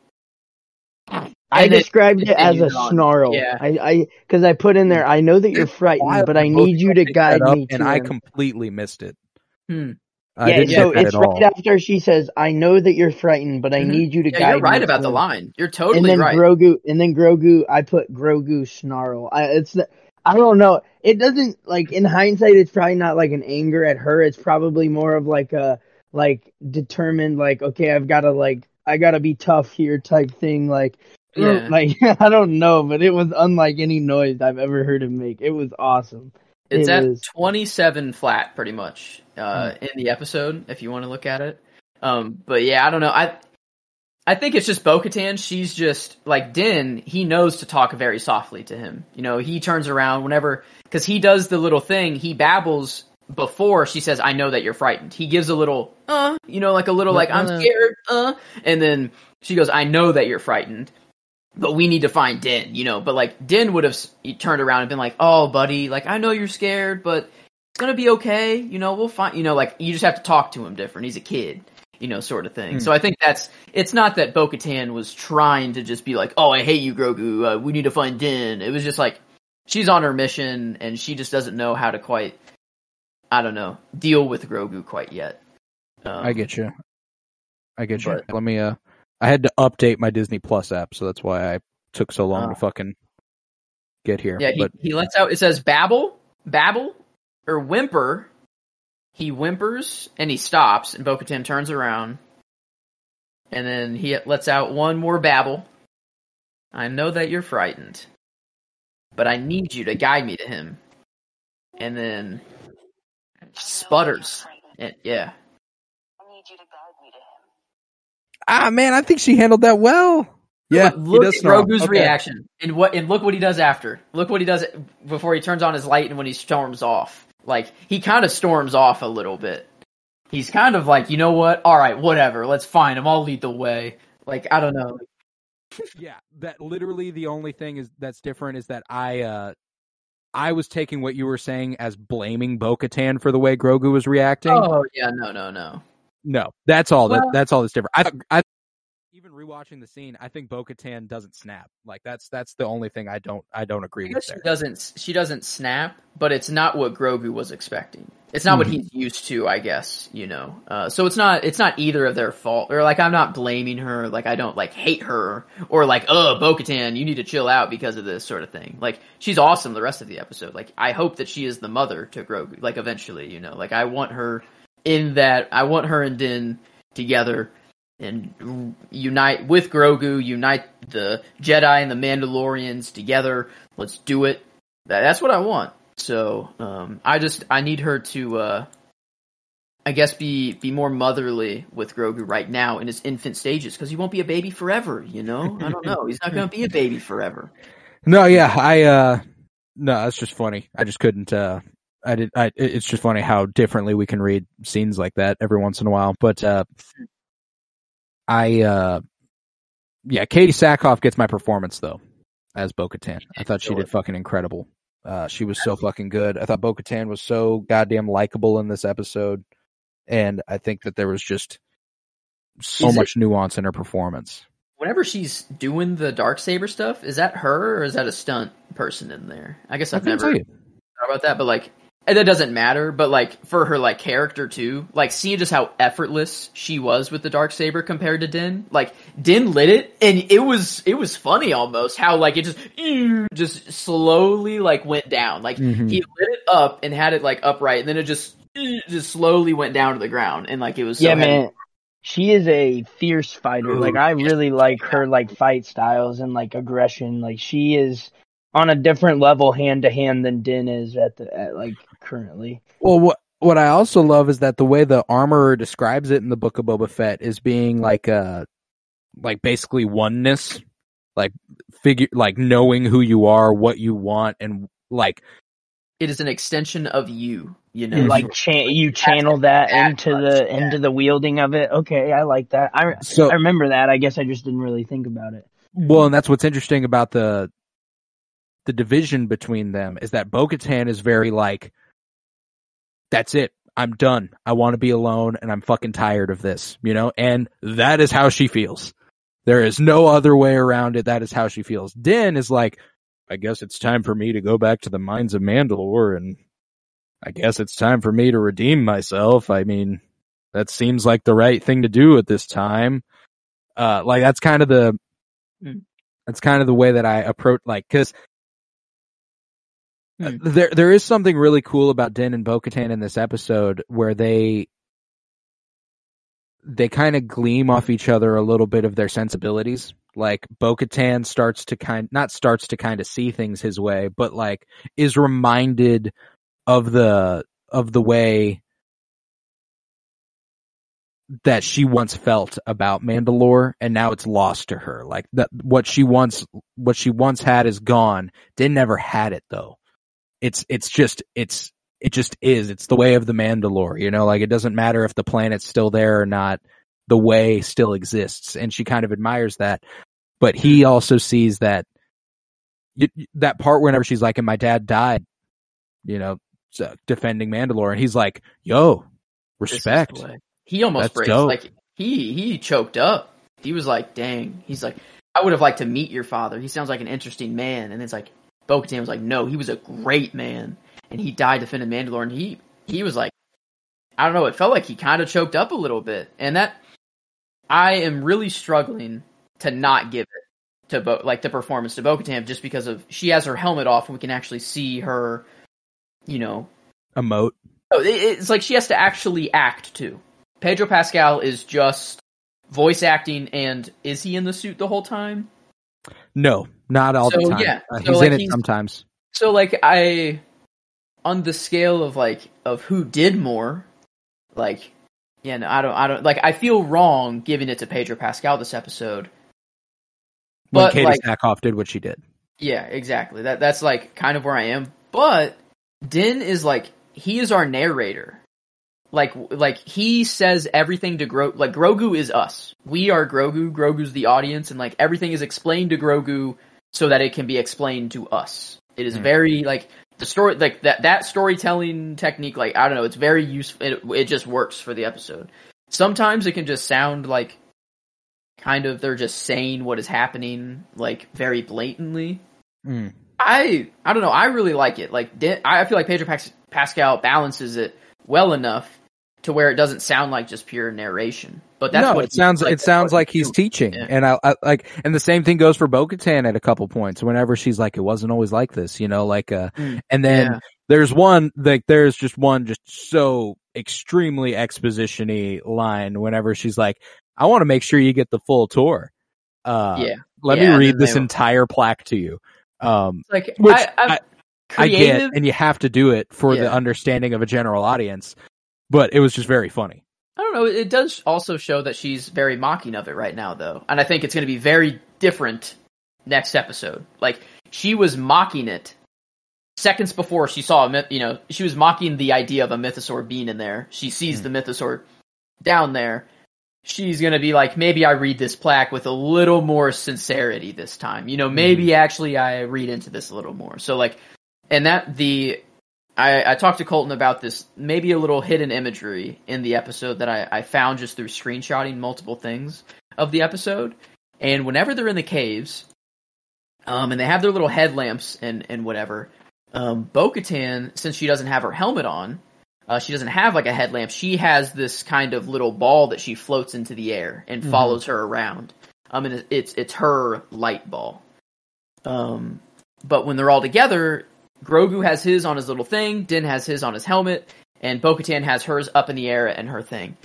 I and described it as a on. snarl. Yeah. I, I, because I put in there. I know that you're frightened, but I need you to guide me to and I completely missed it. Hmm. I yeah, so it's at right all. after she says, "I know that you're frightened, but I Mhm. need you to Yeah, guide you're right me about to the line. You're totally and totally then right. Grogu, and then Grogu, I put Grogu snarl. I, it's the, I don't know. It doesn't like in hindsight, it's probably not like an anger at her. It's probably more of like a like determined, like okay, I've got to like I got to be tough here type thing. Like, Yeah. like I don't know, but it was unlike any noise I've ever heard him make. It was awesome. It's It at is. 27 flat, pretty much, uh, in the episode, if you want to look at it. Um, but yeah, I don't know. I, I think it's just Bo-Katan. She's just like Din. He knows to talk very softly to him. You know, he turns around whenever because he does the little thing. He babbles before she says, "I know that you're frightened." He gives a little, uh, you know, like a little like I'm Uh. scared, uh, and then she goes, "I know that you're frightened." But we need to find Din, you know. But like Din would have s- turned around and been like, "Oh, buddy, like I know you're scared, but gonna be okay. You know, we'll find. You know, like you just have to talk to him different. He's a kid, you know, sort of thing. Hmm. So I think that's. It's not that Bo-Katan was trying to just be like, "Oh, I hate you, Grogu. Uh, we need to find Din." It was just like she's on her mission and she just doesn't know how to quite. I don't know, deal with Grogu quite yet. Um, I get you. I get you. but- Let me. Uh, I had to update my Disney Plus app, so that's why I took so long Oh. to fucking get here. Yeah, he, but he lets out. It says babble, babble, or whimper. He whimpers and he stops, and Bo-Katan turns around, and then he lets out one more babble. I know that you're frightened, but I need you to guide me to him. And then sputters. And, yeah. I need you to guide me to him. Ah, man, I think she handled that well. Yeah, Look, he look does at snarl. Grogu's Okay. reaction, and what and look what he does after. Look what he does before he turns on his light and when he storms off. Like he kind of storms off a little bit. He's kind of like, you know what? All right, whatever. Let's find him. I'll lead the way. Like I don't know. Yeah, that literally the only thing is that's different is that I uh I was taking what you were saying as blaming Bo-Katan for the way Grogu was reacting. Oh yeah, no, no, no. No, that's all. that that's all that's different. I, I even rewatching the scene, I think Bo-Katan doesn't snap. Like that's that's the only thing I don't I don't agree with she there. doesn't. She doesn't snap, but it's not what Grogu was expecting. It's not what Mhm. he's used to, I guess. You know, uh, so it's not. It's not either of their fault. Or like, I'm not blaming her. Like, I don't like hate her or like, oh, Bo-Katan, you need to chill out because of this sort of thing. Like, she's awesome the rest of the episode. Like, I hope that she is the mother to Grogu. Like, eventually, you know, like I want her in that. I want her and Din together and unite with Grogu, unite the Jedi and the Mandalorians together. Let's do it. That, that's what I want. So, um, I just I need her to, uh, I guess, be be more motherly with Grogu right now in his infant stages because he won't be a baby forever. You know, I don't know. He's not going to be a baby forever. No, yeah, I uh no, that's just funny. I just couldn't uh I did I it's just funny how differently we can read scenes like that every once in a while. But uh I uh yeah, Katee Sackhoff gets my performance though as Bo-Katan. I thought she did fucking incredible. Uh she was so fucking good. I thought Bo-Katan was so goddamn likable in this episode and I think that there was just so Is it- much nuance in her performance. Whenever she's doing the dark saber stuff, is that her or is that a stunt person in there? I guess I I've couldn't never tell you. thought about that, but like, and that doesn't matter. But like for her like character too, like seeing just how effortless she was with the dark saber compared to Din. Like Din lit it, and it was it was funny almost how like it just just slowly like went down. Like Mhm. he lit it up and had it like upright, and then it just just slowly went down to the ground, and like it was so yeah, heavy. man. She is a fierce fighter. Ooh, like I really like her like fight styles and like aggression. Like she is on a different level hand to hand than Din is at the at like currently. Well, what what I also love is that the way the armorer describes it in the Book of Boba Fett is being like uh like basically oneness, like figure like knowing who you are, what you want, and like It is an extension of you. You know, Mhm. Like chan- you channel that that into much, the yeah. into the wielding of it. Okay, I like that. I so I remember that. I guess I just didn't really think about it. well, and that's what's interesting about the the division between them is that Bo-Katan is very like that's it. I'm done. I want to be alone and I'm fucking tired of this, you know? And that is how she feels. There is no other way around it. That is how she feels. Din is like, I guess it's time for me to go back to the mines of Mandalore and I guess it's time for me to redeem myself. I mean, that seems like the right thing to do at this time. Uh, like that's kind of the, Hmm. that's kind of the way that I approach, like, cause uh, Hmm. there, there is something really cool about Din and Bo-Katan in this episode where they, they kind of gleam off each other a little bit of their sensibilities. Like Bo-Katan starts to kind, not starts to kind of see things his way, but like is reminded of the, of the way that she once felt about Mandalore and now it's lost to her. Like that, what she once, what she once had is gone. Din never had it though. It's, it's just, it's, it just is. It's the way of the Mandalore, you know, like it doesn't matter if the planet's still there or not. The way still exists. And she kind of admires that. But he also sees that, y- y- that part whenever she's like, and my dad died, you know, defending Mandalore. And he's like, yo, respect. He almost That's breaks. dope. Like he he choked up. He was like, "Dang." He's like, "I would have liked to meet your father. He sounds like an interesting man." And it's like, Bo-Katan was like, "No, he was a great man, and he died defending Mandalore." And he he was like, I don't know. It felt like he kind of choked up a little bit, and that I am really struggling to not give it to Bo, like the performance to Bo-Katan just because of she has her helmet off and we can actually see her, you know, Emote. Oh, it's like she has to actually act too. Pedro Pascal is just voice acting and is he in the suit the whole time? No, not all So, the time. yeah, Uh, so, he's like, in it he's- sometimes. So like I on the scale of like of who did more, like yeah, no, I don't I don't like I feel wrong giving it to Pedro Pascal this episode. When But Katee like Sackhoff did what she did. yeah, exactly. That that's like kind of where I am. But Din is like he is our narrator. Like like he says everything to Gro like Grogu is us. We are Grogu, Grogu's the audience and like everything is explained to Grogu so that it can be explained to us. It is Hmm. very like the story like that that storytelling technique like I don't know, it's very useful it, it just works for the episode. Sometimes it can just sound like kind of they're just saying what is happening like very blatantly. Mm. I I don't know. I really like it. Like I feel like Pedro Pascal balances it well enough to where it doesn't sound like just pure narration. But that's no, what it sounds like, it sounds like he's doing. teaching, Yeah. and I, I like, and the same thing goes for Bo-Katan at a couple points. Whenever she's like, "It wasn't always like this," you know, like, uh, Mm, and then yeah. there's one like there's just one just so extremely exposition-y line whenever she's like, "I want to make sure you get the full tour." Uh, yeah. let Yeah, me read this entire plaque to you. Um, It's like Which I, I- I get, and you have to do it for the understanding of a general audience. But it was just very funny. I don't know. It does also show that she's very mocking of it right now, though, and I think it's going to be very different next episode. Like she was mocking it seconds before she saw a myth. You know, she was mocking the idea of a mythosaur being in there. She sees hmm. the mythosaur down there. She's going to be like, maybe I read this plaque with a little more sincerity this time. You know, maybe hmm. actually I read into this a little more. So like, and that the I, I talked to Colton about this, maybe a little hidden imagery in the episode that I, I found just through screenshotting multiple things of the episode. And whenever they're in the caves, um, and they have their little headlamps and, and whatever, um, Bo Katan, since she doesn't have her helmet on, uh, she doesn't have like a headlamp. She has this kind of little ball that she floats into the air and Mhm. follows her around. Um, and it's it's her light ball. Um, but when they're all together, Grogu has his on his little thing, Din has his on his helmet, and Bo Katan has hers up in the air and her thing.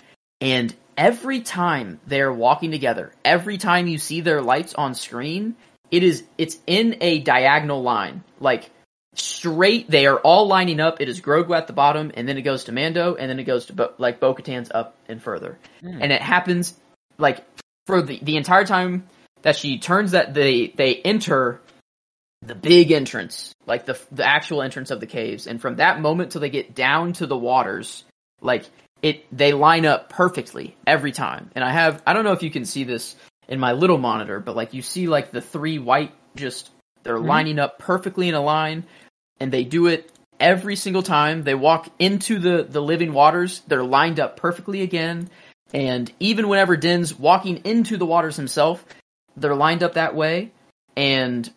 And every time they're walking together, every time you see their lights on screen, it is it's in a diagonal line. Like straight they are all lining up. It is Grogu at the bottom, and then it goes to Mando, and then it goes to Bo- like Bo Katan's up and further. Hmm. And it happens like for the the entire time that she turns that they they enter the big entrance, like the the actual entrance of the caves, and from that moment till they get down to the waters, like it they line up perfectly every time. And I have I don't know if you can see this in my little monitor, but like you see like the three white just they're Mhm. lining up perfectly in a line, and they do it every single time they walk into the the living waters. They're lined up perfectly again, and even whenever Din's walking into the waters himself, they're lined up that way. And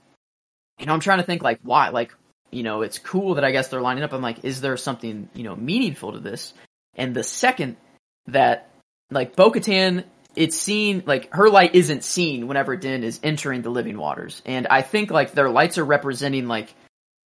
you know, I'm trying to think like why, like you know, it's cool that I guess they're lining up. I'm like, is there something you know meaningful to this? And the second that like Bo-Katan, it's seen like her light isn't seen whenever Din is entering the living waters, and I think like their lights are representing like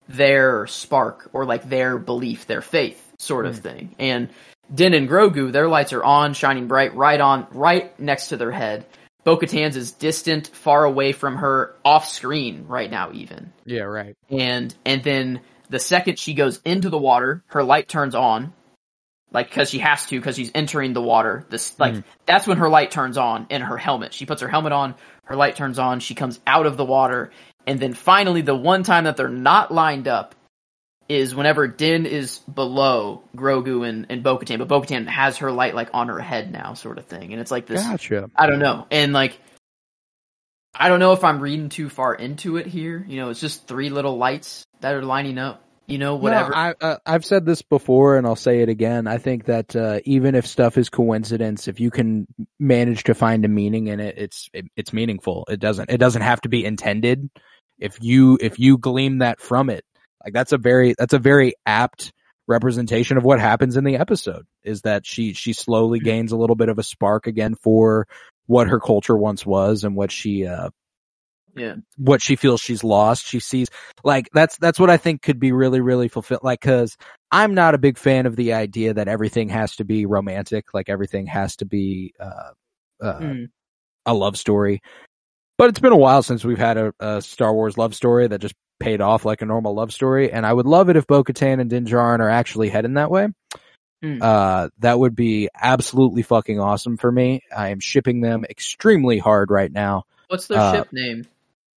their spark or like their belief, their faith sort of hmm. thing. And Din and Grogu, their lights are on, shining bright, right on, right next to their head. Bo-Katan's is distant, far away from her, off screen right now even. Yeah, right. And, and then the second she goes into the water, her light turns on. Like, cause she has to, cause she's entering the water. This, like, Mhm. that's when her light turns on in her helmet. She puts her helmet on, her light turns on, she comes out of the water, and then finally the one time that they're not lined up is whenever Din is below Grogu and, and Bo-Katan, but Bo-Katan has her light like on her head now, sort of thing. And it's like this, Gotcha. I don't know. And like, I don't know if I'm reading too far into it here. You know, it's just three little lights that are lining up. You know, whatever. No, I, uh, I've said this before, and I'll say it again. I think that uh, even if stuff is coincidence, if you can manage to find a meaning in it, it's it, it's meaningful. It doesn't it doesn't have to be intended. If you if you glean that from it, like that's a very that's a very apt representation of what happens in the episode. Is that she she slowly gains a little bit of a spark again for what her culture once was and what she uh yeah. what she feels she's lost. She sees like that's that's what I think could be really really fulfilled. Like because I'm not a big fan of the idea that everything has to be romantic, like everything has to be uh uh, Mm. a love story. But it's been a while since we've had a, a Star Wars love story that just paid off like a normal love story. And I would love it if Bo Katan and Din Djarin are actually heading that way. Hmm. Uh, that would be absolutely fucking awesome for me. I am shipping them extremely hard right now. What's their Uh, ship name?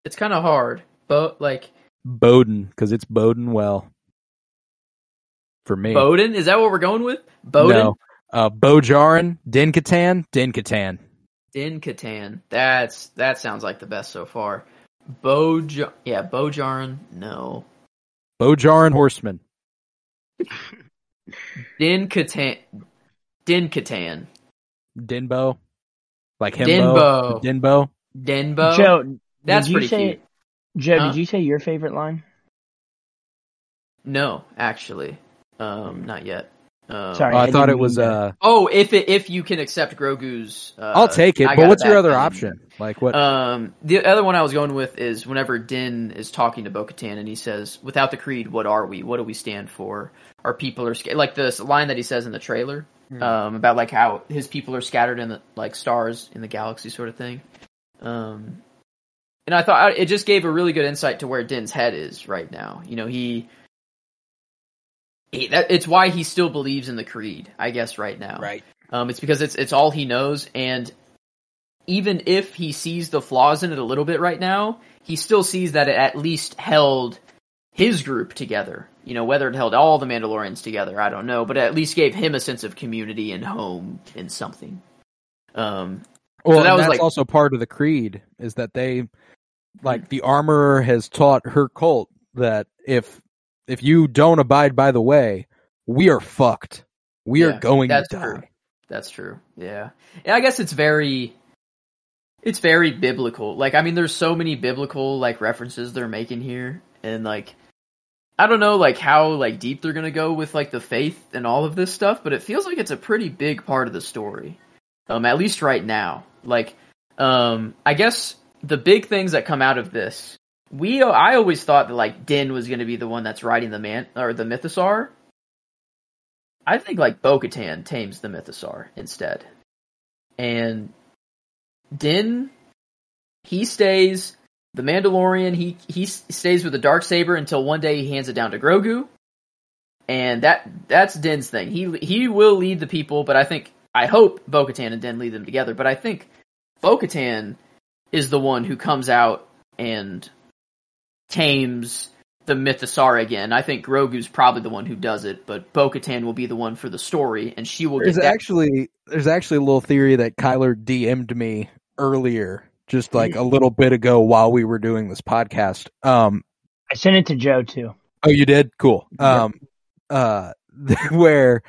It's kind of hard, but like Bowden, because it's Bowden well. For me. Bowden. Is that what we're going with? Bowden. No. Uh, Bo Jarin, Din Katan, Din Katan. Din Katan. That's that sounds like the best so far. Boja, yeah, Bojarin. No, Bo Jarin Horseman. Din Katan. Din Katan. Dinbo. Like himbo. Dinbo. Dinbo. Denbo. Joe, That's did you pretty say, cute. Joe, Huh? did you say your favorite line? No, actually, um, not yet. Um, Sorry. Oh, I I thought it was, uh, Oh, if it, if you can accept Grogu's, uh, I'll take it, I but what's your other thing. option? Like what? Um, the other one I was going with is whenever Din is talking to Bo-Katan and he says, "Without the creed, what are we? What do we stand for? Our people are sca-, like this line that he says in the trailer, Hmm. um, about like how his people are scattered in the like stars in the galaxy, sort of thing. Um, and I thought it just gave a really good insight to where Din's head is right now. You know, he. He that, it's why he still believes in the creed, I guess, right now. right. Um, it's because it's it's all he knows, and even if he sees the flaws in it a little bit right now, he still sees that it at least held his group together. You know, whether it held all the Mandalorians together, I don't know, but it at least gave him a sense of community and home and something. Um, Well, that and was that's like- also part of the creed is that they, like, the armorer has taught her cult that if if you don't abide by the way, we are fucked. We Yeah, are going that's to die. true. That's true. Yeah. And I guess it's very it's very biblical. Like I mean there's so many biblical like references they're making here and like I don't know like how like deep they're going to go with like the faith and all of this stuff, but it feels like it's a pretty big part of the story. Um at least right now. Like um I guess the big things that come out of this we I always thought that like Din was going to be the one that's riding the man or the mythosaur I think like Bo Katan tames the Mythosaur instead. And Din, he stays the Mandalorian, he he stays with the dark saber until one day he hands it down to Grogu. And that that's Din's thing. He he will lead the people, but I think I hope Bo Katan and Din lead them together, but I think Bo Katan is the one who comes out and tames the Mythosaur again. I think Grogu's probably the one who does it, but Bo Katan will be the one for the story, and she will There's get that. actually there's actually a little theory that Kyler DM'd me earlier, just like a little bit ago while we were doing this podcast. Um, I sent it to Joe too. Oh, you did? Cool. Yeah. Um, uh, where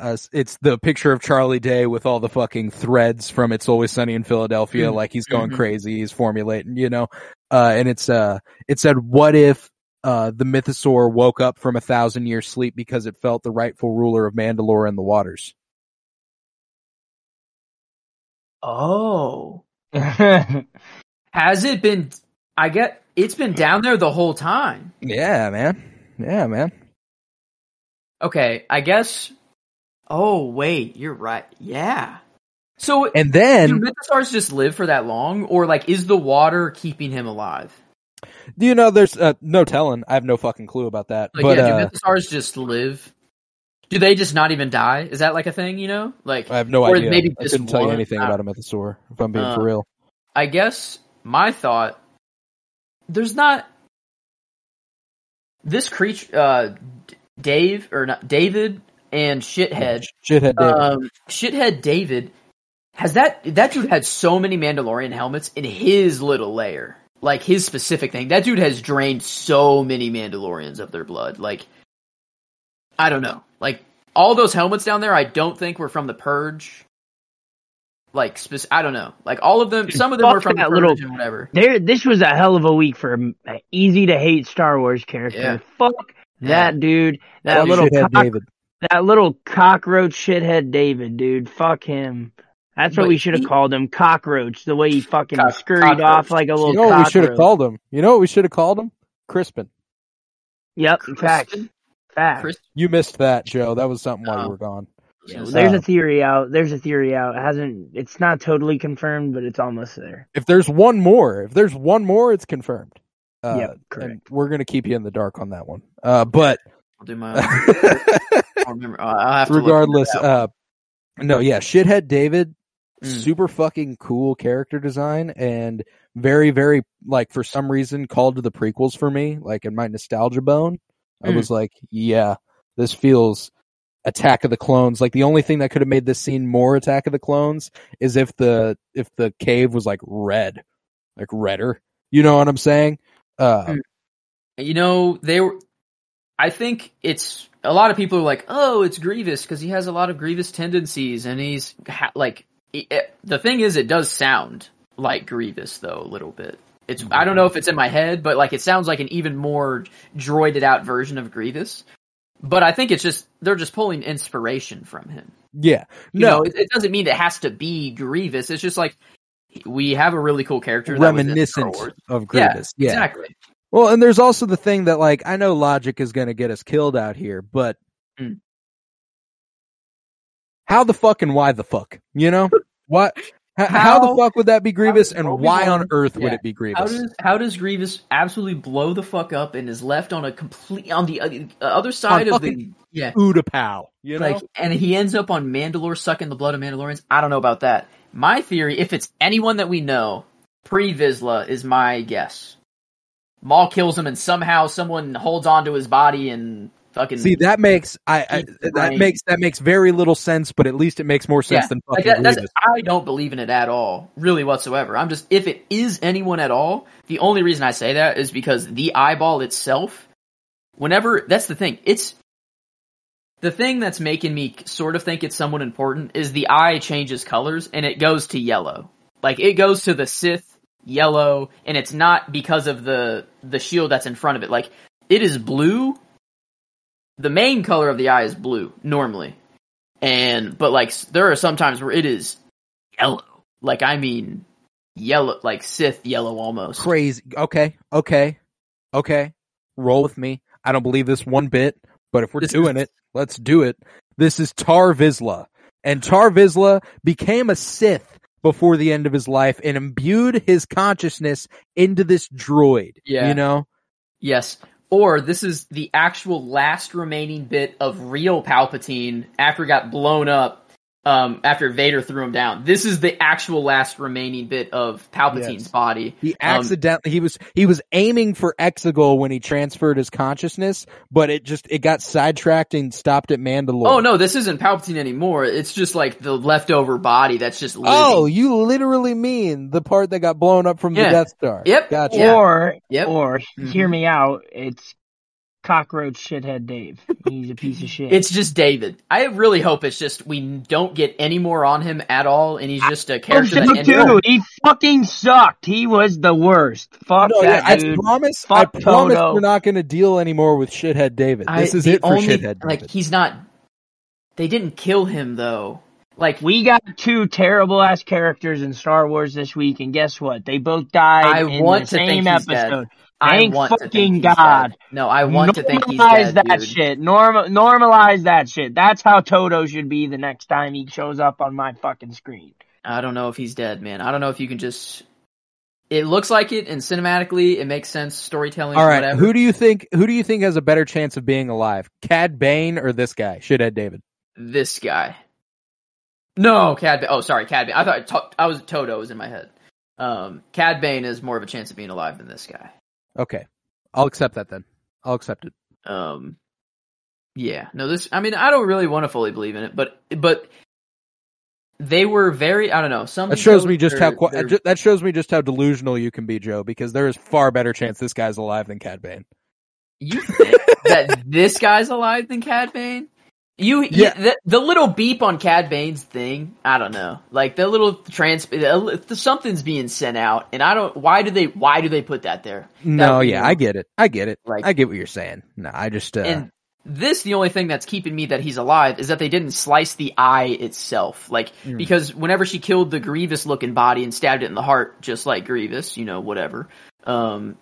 uh, it's the picture of Charlie Day with all the fucking threads from It's Always Sunny in Philadelphia, Mhm. like he's going Mhm. crazy, he's formulating, you know. Uh, and it's uh, it said, "What if uh the mythosaur woke up from a thousand year sleep because it felt the rightful ruler of Mandalore in the waters?" Oh, has it been? I get it's been down there the whole time. Yeah, man. Yeah, man. Okay, I guess. Oh wait, you're right. Yeah. So And then do Mythosaurs just live for that long, or like is the water keeping him alive? do you know? There's uh, no telling. I have no fucking clue about that. Like, but yeah, uh, do Mythosaurs just live? Do they just not even die? Is that like a thing? You know, like I have no idea. maybe I couldn't tell you anything Uh, about a mythosaur. If I'm being uh, for real. I guess my thought there's not this creature uh D- Dave or not David and shithead Shithead David. um shithead David has that that dude had so many Mandalorian helmets in his little lair like his specific thing that dude has drained so many Mandalorians of their blood like I don't know like all those helmets down there I don't think were from the purge like spec- I don't know like all of them Dude, some of them were fuck from the that purge little- and whatever there. This was a hell of a week for an easy to hate Star Wars character. Yeah. Fuck that dude. That Fuck little Shithead cock, David. That little cockroach shithead David, dude. Fuck him. That's what But we should have he- called him, cockroach. The way he fucking Cock- scurried cockroach. off like a little You know what we should have called him? You know what we should have called him? Crispin. Yep, facts, fact, facts. Chris, You missed that, Joe. That was something while we were gone. Yeah, There's Uh, a theory out. There's a theory out. It hasn't. It's not totally confirmed, but it's almost there. If there's one more, if there's one more, it's confirmed. Uh, Yep, and correct. we're gonna keep you in the dark on that one. Uh, but I'll do my own. I. I'll have to regardless, uh, no, yeah, shithead David, Mm. super fucking cool character design and very, very like for some reason called to the prequels for me. Like in my nostalgia bone, I Mm. was like, yeah, this feels Attack of the Clones. Like the only thing that could have made this scene more Attack of the Clones is if the if the cave was like red, like redder. You know what I'm saying? Uh, Mm. you know they were i think it's a lot of people are like oh it's grievous because he has a lot of grievous tendencies and he's ha- like it, it- eh, the thing is it does sound like grievous though a little bit. It's i don't know if it's in my head but like it sounds like an even more droided out version of grievous. But i think it's just they're just pulling inspiration from him. Yeah, you no, know, it, it doesn't mean it has to be grievous. It's just like we have a really cool character that was in Star reminiscent of Grievous. Yeah, exactly Well, and there's also the thing that like I know logic is going to get us killed out here, but Mm. how the fuck and why the fuck? You know what? How, how the fuck would that be Grievous, and why on Obi-Wan- earth would Yeah. it be How Grievous? does how does Grievous absolutely blow the fuck up and is left on a complete on the uh, other side of the yeah Utapau, you know? like and he ends up on Mandalore sucking the blood of Mandalorians. I don't know about that. My theory, if it's anyone that we know, pre Vizsla is my guess. Maul kills him and somehow someone holds onto his body and fucking See, that makes I, I that brain. makes that makes very little sense, but at least it makes more sense Yeah, than like fucking that. I don't believe in it at all, really whatsoever. I'm just if it is anyone at all, the only reason I say that is because the eyeball itself, whenever that's the thing, it's the thing that's making me sort of think it's someone important is the eye changes colors and it goes to yellow. Like it goes to the Sith yellow, and it's not because of the the shield that's in front of it. Like it is blue. The main color of the eye is blue normally, and but like there are some times where it is yellow. Like I mean yellow, like Sith yellow almost. Crazy. Okay, okay, okay. Roll with me. I don't believe this one bit, but if we're This doing is- it, let's do it. This is Tar Vizsla, and Tar Vizsla became a Sith before the end of his life and imbued his consciousness into this droid. Yeah. you know. Yes. Or this is the actual last remaining bit of real Palpatine after he got blown up. Um, after Vader threw him down, this is the actual last remaining bit of Palpatine's Yes. body. He Um, accidentally he was he was aiming for Exegol when he transferred his consciousness, but it just it got sidetracked and stopped at Mandalore. Oh no, this isn't Palpatine anymore. It's just like the leftover body that's just living. Oh, you literally mean the part that got blown up from Yeah. the Death Star? Yep. Gotcha. Or Yep. or Mhm. hear me out. It's cockroach shithead Dave. He's a piece of shit. It's just David. I really hope it's just we don't get any more on him at all, and he's just a character that Oh, ended up- dude, he fucking sucked. He was the worst. Fuck No, yeah, that I promise. Fuck I promise Toto. we're not going to deal anymore with shithead David. I- This is the it for only- shithead Like David. he's not. They didn't kill him though. Like We got two terrible ass characters in Star Wars this week, and guess what? They both died I in want the to think same episode. dead. Episode. I Thank want to fucking think God. dead. No, I want to think he's Normalize dead, that dude. shit. Normal, normalize that shit. That's how Toto should be the next time he shows up on my fucking screen. I don't know if he's dead, man. I don't know if you can just. It looks like it, and cinematically, it makes sense. Storytelling, All right, whatever. who do you think? Who do you think has a better chance of being alive? Cad Bane or this guy, shithead David? this guy. No, Cad. Ba- oh, sorry, Cad. Bane. I thought to- I was Toto was in my head. Um, Cad Bane is more of a chance of being alive than this guy. Okay, I'll accept that then. I'll accept it. Um, yeah, no, this. I mean, I don't really want to fully believe in it, but but they were very. I don't know. Some That shows me just how qu- they're- ju- that shows me just how delusional you can be, Joe. Because there is far better chance this guy's alive than Cad Bane. you think that this guy's alive than Cad Bane. You, Yeah. the, the little beep on Cad Bane's thing. I don't know, like the little trans, the, the- something's being sent out, and I don't. Why do they? Why do they put that there? No, be yeah. I get it. I get it. Like- I get what you're saying. No, I just uh, And this, the only thing that's keeping me that he's alive is that they didn't slice the eye itself. Like, Mm. because whenever she killed the Grievous looking body and stabbed it in the heart, just like Grievous, you know, whatever. Um,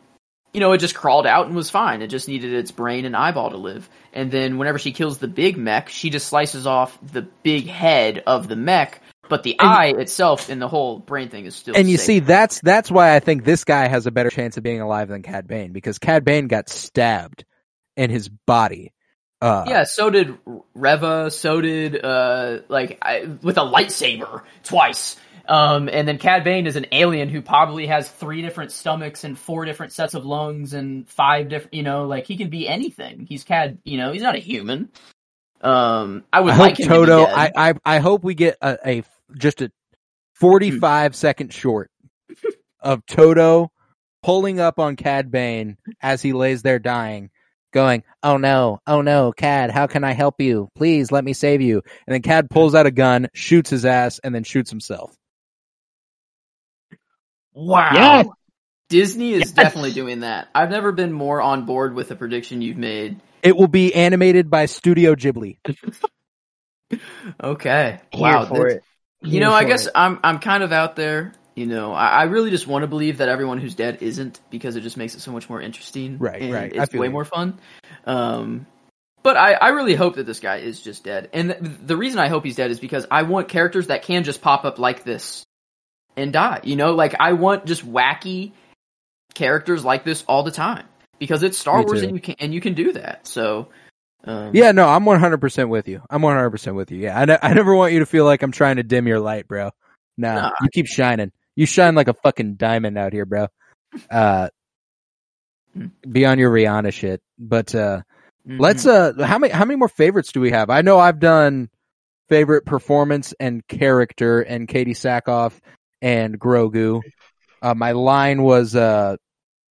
you know, it just crawled out and was fine. It just needed its brain and eyeball to live. And then whenever she kills the big mech, she just slices off the big head of the mech, but the eye itself and the whole brain thing is still. And you safe. see, that's that's why I think this guy has a better chance of being alive than Cad Bane because Cad Bane got stabbed in his body. Uh, Yeah, so did Reva. So did uh, like I, with a lightsaber twice. Um, and then Cad Bane is an alien who probably has three different stomachs and four different sets of lungs and five different. You know, like he can be anything. He's Cad. You know, he's not a human. Um, I would I like hope Toto. to. I, I I hope we get a, a just a forty-five second short of Toto pulling up on Cad Bane as he lays there dying, going, "Oh no, oh no, Cad, how can I help you? Please let me save you." And then Cad pulls out a gun, shoots his ass, and then shoots himself. Wow. Yes. Disney is definitely doing that. I've never been more on board with a prediction you've made. It will be animated by Studio Ghibli. Okay. Here Wow. for that's- it. You Here know, I guess it. I'm I'm kind of out there. You know, I, I really just want to believe that everyone who's dead isn't because it just makes it so much more interesting. Right, and right. It's way you. more fun. Um, but I, I really hope that this guy is just dead. And th- the reason I hope he's dead is because I want characters that can just pop up like this and die. You know, like I want just wacky characters like this all the time because it's Star Me Wars too. and you can and you can do that. So. Um, Yeah, no, I'm 100% with you. I'm 100% with you. Yeah, I, ne- I never want you to feel like I'm trying to dim your light, bro. No, Nah. you keep shining. You shine like a fucking diamond out here, bro. Uh, Hmm. be on your Rihanna shit. But, uh, mhm. let's, uh, how many, how many more favorites do we have? I know I've done favorite performance and character and Katee Sackhoff and Grogu. Uh, my line was, uh,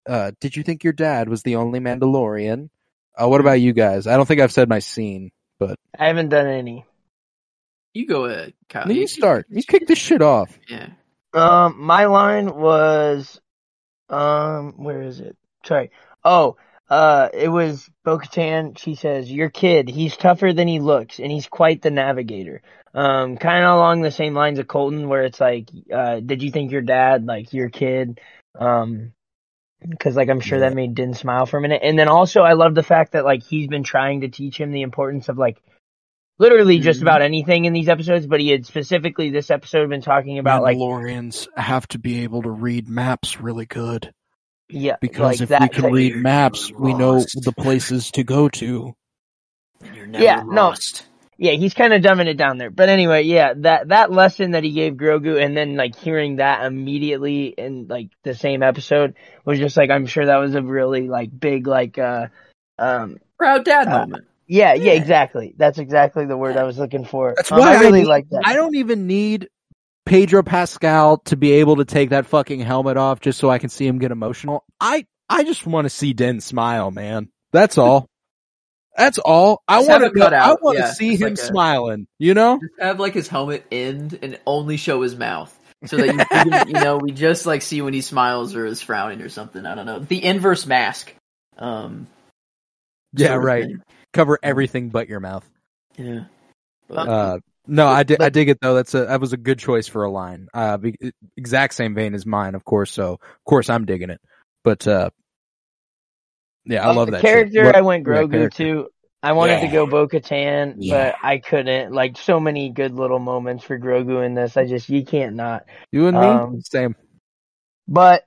uh, did you think your dad was the only Mandalorian? Uh, what about you guys? I don't think I've said my scene. But I haven't done any. You go ahead, Kyle. you start. You kick this shit off. Yeah. Um, my line was, um, where is it? Sorry. Oh, uh, it was Bo-Katan. She says, "Your kid, he's tougher than he looks, and he's quite the navigator." Um, kind of along the same lines of Colton, where it's like, uh, did you think your dad, like your kid, um, because like I'm sure Yeah. that made Din smile for a minute. And then also, I love the fact that like he's been trying to teach him the importance of like literally just Mhm. about anything in these episodes, but he had specifically this episode been talking about like Mandalorians have to be able to read maps really good yeah, because like if that we can read maps, we know the places to go to. You're never Yeah, no. Lost. Yeah, he's kind of dumbing it down there. But anyway, yeah, that that lesson that he gave Grogu, and then like hearing that immediately in like the same episode was just like I'm sure that was a really like big like uh um Proud dad Uh, moment. yeah yeah Yeah. exactly that's exactly the word I was looking for. That's Um, why I really need- like that. I don't even need Pedro Pascal to be able to take that fucking helmet off just so I can see him get emotional. I I just want to see Din smile, man. That's all. That's all. I want to. it cut I want to Yeah, see him like a- smiling. You know? Just have like his helmet end and only show his mouth. So that you, you, can- you know, we just like see when he smiles or is frowning or something. I don't know. The inverse mask. Um, Yeah, sort right. thing. Cover everything but your mouth. Yeah. But, Uh, no, I did. I dig it though. That's a that was a good choice for a line. Uh, be, exact same vein as mine, of course. So of course I'm digging it. But uh, yeah, I Uh, love the that character. What- I went Grogu character. too. I wanted to go Bo Katan, Yeah. but I couldn't. Like so many good little moments for Grogu in this. I just you can't not. You and me, Um, same. But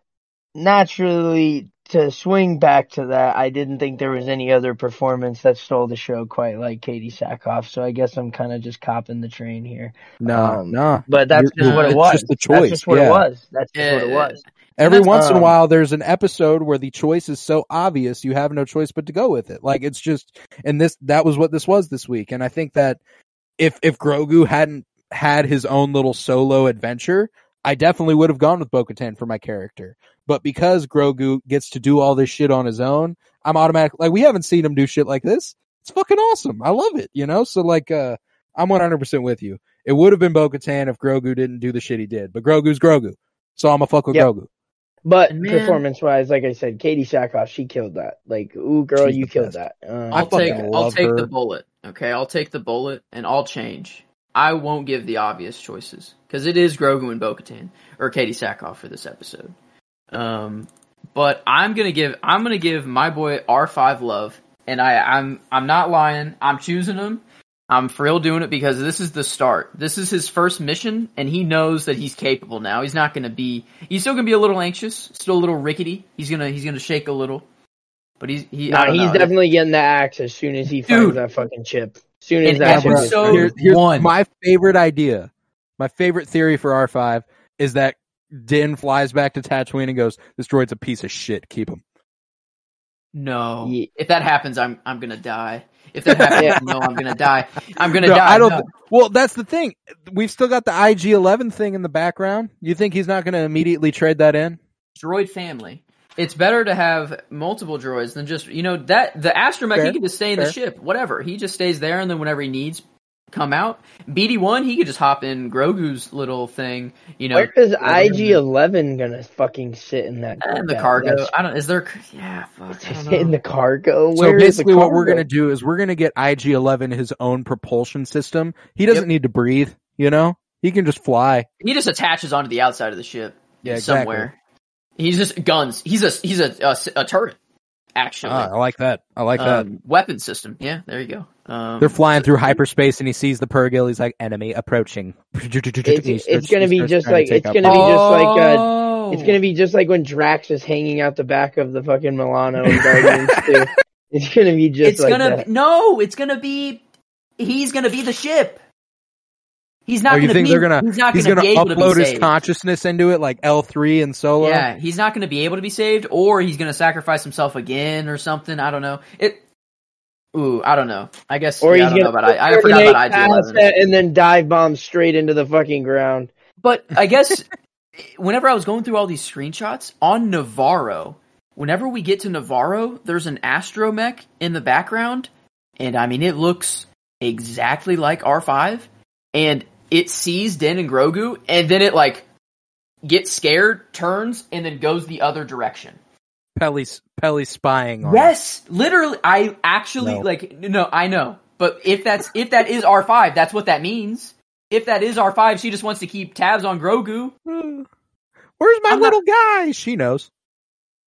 naturally, to swing back to that, I didn't think there was any other performance that stole the show quite like Katee Sackhoff. So I guess I'm kind of just copping the train here. No, um, no. But that's You're- just what it was. just the That's just what yeah. it was. That's just what it was. Every once in a um, while, there's an episode where the choice is so obvious you have no choice but to go with it. Like it's just, and this that was what this was this week. And I think that if if Grogu hadn't had his own little solo adventure, I definitely would have gone with Bo-Katan for my character. But because Grogu gets to do all this shit on his own, I'm automatically like we haven't seen him do shit like this. It's fucking awesome. I love it. You know, so like uh I'm 100 percent with you. It would have been Bo-Katan if Grogu didn't do the shit he did, but Grogu's Grogu, so I'm a fuck with Yep. Grogu. But Man. performance wise, like I said, Katee Sackhoff, she killed that. Like, ooh, girl, She's you killed best. that. Um, I I'll take I'll take her. the bullet. Okay, I'll take the bullet and I'll change. I won't give the obvious choices because it is Grogu and Bo-Katan or Katee Sackhoff for this episode. Um, but I'm gonna give I'm gonna give my boy R5 love, and I I'm I'm not lying. I'm choosing him. I'm for real doing it because this is the start. This is his first mission, and he knows that he's capable now. He's not gonna be. He's still gonna be a little anxious, still a little rickety. He's gonna he's gonna shake a little, but he's he. Nah, he's know. definitely getting the axe as soon as he Dude. finds that fucking chip. As soon as that chip is episode- found. Here- here's one. my favorite idea. My favorite theory for R5 is that Din flies back to Tatooine and goes, "This droid's a piece of shit. Keep him." No. Ye- If that happens, I'm I'm gonna die. If that happens, Yeah. no, I'm gonna die. I'm gonna No, die. I don't. no. thi- well, that's the thing. We've still got the IG11 thing in the background. You think he's not going to immediately trade that in? droid family. It's better to have multiple droids than just you know that the astromech Fair, he can just stay in fair. the ship, whatever. He just stays there, and then whenever he needs, come out. BD one, he could just hop in Grogu's little thing, you know, Where is. IG Eleven gonna fucking sit in that? in the cargo. that's- I don't. Is there? Yeah, fuck. I don't in the cargo. So Where is the basically, what we're going to do is we're going to get IG11 his own propulsion system. He doesn't Yep. need to breathe. You know, he can just fly. He just attaches onto the outside of the ship. Yeah, exactly. somewhere. He's just guns. He's a he's a a, a turret. Actually, Ah, I like that. I like that. um, weapon system. Yeah, there you go. Um, They're flying through hyperspace, and he sees the Purrgil. He's like, "Enemy approaching." It's, it's gonna be just like it's gonna be just like uh, it's gonna be just like when Drax is hanging out the back of the fucking Milano Guardians too. It's gonna be just it's like gonna that. be, no. It's gonna be. He's gonna be the ship. He's not Oh, you gonna think be. they're gonna? He's not He's gonna, gonna be able to upload be his saved. consciousness into it, like L three and Solo. Yeah, he's not gonna be able to be saved, or he's gonna sacrifice himself again or something. I don't know. It. Ooh, I don't know. I guess. Or yeah, he's I don't know gonna about. I, I forgot about IG Eleven. and then dive bomb straight into the fucking ground. But I guess whenever I was going through all these screenshots on Nevarro, whenever we get to Nevarro, there's an astromech in the background, and I mean it looks exactly like R5, and it sees Din and Grogu, and then it like gets scared, turns, and then goes the other direction. Peli's Peli's spying on. Yes, literally. I actually No. like no, I know, but if that's if that is R five, that's what that means. If that is R five, she just wants to keep tabs on Grogu. Where's my I'm not- little guy? She knows.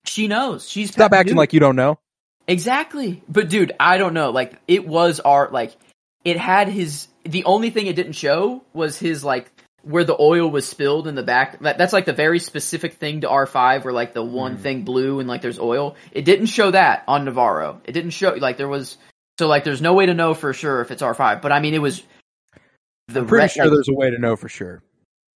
She knows. She's Stop acting dude, like you don't know. exactly. But dude, I don't know. Like it was our like it had his. The only thing it didn't show was his like where the oil was spilled in the back. That, that's like the very specific thing to R five, where like the one Mm. thing blue and like there's oil. It didn't show that on Nevarro. It didn't show like there was. So like there's no way to know for sure if it's R five. But I mean, it was. The I'm pretty rest- sure there's a way to know for sure.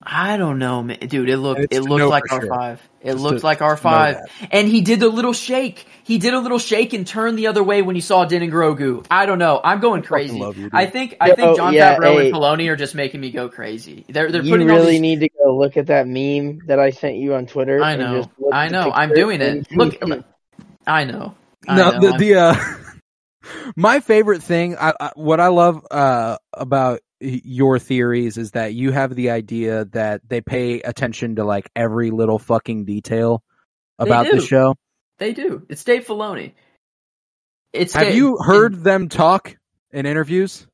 I don't know, man. dude. It looked It's it looked like for R sure. five. It Just looked to- like R five, and he did a little shake. He did a little shake and turned the other way when he saw Din and Grogu. I don't know. I'm going crazy. love you. I think I Yo, think Jon yeah, Favreau hey. and Filoni are just making me go crazy. They're they're you putting all really these. need to go look at that meme that I sent you on Twitter. I know. I know. I'm doing it. and- Look, I know. I No, know. the, I'm- the uh, my favorite thing, I, I, what I love uh about y- your theories is that you have the idea that they pay attention to like every little fucking detail about the show. they do. It's Dave Filoni. It's Have Dave- you heard them talk in interviews?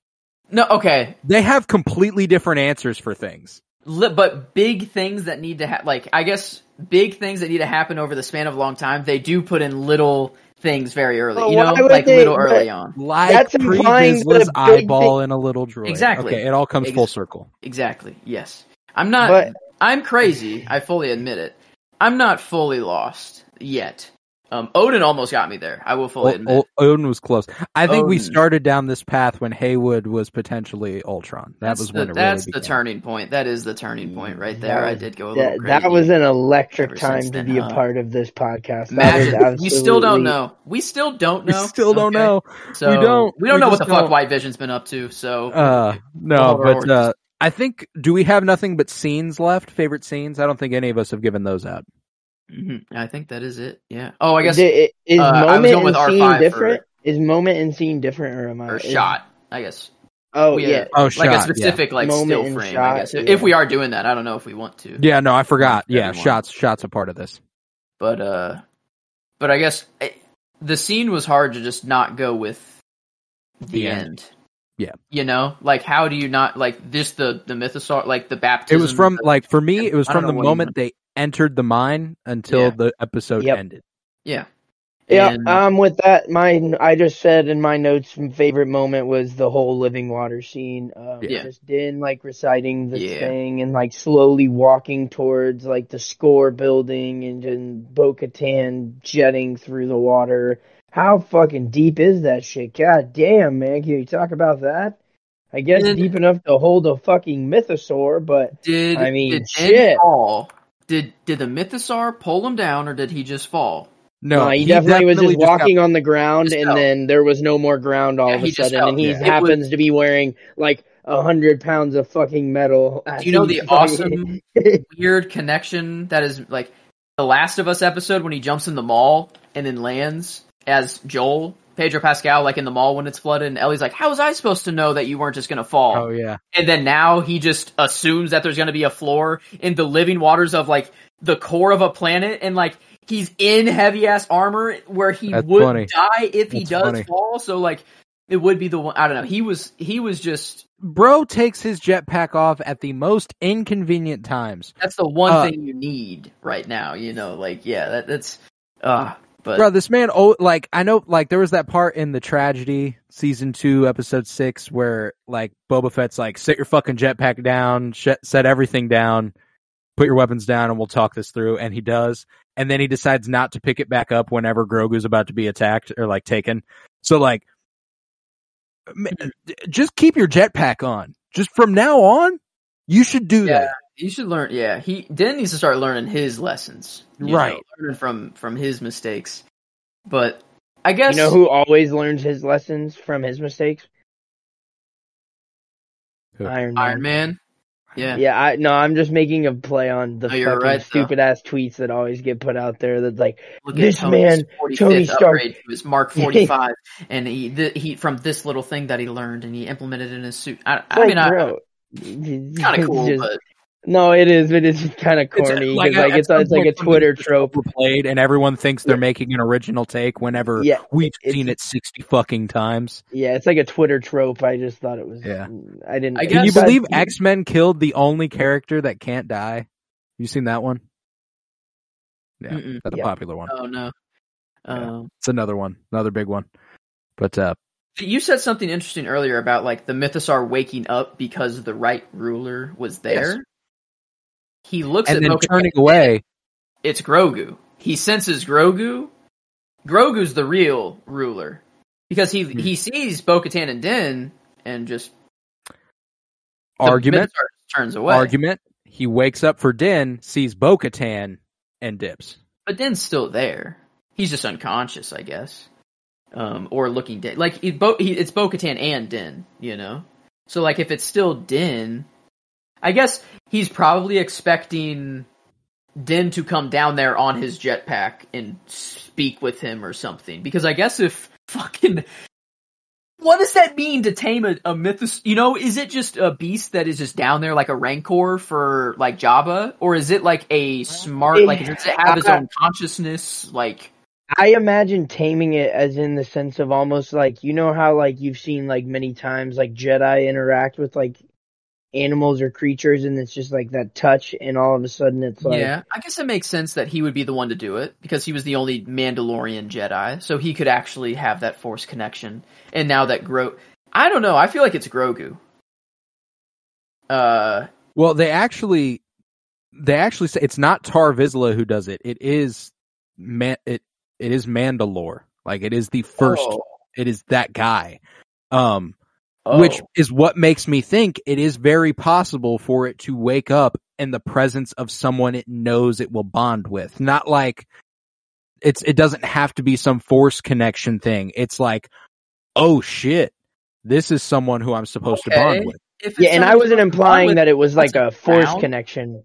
No. Okay. They have completely different answers for things. But big things that need to ha- like I guess big things that need to happen over the span of a long time. They do put in little things very early. Well, you know, like they- little early on. Like That's Pre implying that Vizsla's eyeball thing- in a little droid. Exactly. Okay, it all comes Ex- full circle. Exactly. Yes. I'm not. But- I'm crazy. I fully admit it. I'm not fully lost yet. Um, Odin almost got me there. I will fully O- admit. O- Odin was close. I think we started down this path when Hayward was potentially Ultron. That that's was the, when it that's really the began. turning point. That is the turning point right That there. I did go a little That, crazy. that was an electric time to then, be a huh? part of this podcast. That Imagine. was We still don't know. We still don't We know. still don't Okay? know. So We don't. We don't We know what the fuck don't. White Vision's been up to. So Uh, no, but uh, I think do we have nothing but scenes left? Favorite scenes? I don't think any of us have given those out. Mhm. I think that is it. Yeah. Oh, I guess Di- Is uh, I was moment going with and scene R5 for- different? Is moment and scene different, or am I? or is- shot. I guess. Oh Yeah. yeah. Oh, like shot, a yeah. specific like Moment still frame. shot, I guess if, yeah. if we are doing that, I don't know if we want to. Yeah, no, I forgot. Yeah, Everyone. shots. Shots a part of this. But uh, but I guess eh, the scene was hard to just not go with the, The end. end. Yeah. You know, like how do you not like this the the mythosaur like the baptism? It was from like for me. It was from the know what you moment they entered the mine until Yeah. the episode Yep. ended. Yeah. Yeah, And- I'm with that. My I just said in my notes, my favorite moment was the whole living water scene. Um, Yeah. Just Din like reciting the Yeah. thing and like slowly walking towards like the score building and then Bo-Katan jetting through the water. How fucking deep is that shit? God damn, man! Can you talk about that? I guess And- deep enough to hold a fucking mythosaur, but Did I mean, did shit. Din fall? Did did the mythosaur pull him down, or did he just fall? No, No, he, definitely, was just got- walking on the ground, and fell. then there was no more ground all Yeah, of a sudden, fell. and he Yeah. It happens to be wearing like a hundred pounds of fucking metal. Do you know the awesome weird connection that is like the Last of Us episode when he jumps in the mall and then lands as Joel, Pedro Pascal, like in the mall when it's flooded, and Ellie's like, "How was I supposed to know that you weren't just gonna fall?" Oh yeah. And then now he just assumes that there's gonna be a floor in the living waters of like the core of a planet, and like he's in heavy ass armor where he That's would funny. die if he does funny. fall. So like it would be the one. I don't know. He was he was just Bro takes his jetpack off at the most inconvenient times. that's the one Uh, thing you need right now. You know, like yeah, that, that's uh but Bro, this man, oh, like I know, like there was that part in the tragedy season two, episode six, where like Boba Fett's like, "Set your fucking jetpack down, sh- set everything down, put your weapons down, and we'll talk this through." And he does, and then he decides not to pick it back up whenever Grogu's about to be attacked or like taken. So like, just keep your jetpack on. Just from now on, you should do Yeah. that. You should learn. Yeah, he Din needs to start learning his lessons. Right. know, learning from from his mistakes. But I guess You know who always learns his lessons from his mistakes? Who? Iron Man. Iron Man. Yeah. Yeah, I no, I'm just making a play on the oh, No, fucking right, though. stupid ass tweets that always get put out there. That's like, Look This at Tony's man, Tony Stark- upgrade to his Mark 45, and he th- he from this little thing that he learned, and he implemented in his suit. I, I like, mean, I, bro, kind of cool, Just- but no, it is. It is kind of It's, corny like, because like, it's some it's like a Twitter trope. played, and everyone thinks they're making an original take whenever Yeah, we've it's- seen it sixty fucking times. Yeah, it's like a Twitter trope. I just thought it was. Yeah. I didn't. I Can you believe X Men killed the only character that can't die? You seen that one? Yeah, Mm-mm. that's Yeah. a popular one. oh no. Yeah. Um, It's another one, another big one. But uh, you said something interesting earlier about like the Mythosaur waking up because the right ruler was there. Yes. He looks and at then Bo-Katan turning away. it's Grogu. He senses Grogu. Grogu's the real ruler because he Hmm. he sees Bo-Katan and Din and just Argument, turns away. argument. He wakes up for Din, sees Bo Katan, and dips. But Din's still there. He's just unconscious, I guess, um, or looking dead. Like he, Bo, he, it's Bo-Katan and Din, you know. So like if it's still Din, I guess he's probably expecting Din to come down there on his jetpack and speak with him or something. Because I guess if fucking what does that mean to tame a, a mythos? You know, is it just a beast that is just down there like a rancor for like Jabba, or is it like a smart like does it have its own consciousness? Like I imagine taming it as in the sense of almost like you know how like you've seen like many times like Jedi interact with like animals or creatures and it's just like that touch and all of a sudden it's like yeah, I guess it makes sense that he would be the one to do it because he was the only Mandalorian Jedi, so he could actually have that Force connection. And now that Gro, I don't know, I feel like it's Grogu. Uh, Well, they actually, they actually say it's not Tar Vizsla who does it. It is man. It it is Mandalore. Like it is the first. oh, It is that guy. Um, oh. which is what makes me think it is very possible for it to wake up in the presence of someone it knows it will bond with. Not like it's it doesn't have to be some force connection thing. It's like, oh shit, this is someone who I'm supposed to Okay. bond with. Yeah and I wasn't implying with- that it was like a force found, connection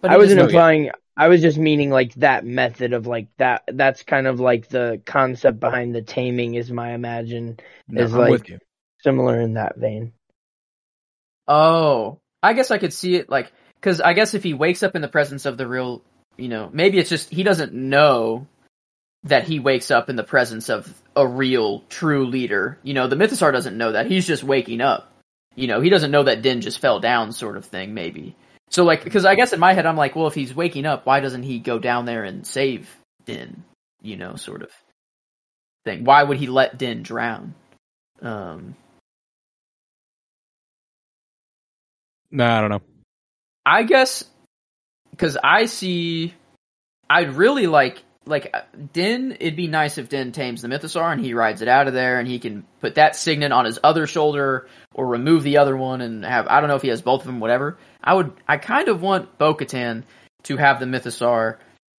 but I wasn't doesn't- implying I was just meaning like that method of like that that's kind of like the concept behind the taming is my imagine No, Is I'm like- with you. Similar in that vein. Oh, I guess I could see it like because I guess if he wakes up in the presence of the real, you know, maybe it's just he doesn't know that he wakes up in the presence of a real, true leader. You know, the Mythosaur doesn't know that. He's just waking up. You know, he doesn't know that Din just fell down, sort of thing. Maybe. So like, because I guess in my head I'm like, well, if he's waking up, why doesn't he go down there and save Din? you know, sort of thing. Why would he let Din drown? Um, No, I don't know. I guess because I see, I'd really like like uh, Din. It'd be nice if Din tames the Mythosaur and he rides it out of there, and he can put that signet on his other shoulder or remove the other one and have. I don't know if he has both of them. Whatever. I would. I kind of want Bo-Katan to have the Mythosaur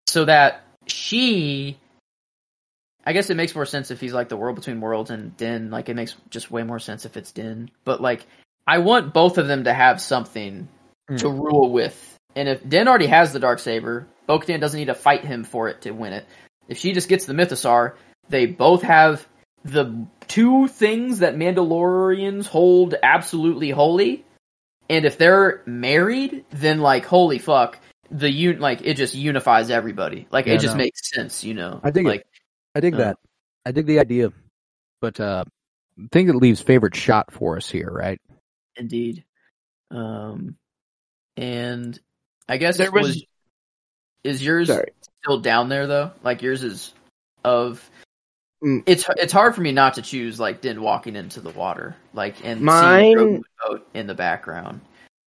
so that she. I guess it makes more sense if he's like the world between worlds and Din. Like it makes just way more sense if it's Din. But like, I want both of them to have something to rule with. And if Din already has the dark saber, Bo-Katan doesn't need to fight him for it to win it. If she just gets the Mythosaur, they both have the two things that Mandalorians hold absolutely holy. And if they're married, then like holy fuck, the un- like it just unifies everybody. Like Yeah, it just no. makes sense, you know. I dig it. like I dig Uh, that. I dig the idea, but uh, think it leaves favorite shot for us here, right? Indeed. Um, and I guess There was- was is yours Sorry. still down there though? Like yours is of. Mm. It's it's hard for me not to choose like Din walking into the water, like and Mine- boat in the background.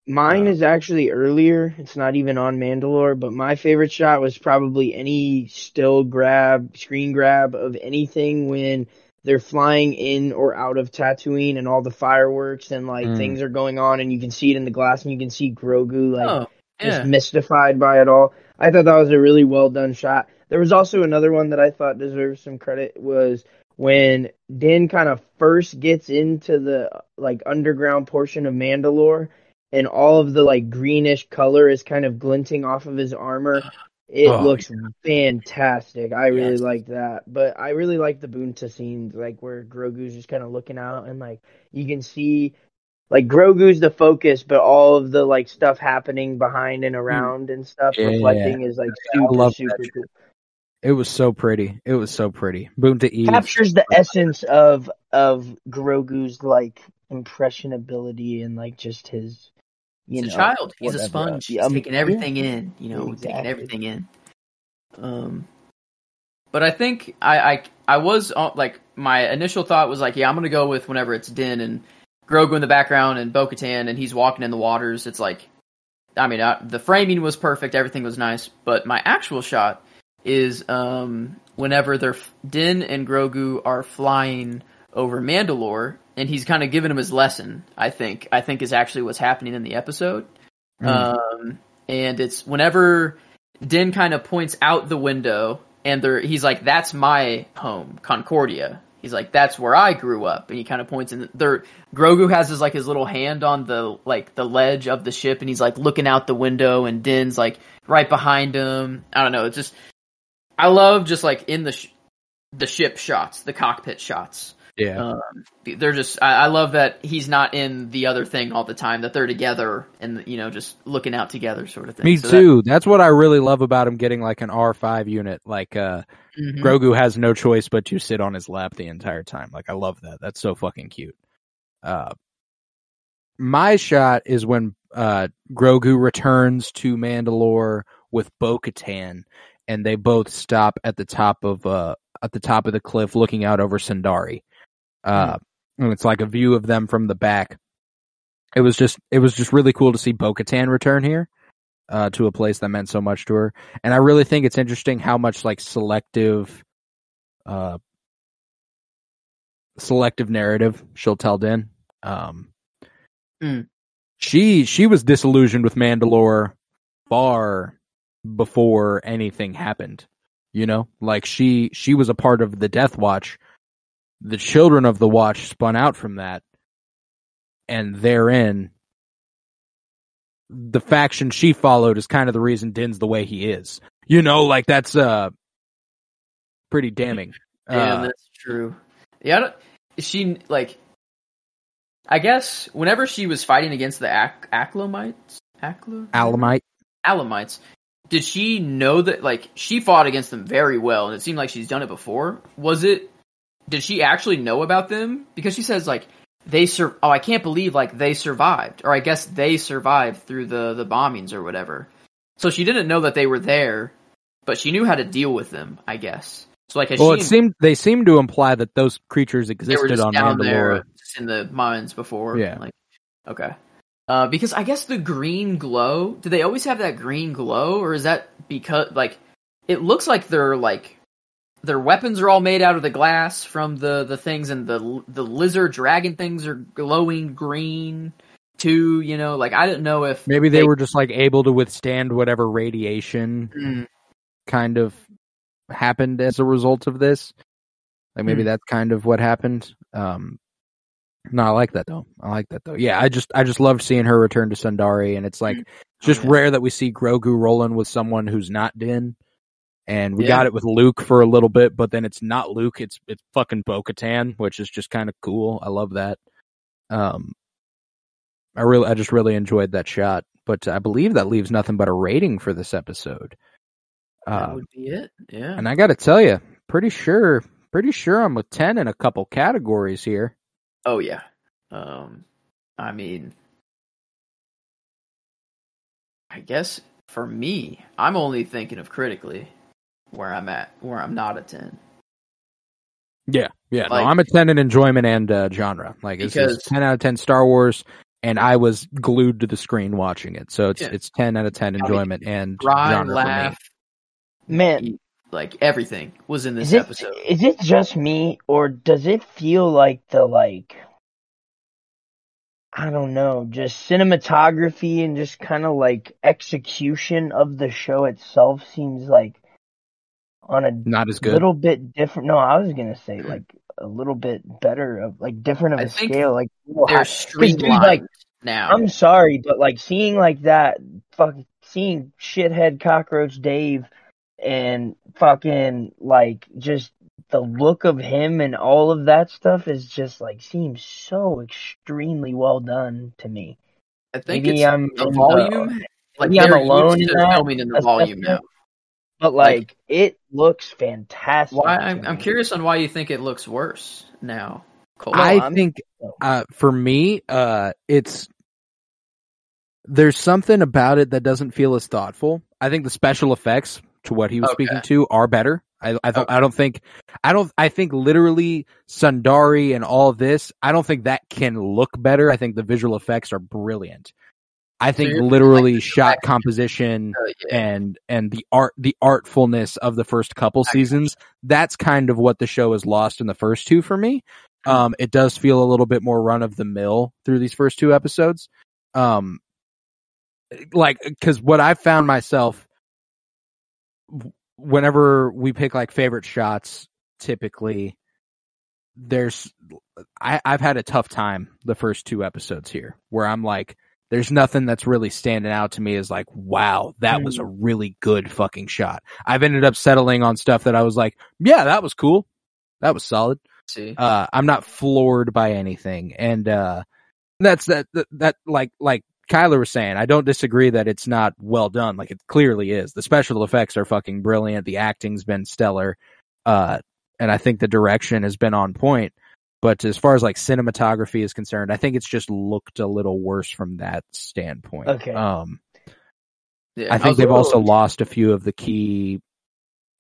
Mine Uh, is actually earlier. It's not even on Mandalore, but my favorite shot was probably any still grab, screen grab of anything when they're flying in or out of Tatooine and all the fireworks and like Mm. things are going on and you can see it in the glass and you can see Grogu like oh, just mystified by it all. I thought that was a really well done shot. There was also another one that I thought deserves some credit was when Din kind of first gets into the like underground portion of Mandalore and all of the like greenish color is kind of glinting off of his armor. It Oh, looks fantastic. I really like that. But I really like the Boonta scenes, like where Grogu's just kind of looking out and like you can see like Grogu's the focus, but all of the like stuff happening behind and hmm. around and stuff Yeah. reflecting is like super super cool. It was so pretty. It was so pretty. Boonta Eve. Captures the essence of of Grogu's like impressionability and like just his you He's know a child. He's a sponge. He's Yeah, um, taking everything in. You know, Exactly. taking everything in. Um, but I think I I I was uh, like my initial thought was like, yeah, I'm gonna go with whenever it's Din and Grogu in the background and Bo-Katan and he's walking in the waters. It's like, I mean, uh, the framing was perfect, everything was nice, but my actual shot is um whenever they're Din and Grogu are flying over Mandalore and he's kind of giving him his lesson. I think I think is actually what's happening in the episode. Mm. Um, and it's whenever Din kind of points out the window and there he's like, "That's my home, Concordia." He's like, "That's where I grew up," and he kind of points and there. Grogu has his like his little hand on the like the ledge of the ship, and he's like looking out the window, and Din's like right behind him. I don't know. It's just I love just like in the sh- the ship shots, the cockpit shots. Yeah. Um, they're just I, I love that he's not in the other thing all the time. That they're together and you know just looking out together, sort of thing. Me So that- too. That's what I really love about him getting like an R5 unit. Like uh Mhm. Grogu has no choice but to sit on his lap the entire time. Like I love that. That's so fucking cute. Uh my shot is when uh Grogu returns to Mandalore with Bo-Katan and they both stop at the top of uh at the top of the cliff looking out over Sundari. Uh and it's like a view of them from the back. It was just it was just really cool to see Bo-Katan return here uh, to a place that meant so much to her. And I really think it's interesting how much like selective, uh, selective narrative she'll tell Din. Um, Mm. she she was disillusioned with Mandalore far before anything happened. You know, like she she was a part of the Death Watch. The children of the Watch spun out from that, and therein the faction she followed is kind of the reason Din's the way he is. You know, like that's uh pretty damning. Yeah, Uh, that's true. Yeah, I don't, she like. I guess whenever she was fighting against the Ac- Aclomites, Aclo, Alamite. Alamites, did she know that like she fought against them very well, and it seemed like she's done it before? Was it? Did she actually know about them? Because she says like they sur. Oh, I can't believe like they survived, or I guess they survived through the the bombings or whatever. So she didn't know that they were there, but she knew how to deal with them. I guess. So like, Well, she it seemed they seemed to imply that those creatures they were existed just on down Mandalore. there in the mines before. Yeah. Like, okay. Uh, because I guess the green glow. Do they always have that green glow, or is that because like it looks like they're like their weapons are all made out of the glass from the the things, and the the lizard dragon things are glowing green too. You know, like I didn't know if Maybe they were just like able to withstand whatever radiation Mm, kind of happened as a result of this. Like maybe Hmm. that's kind of what happened. Um, no, I like that though. I like that though. Yeah, I just I just loved seeing her return to Sundari, and it's like it's just yeah. rare that we see Grogu rolling with someone who's not Din. And we Yeah. got it with Luke for a little bit, but then it's not Luke. It's it's fucking Bo Katan, which is just kind of cool. I love that. Um, I really I just really enjoyed that shot. But I believe that leaves nothing but a rating for this episode. that Uh, would be it. Yeah. and I got to tell you, pretty sure, pretty sure I'm with ten in a couple categories here. Oh yeah. Um I mean I guess for me, I'm only thinking of critically where I'm at, where I'm not a 10. Yeah, yeah. Like- no, I'm a ten in enjoyment and uh, genre. Like it's, it's ten out of ten Star Wars, and I was glued to the screen watching it. So it's Yeah. it's ten out of ten mean, enjoyment and Cry, genre laugh, Man, like everything was in this is it episode. is it just me or does it feel like the like I don't know, just cinematography and just kind of like execution of the show itself seems like on a. Not as good. little bit different. No, I was gonna say like a little bit better of like different of I a think scale. Like They're streamlined like, now. I'm sorry, but like seeing like that, fuck, seeing shithead cockroach Dave, and fucking like just the look of him and all of that stuff is just like seems so extremely well done to me. I think maybe it's I'm the in the- volume. like maybe I'm alone used in that filming in the volume now. Assessment. But Like- like, it looks fantastic. Why? I'm, I'm curious on why you think it looks worse now. Cole. I I'm- think uh, for me, uh, it's there's something about it that doesn't feel as thoughtful. I think the special effects, to what he was Okay. speaking to, are better. I I don't Okay. I don't think I don't I think literally Sundari and all this. I don't think that can look better. I think the visual effects are brilliant. I think you're- literally like, shot composition Uh, yeah. and and the art the artfulness of the first couple seasons that's kind of what the show has lost in the first two for me Hmm. um it does feel a little bit more run of the mill through these first two episodes um like cuz what i found myself whenever we pick like favorite shots typically there's I, I've had a tough time the first two episodes here where I'm like, there's nothing that's really standing out to me as like, wow, that was a really good fucking shot. I've ended up settling on stuff that I was like, yeah, that was cool. That was solid. See, Uh, I'm not floored by anything. And, uh, that's that, that, that, like, like Kyler was saying, I don't disagree that it's not well done. Like it clearly is. The special effects are fucking brilliant. The acting's been stellar. Uh, and I think the direction has been on point. But as far as like cinematography is concerned, I think it's just looked a little worse from that standpoint. Okay. Um, yeah, I think they've little- also lost a few of the key.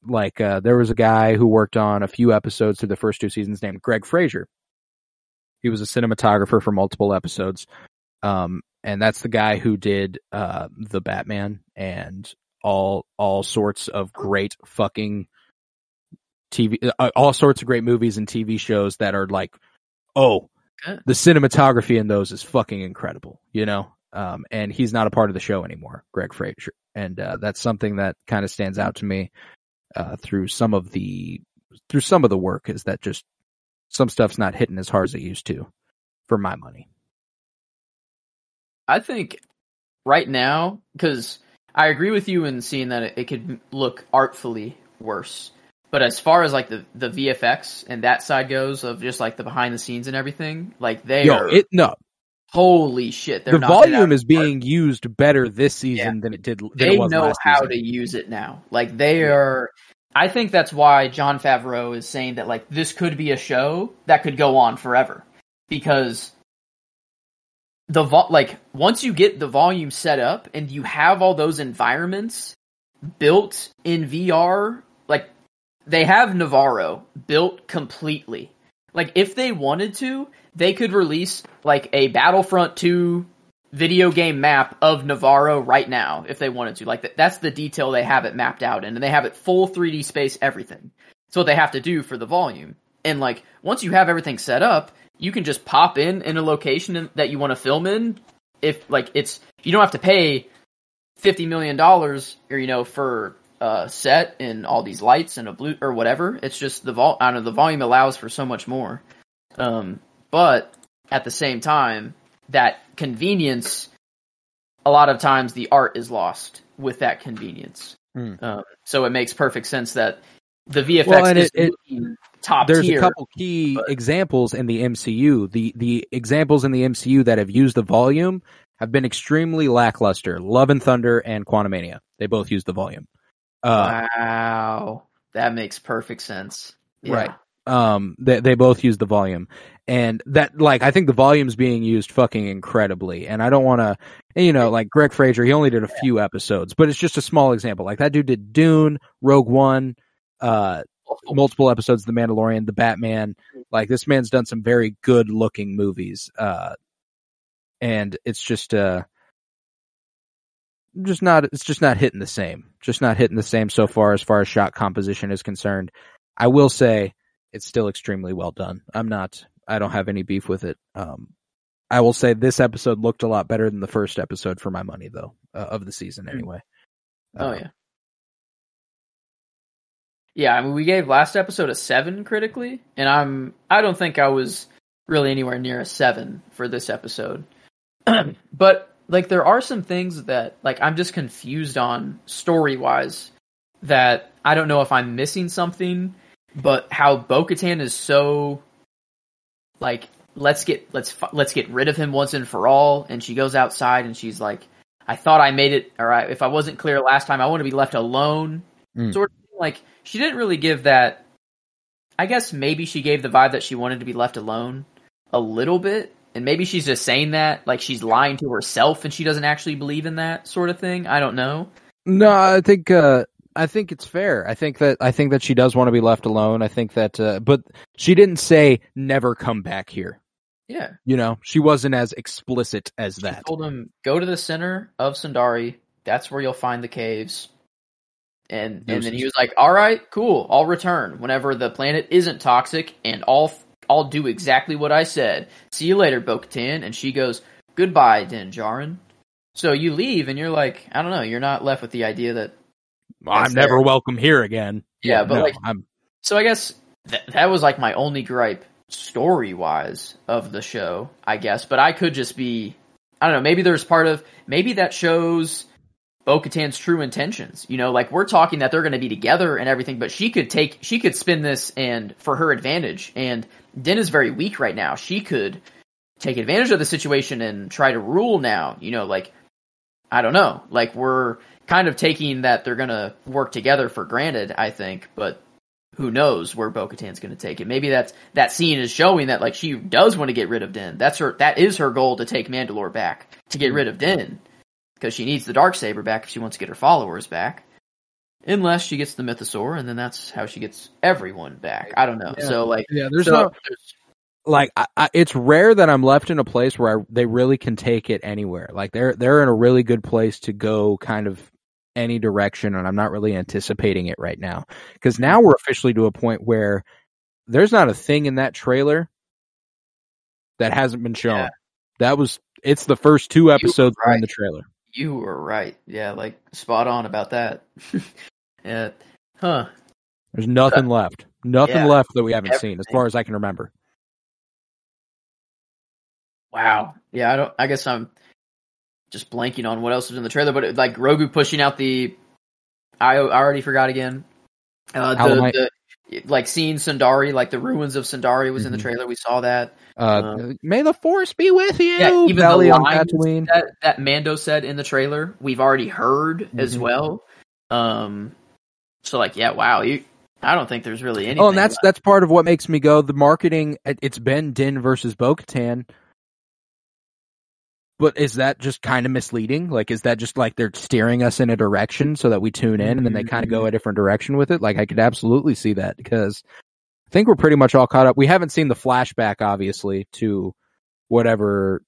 Like uh, there was a guy who worked on a few episodes through the first two seasons named Greig Fraser. He was a cinematographer for multiple episodes, um, and that's the guy who did uh, the Batman and all all sorts of great fucking TV, uh, all sorts of great movies and TV shows that are like, oh, the cinematography in those is fucking incredible, you know. Um, and he's not a part of the show anymore, Greig Fraser, and uh, that's something that kind of stands out to me uh, through some of the through some of the work is that just some stuff's not hitting as hard as it used to, for my money. I think right now, because I agree with you in seeing that it, it could look artfully worse. But as far as like the, the VFX and that side goes of just like the behind the scenes and everything, like they Yo, are it no, holy shit. They're the volume is being used better this season than it did. Than They it was know how season. to use it now. Like they are. I think that's why Jon Favreau is saying that like this could be a show that could go on forever because the vo- like once you get the volume set up and you have all those environments built in VR, they have Nevarro built completely. Like if they wanted to, they could release like a Battlefront 2 video game map of Nevarro right now if they wanted to. Like th- that's the detail they have it mapped out in and they have it full 3D space everything. It's what they have to do for the volume. And like once you have everything set up, you can just pop in in a location that you want to film in if like it's you don't have to pay 50 million dollars or you know for a set and all these lights and a blue or whatever. It's just the vol I don't know the volume allows for so much more. Um but at the same time that convenience a lot of times the art is lost with that convenience. Um, so it makes perfect sense that the VFX Well, is it- it- top There's tier. a couple key but- examples in the MCU. The the examples in the MCU that have used the volume have been extremely lackluster. Love and Thunder and Quantumania. They both use the volume. Uh, wow, that makes perfect sense. Yeah. Right. um they they both use the volume. And that like i think the volume's being used fucking incredibly. And i don't want to you know like greig fraser he only did a few episodes but it's just a small example. Like that dude did dune rogue one uh multiple. episodes of the mandalorian the batman. Like this man's done some very good looking movies uh and it's just uh just not it's just not hitting the same just not hitting the same so far as far as shot composition is concerned i will say it's still extremely well done. I'm not, I don't have any beef with it. Um, I will say this episode looked a lot better than the first episode for my money though, uh, of the season anyway. Oh Uh, yeah. Yeah, I mean we gave last episode a seven critically, and I'm I don't think I was really anywhere near a seven for this episode. but like there are some things that like I'm just confused on story wise that I don't know if I'm missing something, but how Bo-Katan is so like let's get let's let's get rid of him once and for all, and she goes outside and she's like, I thought I made it, or I, if I wasn't clear last time, I want to be left alone. Mm. Sort of like she didn't really give that. I guess maybe she gave the vibe that she wanted to be left alone a little bit, and maybe she's just saying that like she's lying to herself and she doesn't actually believe in that sort of thing. I don't know. No, I think, uh, I think it's fair. I think that, I think that she does want to be left alone. I think that, uh, but she didn't say never come back here. Yeah, You know, she wasn't as explicit as she that. told him go to the center of Sundari. That's where you'll find the caves. And and then he was like, "All right, cool. I'll return whenever the planet isn't toxic, and I'll I'll do exactly what I said. See you later, Bo-Katan." And she goes, "Goodbye, Din Djarin." So you leave, and you're like, I don't know. You're not left with the idea that. I'm never fair. welcome here again. Yeah, but no, like, I'm, so I guess th- that was like my only gripe story wise of the show, I guess. But I could just be, I don't know, maybe there's part of, maybe that shows Bo Katan's true intentions. You know, like we're talking that they're going to be together and everything, but she could take, she could spin this and for her advantage. And Din is very weak right now. She could take advantage of the situation and try to rule now. You know, like, I don't know. Like we're kind of taking that they're going to work together for granted, I think, but who knows where Bo-Katan's going to take it. Maybe that's that scene is showing that like she does want to get rid of Din. That's her that is her goal to take Mandalore back, to get rid of Din because she needs the dark saber back if she wants to get her followers back. Unless she gets the mythosaur and then that's how she gets everyone back. I don't know. Yeah. So like yeah, there's so no, there's- like I, I, it's rare that I'm left in a place where I, they really can take it anywhere. Like they're they're in a really good place to go kind of any direction, and I'm not really anticipating it right now because now we're officially to a point where there's not a thing in that trailer that hasn't been shown. Yeah. That was it's the first two episodes that are in the trailer. You were right. Yeah, like spot on about that. yeah. Huh. There's nothing left, nothing Yeah. left that we haven't seen as far as I can remember. Wow. Yeah, I don't. I guess I'm just blanking on what else was in the trailer, but it, like Grogu pushing out the. I, I already forgot again. Uh, the, the like seeing Sundari, like the ruins of Sundari was in the Mhm. trailer. We saw that. Uh, may the force be with you. Yeah, even Valley the on lines Tatooine. that that Mando said in the trailer, we've already heard as Mhm. well. Um, so like, yeah, wow. You, I don't think there's really anything. Oh, and that's left. that's part of what makes me go. The marketing, it- it's been Din versus Bo-Katan. But is that just kind of misleading? Like, is that just like they're steering us in a direction so that we tune in and then they kind of go a different direction with it? Like, I could absolutely see that because I think we're pretty much all caught up. We haven't seen the flashback, obviously, to whatever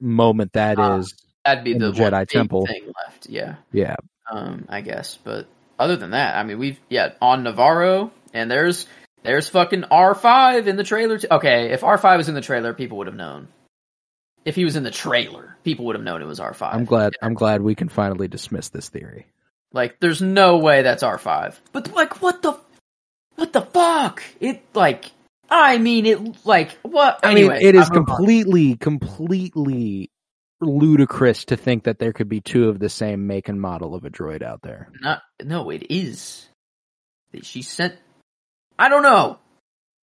moment that Ah. is. That'd be the, Jedi Temple. thing left. Yeah. Yeah. um, I guess. But other than that, I mean, we've yeah on Nevarro, and there's there's fucking R five in the trailer. T- okay, if R five was in the trailer, people would have known. If he was in the trailer, people would have known it was R five. I'm glad. I'm glad we can finally dismiss this theory. Like, there's no way that's R five. But like, what the, what the fuck? It like, I mean, it like what? I Anyway, mean, it is I'll move on. completely, completely ludicrous to think that there could be two of the same make and model of a droid out there. Not, no, it is. She sent. I don't know.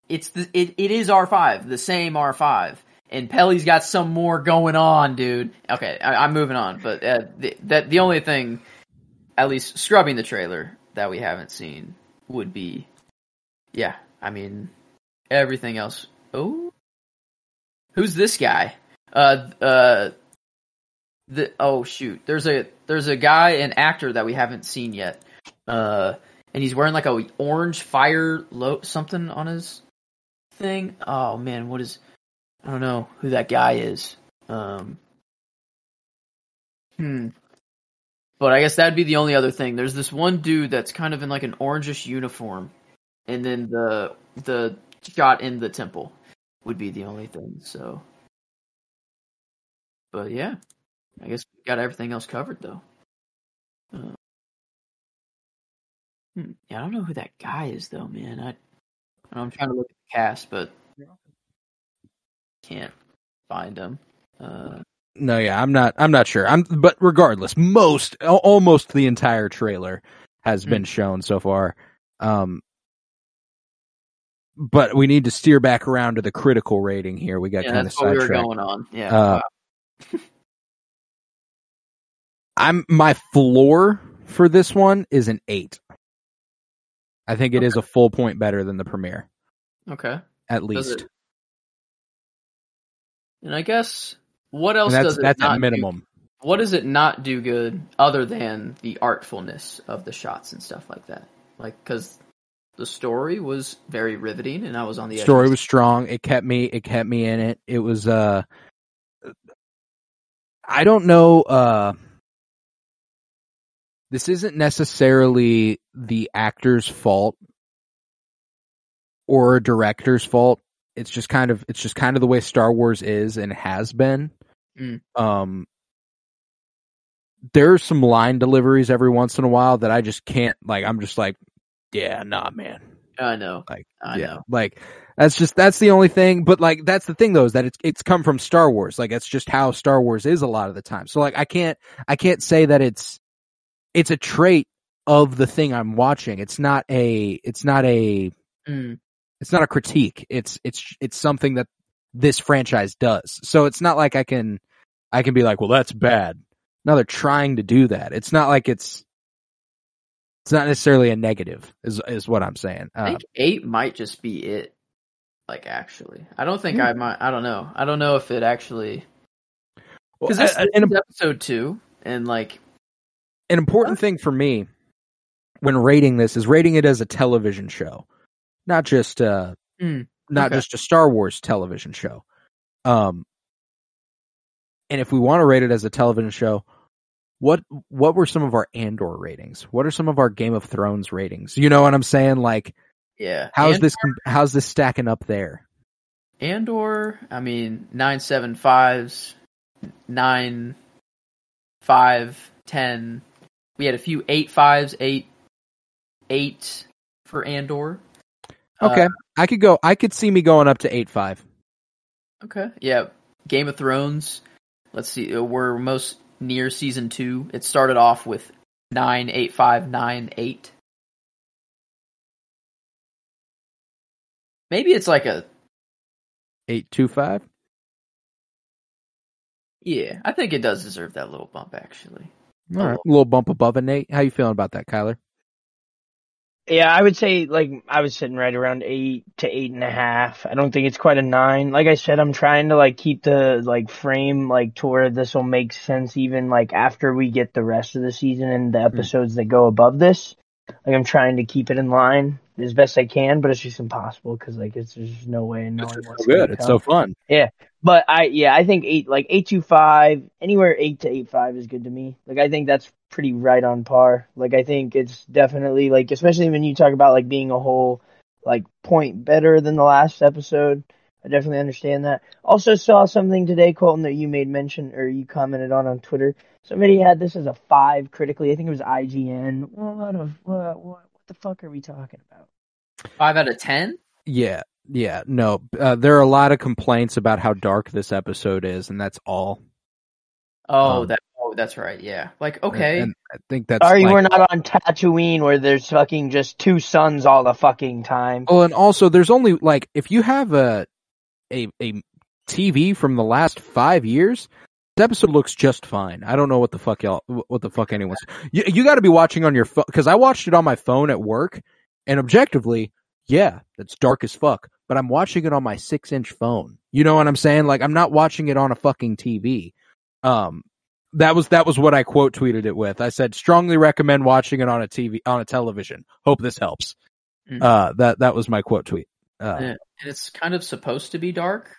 It's the it, it is R five, the same R five, and Peli's got some more going on, dude. Okay, I, I'm moving on, but uh, the, that the only thing, at least scrubbing the trailer that we haven't seen, would be, yeah. I mean, everything else. Oh, who's this guy? Uh, uh, the oh shoot, there's a there's a guy, an actor that we haven't seen yet. Uh, and he's wearing like a orange fire lo- something on his thing. Oh man, what is? I don't know who that guy is. Um, hmm. But I guess that'd be the only other thing. There's this one dude that's kind of in like an orangish uniform, and then the the shot in the temple would be the only thing. So, but yeah, I guess we got everything else covered though. Uh, hmm, yeah, I don't know who that guy is though, man. I I'm trying to look at the cast, but can't find them. Uh, No, yeah, I'm not. I'm not sure. I'm, but regardless, most, almost the entire trailer has been shown so far. Um, but we need to steer back around to the critical rating here. We got yeah, kind of what we were sidetracked. going on. Yeah, Uh, I'm my floor for this one is an eight. I think it is a full point better than the premiere, okay. at Does least. it- And I guess what else And that's does it that's not at do- minimum. what does it not do good other than the artfulness of the shots and stuff like that? Like, because the story was very riveting, and I was on the story was strong. It kept me. It kept me in it. It was. uh I don't know. uh This isn't necessarily the actor's fault or a director's fault. It's just kind of. It's just kind of the way Star Wars is and has been. Mm. Um. There's some line deliveries every once in a while that I just can't like. I'm just like, yeah, nah, man. I know. Like, I yeah, know. like that's just that's the only thing. But like that's the thing though is that it's it's come from Star Wars. Like that's just how Star Wars is a lot of the time. So like I can't I can't say that it's it's a trait of the thing I'm watching. It's not a it's not a Mm. It's not a critique. It's it's it's something that this franchise does. So it's not like I can I can be like, well, that's bad. No, they're trying to do that. It's not like it's it's not necessarily a negative. Is is what I'm saying. I Uh, think eight might just be it. Like, actually, I don't think Hmm. I might. I don't know. I don't know if it actually well, because this, a- this is episode two, and like, an important thing for me when rating this is rating it as a television show, not just uh, Hmm, not okay. just a Star Wars television show. Um, and if we want to rate it as a television show, what what were some of our Andor ratings? What are some of our Game of Thrones ratings? You know what I'm saying? Like, yeah, how's And- this how's this stacking up there? Andor, I mean, nine seven fives, nine five ten. We had a few eight fives, eight eight for Andor. Okay, Uh, I could go. I could see me going up to eight five. okay, yeah. Game of Thrones. Let's see. uh, We're most near season two. It started off with nine eight five nine eight. Maybe it's like a Eight two five. yeah. I think it does deserve that little bump actually. All right, a little bump above an eight. How you feeling about that, Kyler? Yeah, I would say like I was sitting right around eight to eight and a half. I don't think it's quite a nine. Like I said, I'm trying to like keep the like frame like to where this will make sense even like after we get the rest of the season and the hmm. episodes that go above this. Like I'm trying to keep it in line as best I can, but it's just impossible because like it's there's no way knowing It's so good. It's so fun. Yeah, but I yeah, I think eight like eight two five anywhere eight to eight five is good to me. Like I think that's pretty right on par. Like I think it's definitely like especially when you talk about like being a whole like point better than the last episode. I definitely understand that. Also saw something today, Colton, that you made mention or you commented on on Twitter. Somebody had this as a five critically. I think it was IGN. What of what what, what the fuck are we talking about? Five out of ten. Yeah, yeah. No, uh, there are a lot of complaints about how dark this episode is, and that's all. Oh, Um, that. Oh, that's right. Yeah. Like okay. And I think that's Sorry, like- we're not on Tatooine where there's fucking just two suns all the fucking time. Oh, and also there's only like if you have a a a TV from the last five years, this episode looks just fine. I don't know what the fuck y'all what the fuck anyone's. You you got to be watching on your phone because I watched it on my phone at work, and objectively, yeah, it's dark as fuck. But I'm watching it on my six inch phone. You know what I'm saying? Like I'm not watching it on a fucking TV. Um, that was that was what I quote tweeted it with. I said strongly recommend watching it on a TV on a television. Hope this helps. Mhm. Uh, that that was my quote tweet. Uh, and it's kind of supposed to be dark.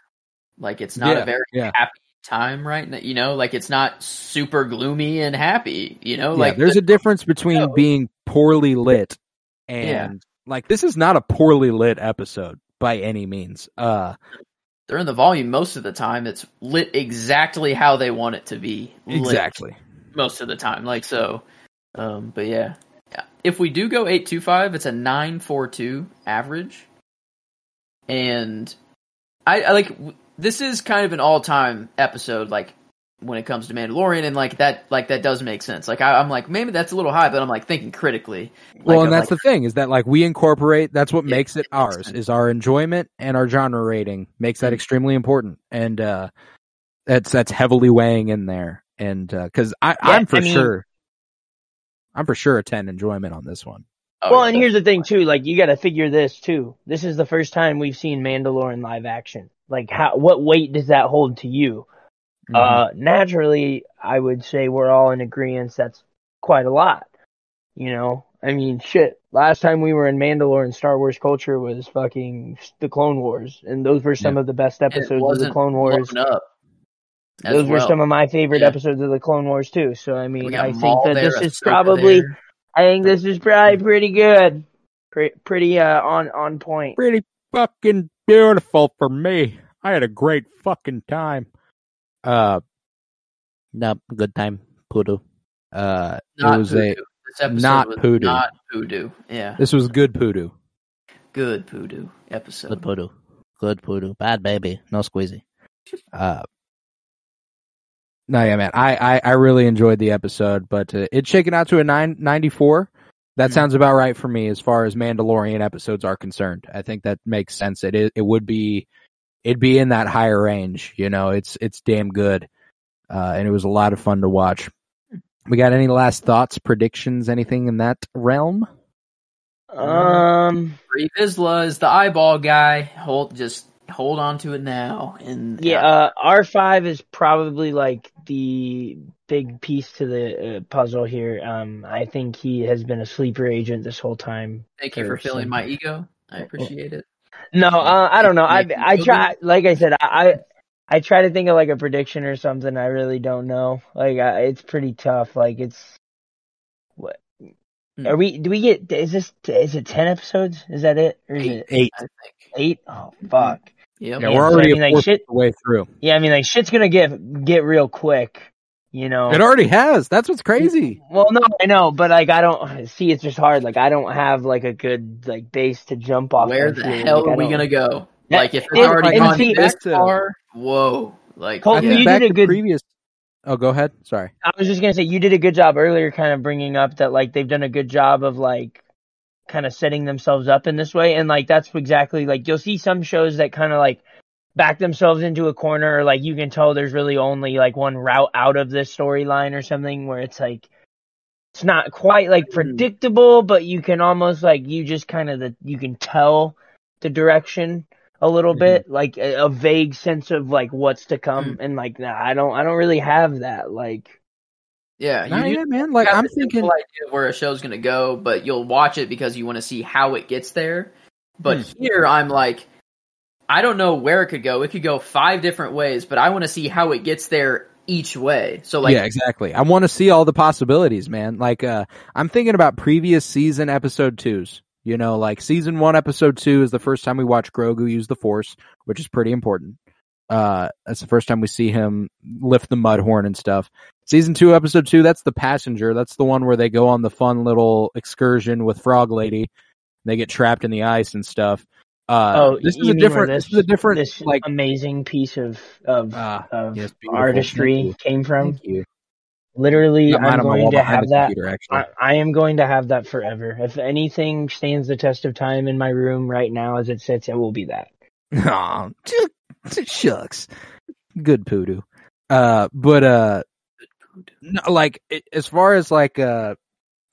Like it's not Yeah, a very yeah. happy time right now. You know, like it's not super gloomy and happy. You know, yeah, like there's the- a difference between being poorly lit and Yeah. like this is not a poorly lit episode by any means. Uh, they're in the volume most of the time. It's lit exactly how they want it to be. exactly. most of the time. Like so. Um, but yeah. If we do go eight two five, it's a nine four two average. And I, I like this is kind of an all time episode, like when it comes to Mandalorian, and like that, like that does make sense. Like I, I'm like maybe that's a little high, but I'm like thinking critically. Well, and I'm that's like, the thing is that like we incorporate. That's what Yeah, makes it it ours sense. is our enjoyment and our genre rating makes that Mhm. extremely important, and uh, that's that's heavily weighing in there. And because I, Yeah, I'm for I mean- sure, I'm for sure a ten enjoyment on this one. oh, well, yeah. and here's the thing too. Like you got to figure this too. This is the first time we've seen Mandalorian live action. Like how what weight does that hold to you? Mm-hmm. Uh, naturally, I would say we're all in agreement that's quite a lot. You know, I mean, shit. Last time we were in Mandalorian Star Wars culture was fucking the Clone Wars, and those were some of the best episodes of the Clone Wars. blown up. as Those were some of my favorite Yeah. episodes of the Clone Wars too. So I mean, I think Maul that there, this is probably, there. I think this is probably pretty good, Pre- pretty uh on on point. pretty fucking beautiful for me. I had a great fucking time. Uh, no, good time, poodoo. Uh, Not it was Poodoo. a This episode not was Poodoo. Not Poodoo. Yeah. this was good poodoo. Good Poodoo episode. poodoo, good poodoo, bad baby, no squeezy. Uh, no, yeah, man, I, I, I really enjoyed the episode, but uh, it's shaken out to a nine ninety four. That Mhm. sounds about right for me as far as Mandalorian episodes are concerned. I think that makes sense. It is, it would be, it'd be in that higher range. You know, it's it's damn good, uh, and it was a lot of fun to watch. We got any last thoughts, predictions, anything in that realm? Um, Pre Vizsla is the eyeball guy. Holt just hold on to it now. And yeah, uh, R five is probably like the big piece to the uh, puzzle here. Um, I think he has been a sleeper agent this whole time. thank you for filling my ego. I appreciate it. No, uh, I don't know. I I try, like I said, I, I try to think of like a prediction or something. I really don't know. Like I, it's pretty tough. Like it's what Hmm. are we? Do we get? Is this? Is it ten episodes? Is that it? Or is Eight. it Eight. I think. eight? Oh fuck. Yep. Yeah, Yeah, we're so I already mean, like, shit- the way through. Yeah, I mean like shit's gonna get get real quick. You know. It already has. That's what's crazy. Well, no, I know, but like I don't see. It's just hard. Like I don't have like a good like base to jump off. Where the here. hell Like, are we gonna go? Yeah, Like if it's and- already and gone see- this back to- far, whoa! Like Colton, yeah. you back did a good- previous. Oh, go ahead. Sorry. I was just gonna say you did a good job earlier, kind of bringing up that like they've done a good job of like kind of setting themselves up in this way, and like that's exactly like you'll see some shows that kind of like back themselves into a corner, or like you can tell there's really only like one route out of this storyline or something, where it's like it's not quite like predictable, but you can almost like you just kind of the you can tell the direction a little Mhm. bit, like a, a vague sense of like what's to come, and like nah, I don't I don't really have that. Like Yeah, Nah, you yeah, man. Like I'm thinking, idea where a show's gonna go, but you'll watch it because you want to see how it gets there. But Hmm. here, I'm like, I don't know where it could go. It could go five different ways, but I want to see how it gets there each way. So like, yeah, exactly. I want to see all the possibilities, man. Like, uh, I'm thinking about previous season episode twos. You know, like season one, episode two is the first time we watch Grogu use the Force, which is pretty important. Uh, that's the first time we see him lift the mud horn and stuff. Season two, episode two, that's the passenger. That's the one where they go on the fun little excursion with Frog Lady. They get trapped in the ice and stuff. Uh, oh, this is a different, this, is a different, this like, amazing piece of of, Ah, of yes, artistry came from. Literally, I'm on my wall going to have that. computer. I, I am going to have that forever. If anything stands the test of time in my room right now as it sits, it will be that. Aw, shucks. Good poodoo. Uh, but, uh, no, like, it, as far as like, uh,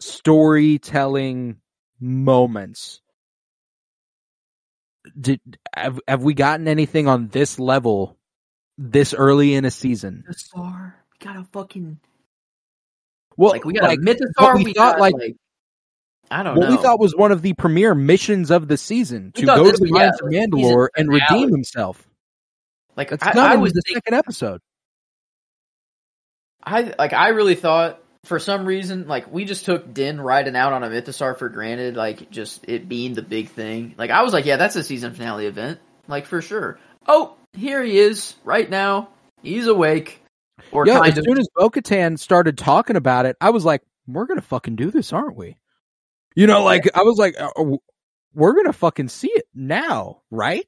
storytelling moments, did, have, have we gotten anything on this level this early in a season? Mythosaur, we got a fucking Well, like we got like, a Mythosaur. we we thought, got, like- like, I don't what know. we thought was one of the premier missions of the season We to go this to the yeah, Mandalore and redeem himself. like it's I, not I was the thinking, second episode. I like I really thought for some reason like we just took Din riding out on a Mythosaur for granted, like just it being the big thing. Like I was like, yeah, that's a season finale event, like for sure. Oh, here he is right now. He's awake, or Yeah, as of. soon as Bo-Katan started talking about it, I was like, "We're gonna fucking do this, aren't we?" You know, like I was like, uh, "We're gonna fucking see it now, right?"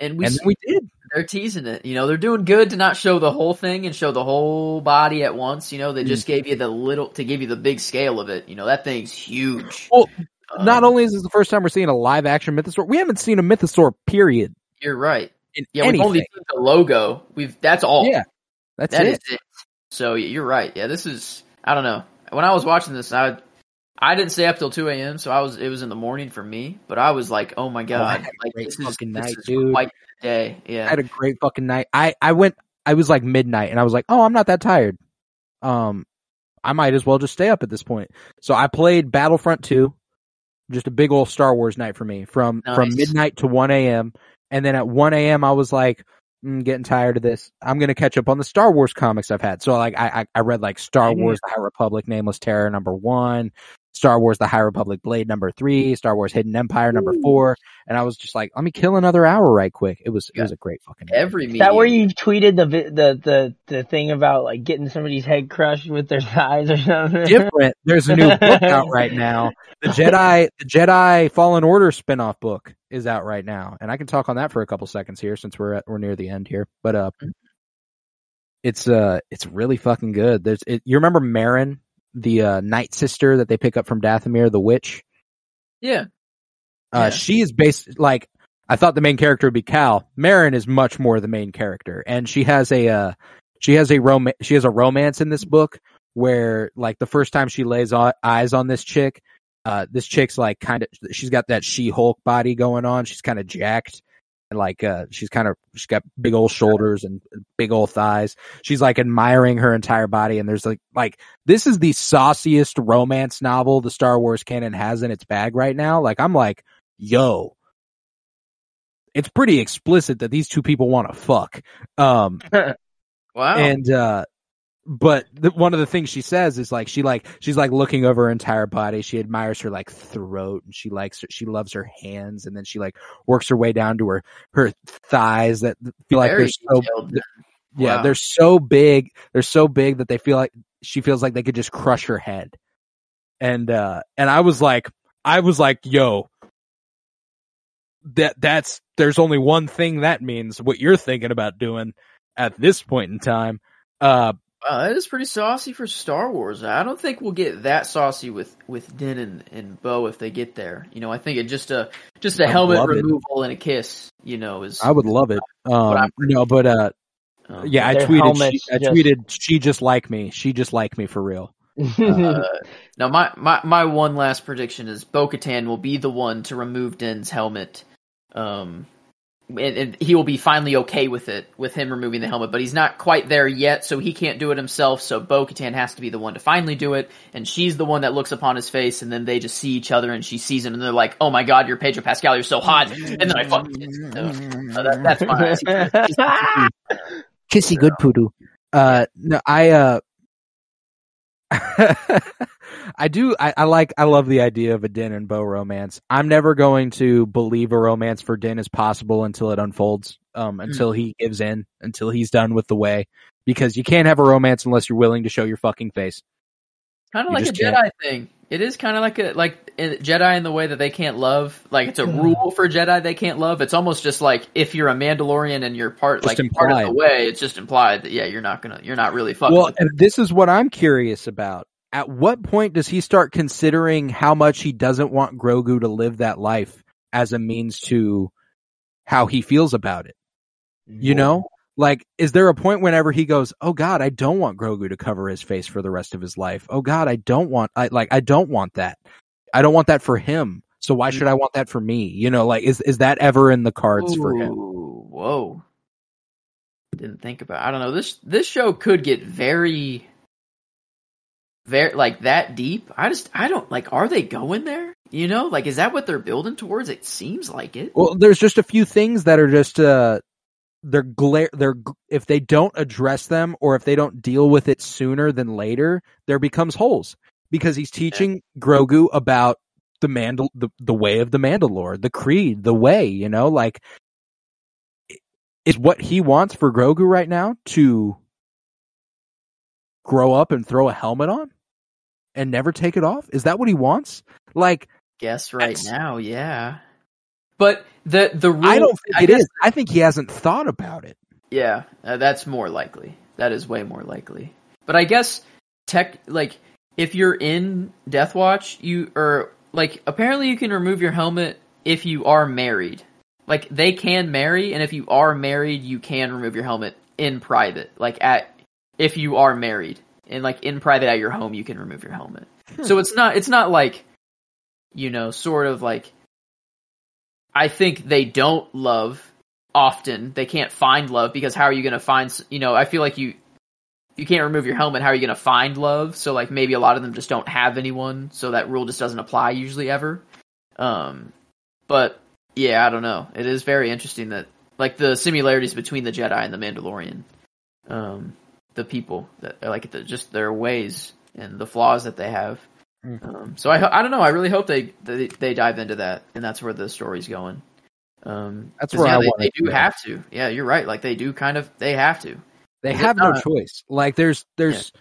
And we, and we did. they're teasing it. You know, they're doing good to not show the whole thing and show the whole body at once. You know, they just gave you the little to give you the big scale of it. You know, that thing's huge. Well, Um, Not only is this the first time we're seeing a live action mythosaur, we haven't seen a mythosaur period you're right. in Yeah, anything. we've only seen the logo. We've that's all. yeah, that's That it. is it. So you're right. Yeah, this is. I don't know. When I was watching this, I I didn't stay up till two a.m. So I was. It was in the morning for me. But I was like, oh my god, had a like great this is, fucking this night, is dude. quite the day. I had a great fucking night. I I went. I was like midnight, and I was like, "Oh, I'm not that tired. Um, I might as well just stay up at this point." So I played Battlefront Two, just a big old Star Wars night for me from from midnight to one a.m. And then at one a.m. I was like, mm, "Getting tired of this. I'm gonna catch up on the Star Wars comics I've had." So like I I, I read like Star. Wars: The High Republic, Nameless Terror number one. Star Wars: The High Republic Blade number three, Star Wars Hidden Empire number four, and I was just like, let me kill another hour right quick. It was it was a great fucking night. Every Is medium. that where you've tweeted the the the the thing about like getting somebody's head crushed with their thighs or something? different. There's a new book out right now. The Jedi, the Jedi Fallen Order spin-off book is out right now, and I can talk on that for a couple seconds here since we're at, we're near the end here. But uh, it's uh, it's really fucking good. There's, it, you remember Merrin, the uh, Night Sister that they pick up from Dathomir, the witch. Yeah. Uh, Yeah. she is based like I thought the main character would be Cal. Merrin is much more the main character, and she has a uh, she has a rom she has a romance in this book where like the first time she lays o- eyes on this chick, uh, this chick's like kind of she's got that She Hulk body going on. She's kind of jacked. Like, uh, she's kind of, she's got big old shoulders and big old thighs. She's like admiring her entire body. And there's like, like, this is the sauciest romance novel the Star Wars canon has in its bag right now. Like, I'm like, yo, it's pretty explicit that these two people want to fuck. Um, Wow. and, uh, but the, one of the things she says is like she like she's like looking over her entire body. She admires her like throat and she likes her, she loves her hands and then she like works her way down to her her thighs that feel like they're so yeah Wow. they're so big they're so big that they feel like she feels like they could just crush her head. And uh and I was like I was like yo that that's there's only one thing that means what you're thinking about doing at this point in time. Uh Wow, that is pretty saucy for Star Wars. I don't think we'll get that saucy with with Din and, and Bo if they get there. You know, I think it just a just a I'd helmet love it. removal and a kiss. You know, is I would love it. Um, no, but uh, um, yeah, I tweeted. She, helmets I just- tweeted. She just like me. She just like me for real. Uh, now, my, my, my one last prediction is Bo Katan will be the one to remove Din's helmet. Um, and, and he will be finally okay with it, with him removing the helmet, but he's not quite there yet, so he can't do it himself, so Bo Katan has to be the one to finally do it, and she's the one that looks upon his face, and then they just see each other, and she sees him, and they're like, oh my god, you're Pedro Pascal, you're so hot, and then I fuck so, so that, that's my Kissy good poodoo. Uh, no, I, uh, I do. I, I like. I love the idea of a Din and Bo romance. I'm never going to believe a romance for Din is possible until it unfolds. Um, until he gives in, until he's done with the way, because you can't have a romance unless you're willing to show your fucking face. Kind of like a Jedi can't. thing. It is kind of like a like in Jedi in the way that they can't love. Like it's a rule for Jedi they can't love. It's almost just like if you're a Mandalorian and you're part Just like part of the way, it's just implied that yeah, you're not gonna you're not really fucking. Well, with and this is what I'm curious about. At what point does he start considering how much he doesn't want Grogu to live that life as a means to how he feels about it? You know? Like, is there a point whenever he goes, Oh God, I don't want Grogu to cover his face for the rest of his life. Oh God, I don't want, I like, I don't want that. I don't want that for him. So why should I want that for me? You know, like, is, is that ever in the cards for him? Whoa. Didn't think about. I don't know. This this show could get very, very like that deep. I just I don't like. Are they going there? You know, like is that what they're building towards? It seems like it. Well, there's just a few things that are just uh they're glare they're if they don't address them or if they don't deal with it sooner than later, there becomes holes because he's teaching Grogu about the Mandal the, the way of the Mandalore, the creed, the way, you know, like is what he wants for Grogu right now to grow up and throw a helmet on and never take it off? Is that what he wants? Like Guess right now, yeah. But the the rule, I don't think I it guess- is. I think he hasn't thought about it. Yeah, uh, that's more likely. That is way more likely. But I guess tech like if you're in Death Watch, you or like apparently you can remove your helmet if you are married. Like they can marry, and if you are married, you can remove your helmet in private. Like at if you are married and like in private at your home, you can remove your helmet. So it's not it's not like you know sort of like I think they don't love often. They can't find love because how are you going to find? You know, I feel like you you can't remove your helmet. How are you going to find love? So like maybe a lot of them just don't have anyone, so that rule just doesn't apply usually ever. Um, but yeah, I don't know. It is very interesting that like the similarities between the Jedi and the Mandalorian, um, the people that like the, just their ways and the flaws that they have. Mm. Um, so I I don't know. I really hope they they, they dive into that, and that's where the story's going. Um, That's where yeah, I they, want they do have to. Yeah, you're right. Like they do kind of they have to. They have no not? choice. Like there's there's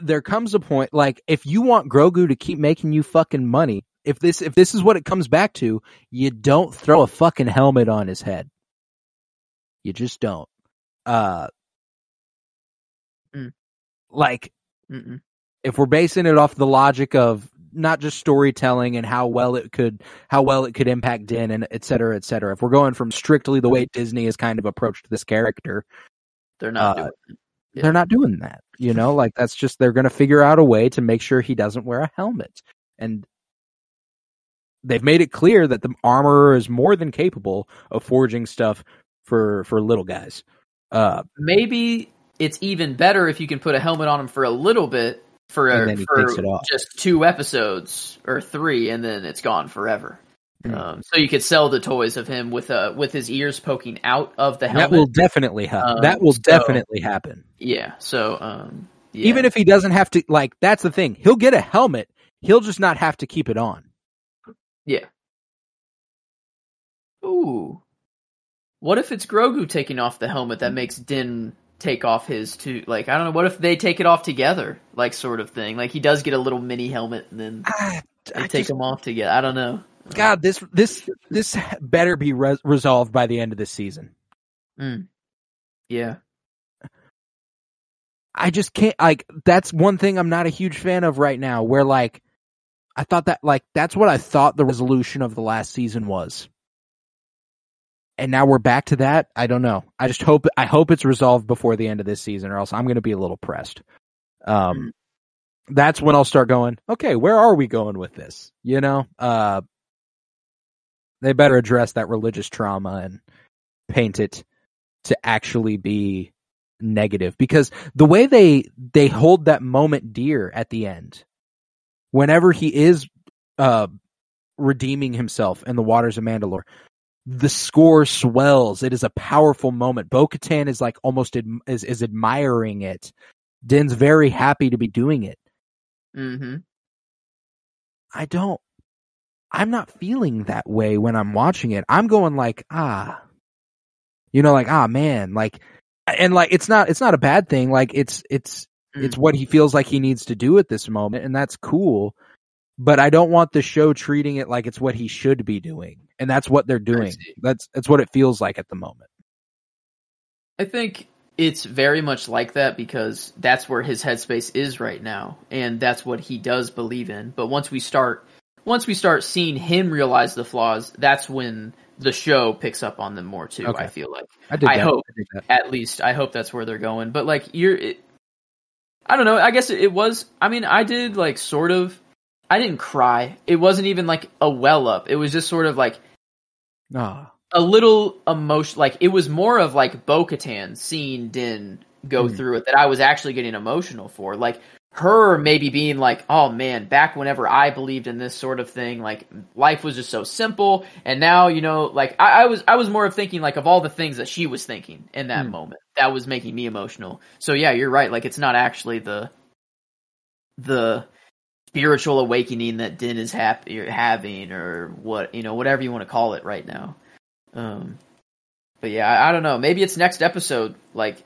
there comes a point like if you want Grogu to keep making you fucking money, if this if this is what it comes back to, you don't throw a fucking helmet on his head. You just don't. Uh. Like Mm-mm. if we're basing it off the logic of not just storytelling and how well it could how well it could impact Din and et cetera, et cetera. If we're going from strictly the way Disney has kind of approached this character, They're not Uh, doing. Yeah. they're not doing that. You know, like that's just they're going to figure out a way to make sure he doesn't wear a helmet. And they've made it clear that the armorer is more than capable of forging stuff for for little guys. Uh Maybe it's even better if you can put a helmet on him for a little bit for a, for takes it off. just two episodes or three, and then it's gone forever. Mm. Um, so you could sell the toys of him with uh with his ears poking out of the helmet. that will definitely happen. Um, that will so- definitely happen. yeah. So um, yeah. Even if he doesn't have to like that's the thing. He'll get a helmet. He'll just not have to keep it on. Yeah. Ooh. What if it's Grogu taking off the helmet that makes Din take off his too? Like, I don't know. What if they take it off together? Like, sort of thing. Like, he does get a little mini helmet and then Ah, they I take just- them off together. I don't know. God, this this this better be res- resolved by the end of this season. Mm. Yeah. I just can't like that's one thing I'm not a huge fan of right now where like I thought that like that's what I thought the resolution of the last season was. And now we're back to that. I don't know. I just hope I hope it's resolved before the end of this season or else I'm going to be a little pressed. Um that's when I'll start going, okay, where are we going with this? You know, uh, they better address that religious trauma and paint it to actually be negative because the way they they hold that moment dear at the end whenever he is uh redeeming himself in the waters of Mandalore the score swells it is a powerful moment Bo-Katan is like almost ad- is, is admiring it Din's very happy to be doing it Mm-hmm. I don't I'm not feeling that way when I'm watching it. I'm going like, ah, you know, like, ah, man, like, and like, it's not, it's not a bad thing. Like, it's, it's, Mm. it's what he feels like he needs to do at this moment, and that's cool. But I don't want the show treating it like it's what he should be doing, and that's what they're doing. That's that's what it feels like at the moment. I think it's very much like that because that's where his headspace is right now, and that's what he does believe in. But once we start, once we start seeing him realize the flaws, that's when the show picks up on them more too. Okay. I feel like, I. I hope. I at least, I hope that's where they're going. But like, you're, it, I don't know. I guess it, it was. I mean, I did like sort of. I didn't cry. It wasn't even like a well up. It was just sort of like Ah, a little emotion like it was more of like Bo-Katan seeing Din go Hmm. through it that I was actually getting emotional for. Like her maybe being like, "Oh man, back whenever I believed in this sort of thing, like life was just so simple." And now, you know, like I, I was I was more of thinking like of all the things that she was thinking in that Hmm. moment. That was making me emotional. So yeah, you're right. Like it's not actually the the spiritual awakening that Din is happy having or what, you know, whatever you want to call it right now. Um, but yeah, I, I don't know. Maybe it's next episode. Like,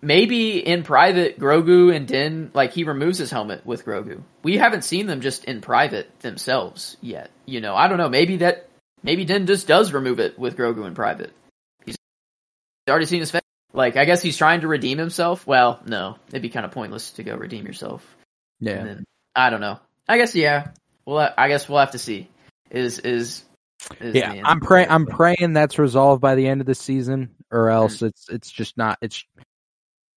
maybe in private, Grogu and Din, like, he removes his helmet with Grogu. We haven't seen them just in private themselves yet. You know, I don't know. Maybe that, maybe Din just does remove it with Grogu in private. He's already seen his face. Like, I guess he's trying to redeem himself. Well, no, it'd be kind of pointless to go redeem yourself. yeah. And then, I don't know. I guess yeah. Well, I guess we'll have to see. Is is, is yeah, I'm praying. I'm praying that's resolved by the end of the season, or else it's it's just not. It's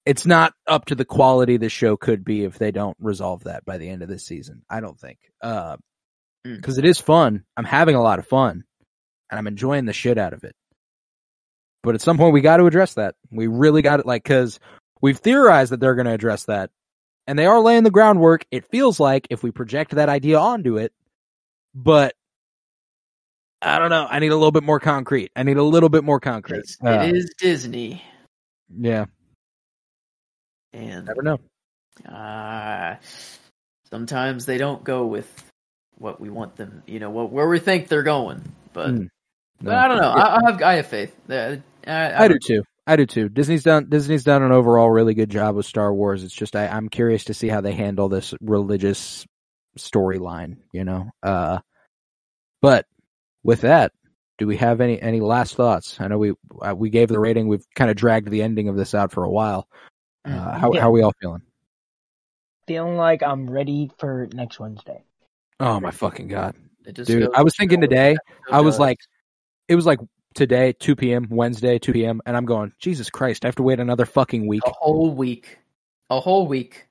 it's not up to the quality the show could be if they don't resolve that by the end of this season. I don't think, because Mm. it is fun. I'm having a lot of fun, and I'm enjoying the shit out of it. But at some point, we got to address that. We really got it, like, because we've theorized that they're going to address that, and they are laying the groundwork. It feels like if we project that idea onto it, but I don't know. I need a little bit more concrete. I need a little bit more concrete. It's- Uh, it is Disney, Yeah, and never know. uh, sometimes they don't go with what we want them. You know, what where we think they're going. But, Mm. but I don't know. I, I have I have faith. Uh, I, I, I do too. I do too. Disney's done Disney's done an overall really good job with Star Wars. It's just I, I'm curious to see how they handle this religious storyline. You know, uh, but with that, do we have any any last thoughts? I know we uh, we gave the rating. We've kind of dragged the ending of this out for a while. Uh, Mm. how Yeah. how are we all feeling? Feeling like I'm ready for next Wednesday. Oh my fucking god, It just dude! I was thinking today. I was like, it was like today, 2 p.m., Wednesday, 2 p.m., and I'm going, Jesus Christ, I have to wait another fucking week. a whole week, a whole week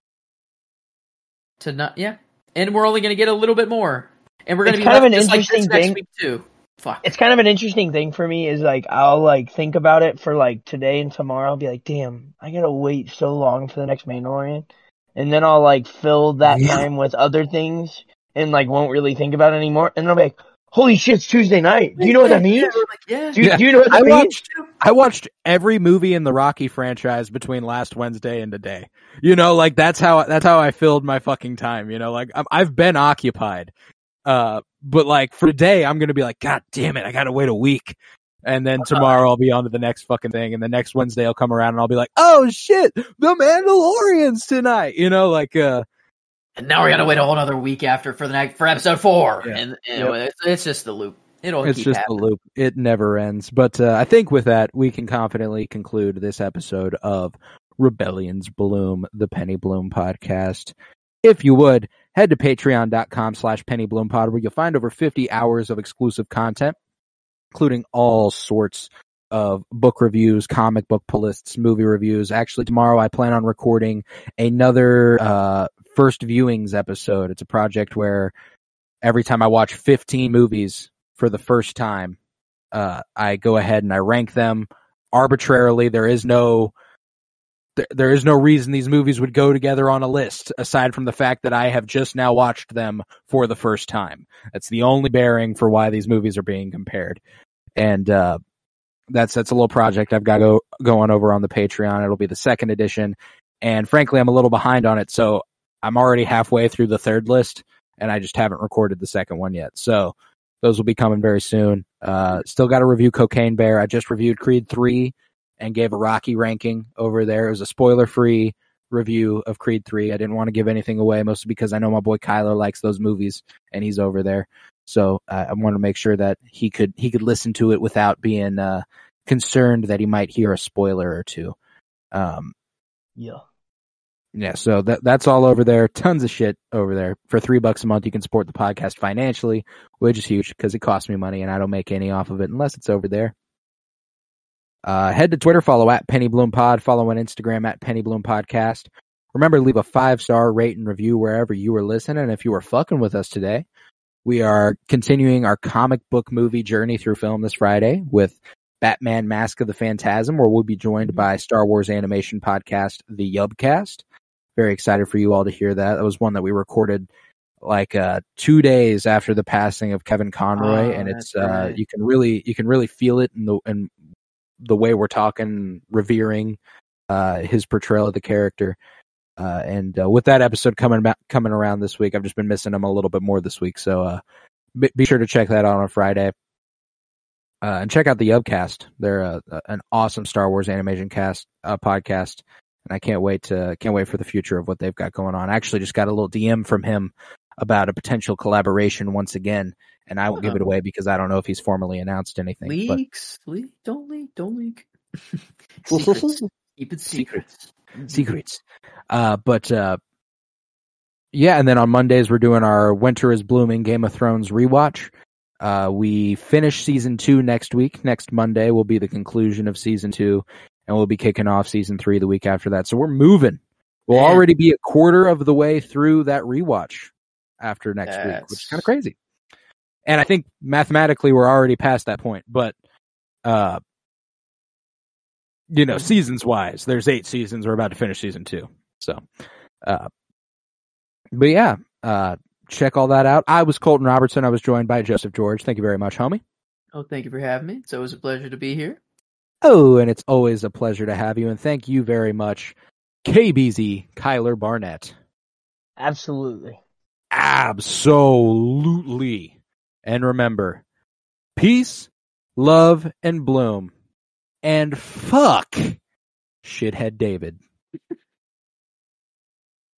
to not yeah, and we're only gonna get a little bit more, and we're gonna be kind of an just like this interesting next thing. week too. Fuck. It's kind of an interesting thing for me is like I'll like think about it for like today and tomorrow. I'll be like, damn, I gotta wait so long for the next Mandalorian, and then I'll like fill that Yeah. time with other things and like won't really think about it anymore. And then I'll be like, holy shit, it's Tuesday night. Do you know what that Yeah, means? we're like, yeah. Do, you- Yeah. do you know what that I means? watched I watched every movie in the Rocky franchise between last Wednesday and today. You know, like that's how that's how I filled my fucking time. You know, like I'm, I've been occupied, uh, but like for today, I'm gonna be like, God damn it, I gotta wait a week, and then tomorrow I'll be on to the next fucking thing, and the next Wednesday I'll come around and I'll be like, Oh shit, the Mandalorians tonight. You know, like uh, And now we gotta wait a whole other week after for the next for episode four, Yeah. and, and it's, it's just the loop. It'll it's just a happening. loop. It never ends. But uh, I think with that, we can confidently conclude this episode of Rebellion's Bloom, the Penny Bloom podcast. If you would, head to patreon.com slash pennybloom pod where you'll find over 50 hours of exclusive content, including all sorts of book reviews, comic book lists, movie reviews. Actually, tomorrow I plan on recording another uh, first viewings episode. It's a project where every time I watch 15 movies for the first time, uh, I go ahead and I rank them arbitrarily. There is no there, there is no reason these movies would go together on a list aside from the fact that I have just now watched them for the first time. That's the only bearing for why these movies are being compared. And uh, that's that's a little project I've got go, going over on the Patreon. It'll be the second edition, and frankly, I'm a little behind on it, so I'm already halfway through the third list, and I just haven't recorded the second one yet. So those will be coming very soon. Uh, still got to review Cocaine Bear. I just reviewed Creed three and gave a Rocky ranking over there. It was a spoiler free review of Creed 3. I didn't want to give anything away, mostly because I know my boy Kyler likes those movies and he's over there. So uh, I wanted to make sure that he could he could listen to it without being uh, concerned that he might hear a spoiler or two. Um, Yeah. yeah, so that that's all over there. Tons of shit over there. For three bucks a month, you can support the podcast financially, which is huge because it costs me money and I don't make any off of it unless it's over there. Uh, head to Twitter, follow at Penny Bloom Pod, follow on Instagram at Penny Bloom Podcast. Remember, to leave a five star rate and review wherever you are listening. And if you were fucking with us today, we are continuing our comic book movie journey through film this Friday with Batman Mask of the Phantasm, where we'll be joined by Star Wars animation podcast, The Yubcast. Very excited for you all to hear that. That was one that we recorded like uh two days after the passing of Kevin Conroy, Oh, and it's uh right. you can really you can really feel it in the in the way we're talking, revering uh his portrayal of the character. Uh, and uh, with that episode coming back, coming around this week, I've just been missing them a little bit more this week. So uh, be, be sure to check that out on Friday. Uh, and check out the Upcast. They're uh, an awesome Star Wars animation cast uh, podcast, and I can't wait to can't wait for the future of what they've got going on. I actually just got a little DM from him about a potential collaboration once again, and I won't give it away because I don't know if he's formally announced anything. But Leaks, leak, don't leak, don't leak. Secrets. Keep it secret. Secrets. Uh, but uh, yeah, and then on Mondays we're doing our Winter is Blooming Game of Thrones rewatch. Uh, we finish season two next week. Next Monday will be the conclusion of season two, and we'll be kicking off season three the week after that. So we're moving. We'll Man. already be a quarter of the way through that rewatch after next week, which is kind of crazy. And I think mathematically we're already past that point, but uh, you know, seasons wise, there's eight seasons. We're about to finish season two. So, uh, but yeah, uh, check all that out. I was Colton Robertson. I was joined by Joseph George. Thank you very much, homie. Oh, thank you for having me. It's always a pleasure to be here. Oh, and it's always a pleasure to have you. And thank you very much, KBZ Kyler Barnett. Absolutely. Absolutely. And remember, peace, love, and bloom and fuck shithead David.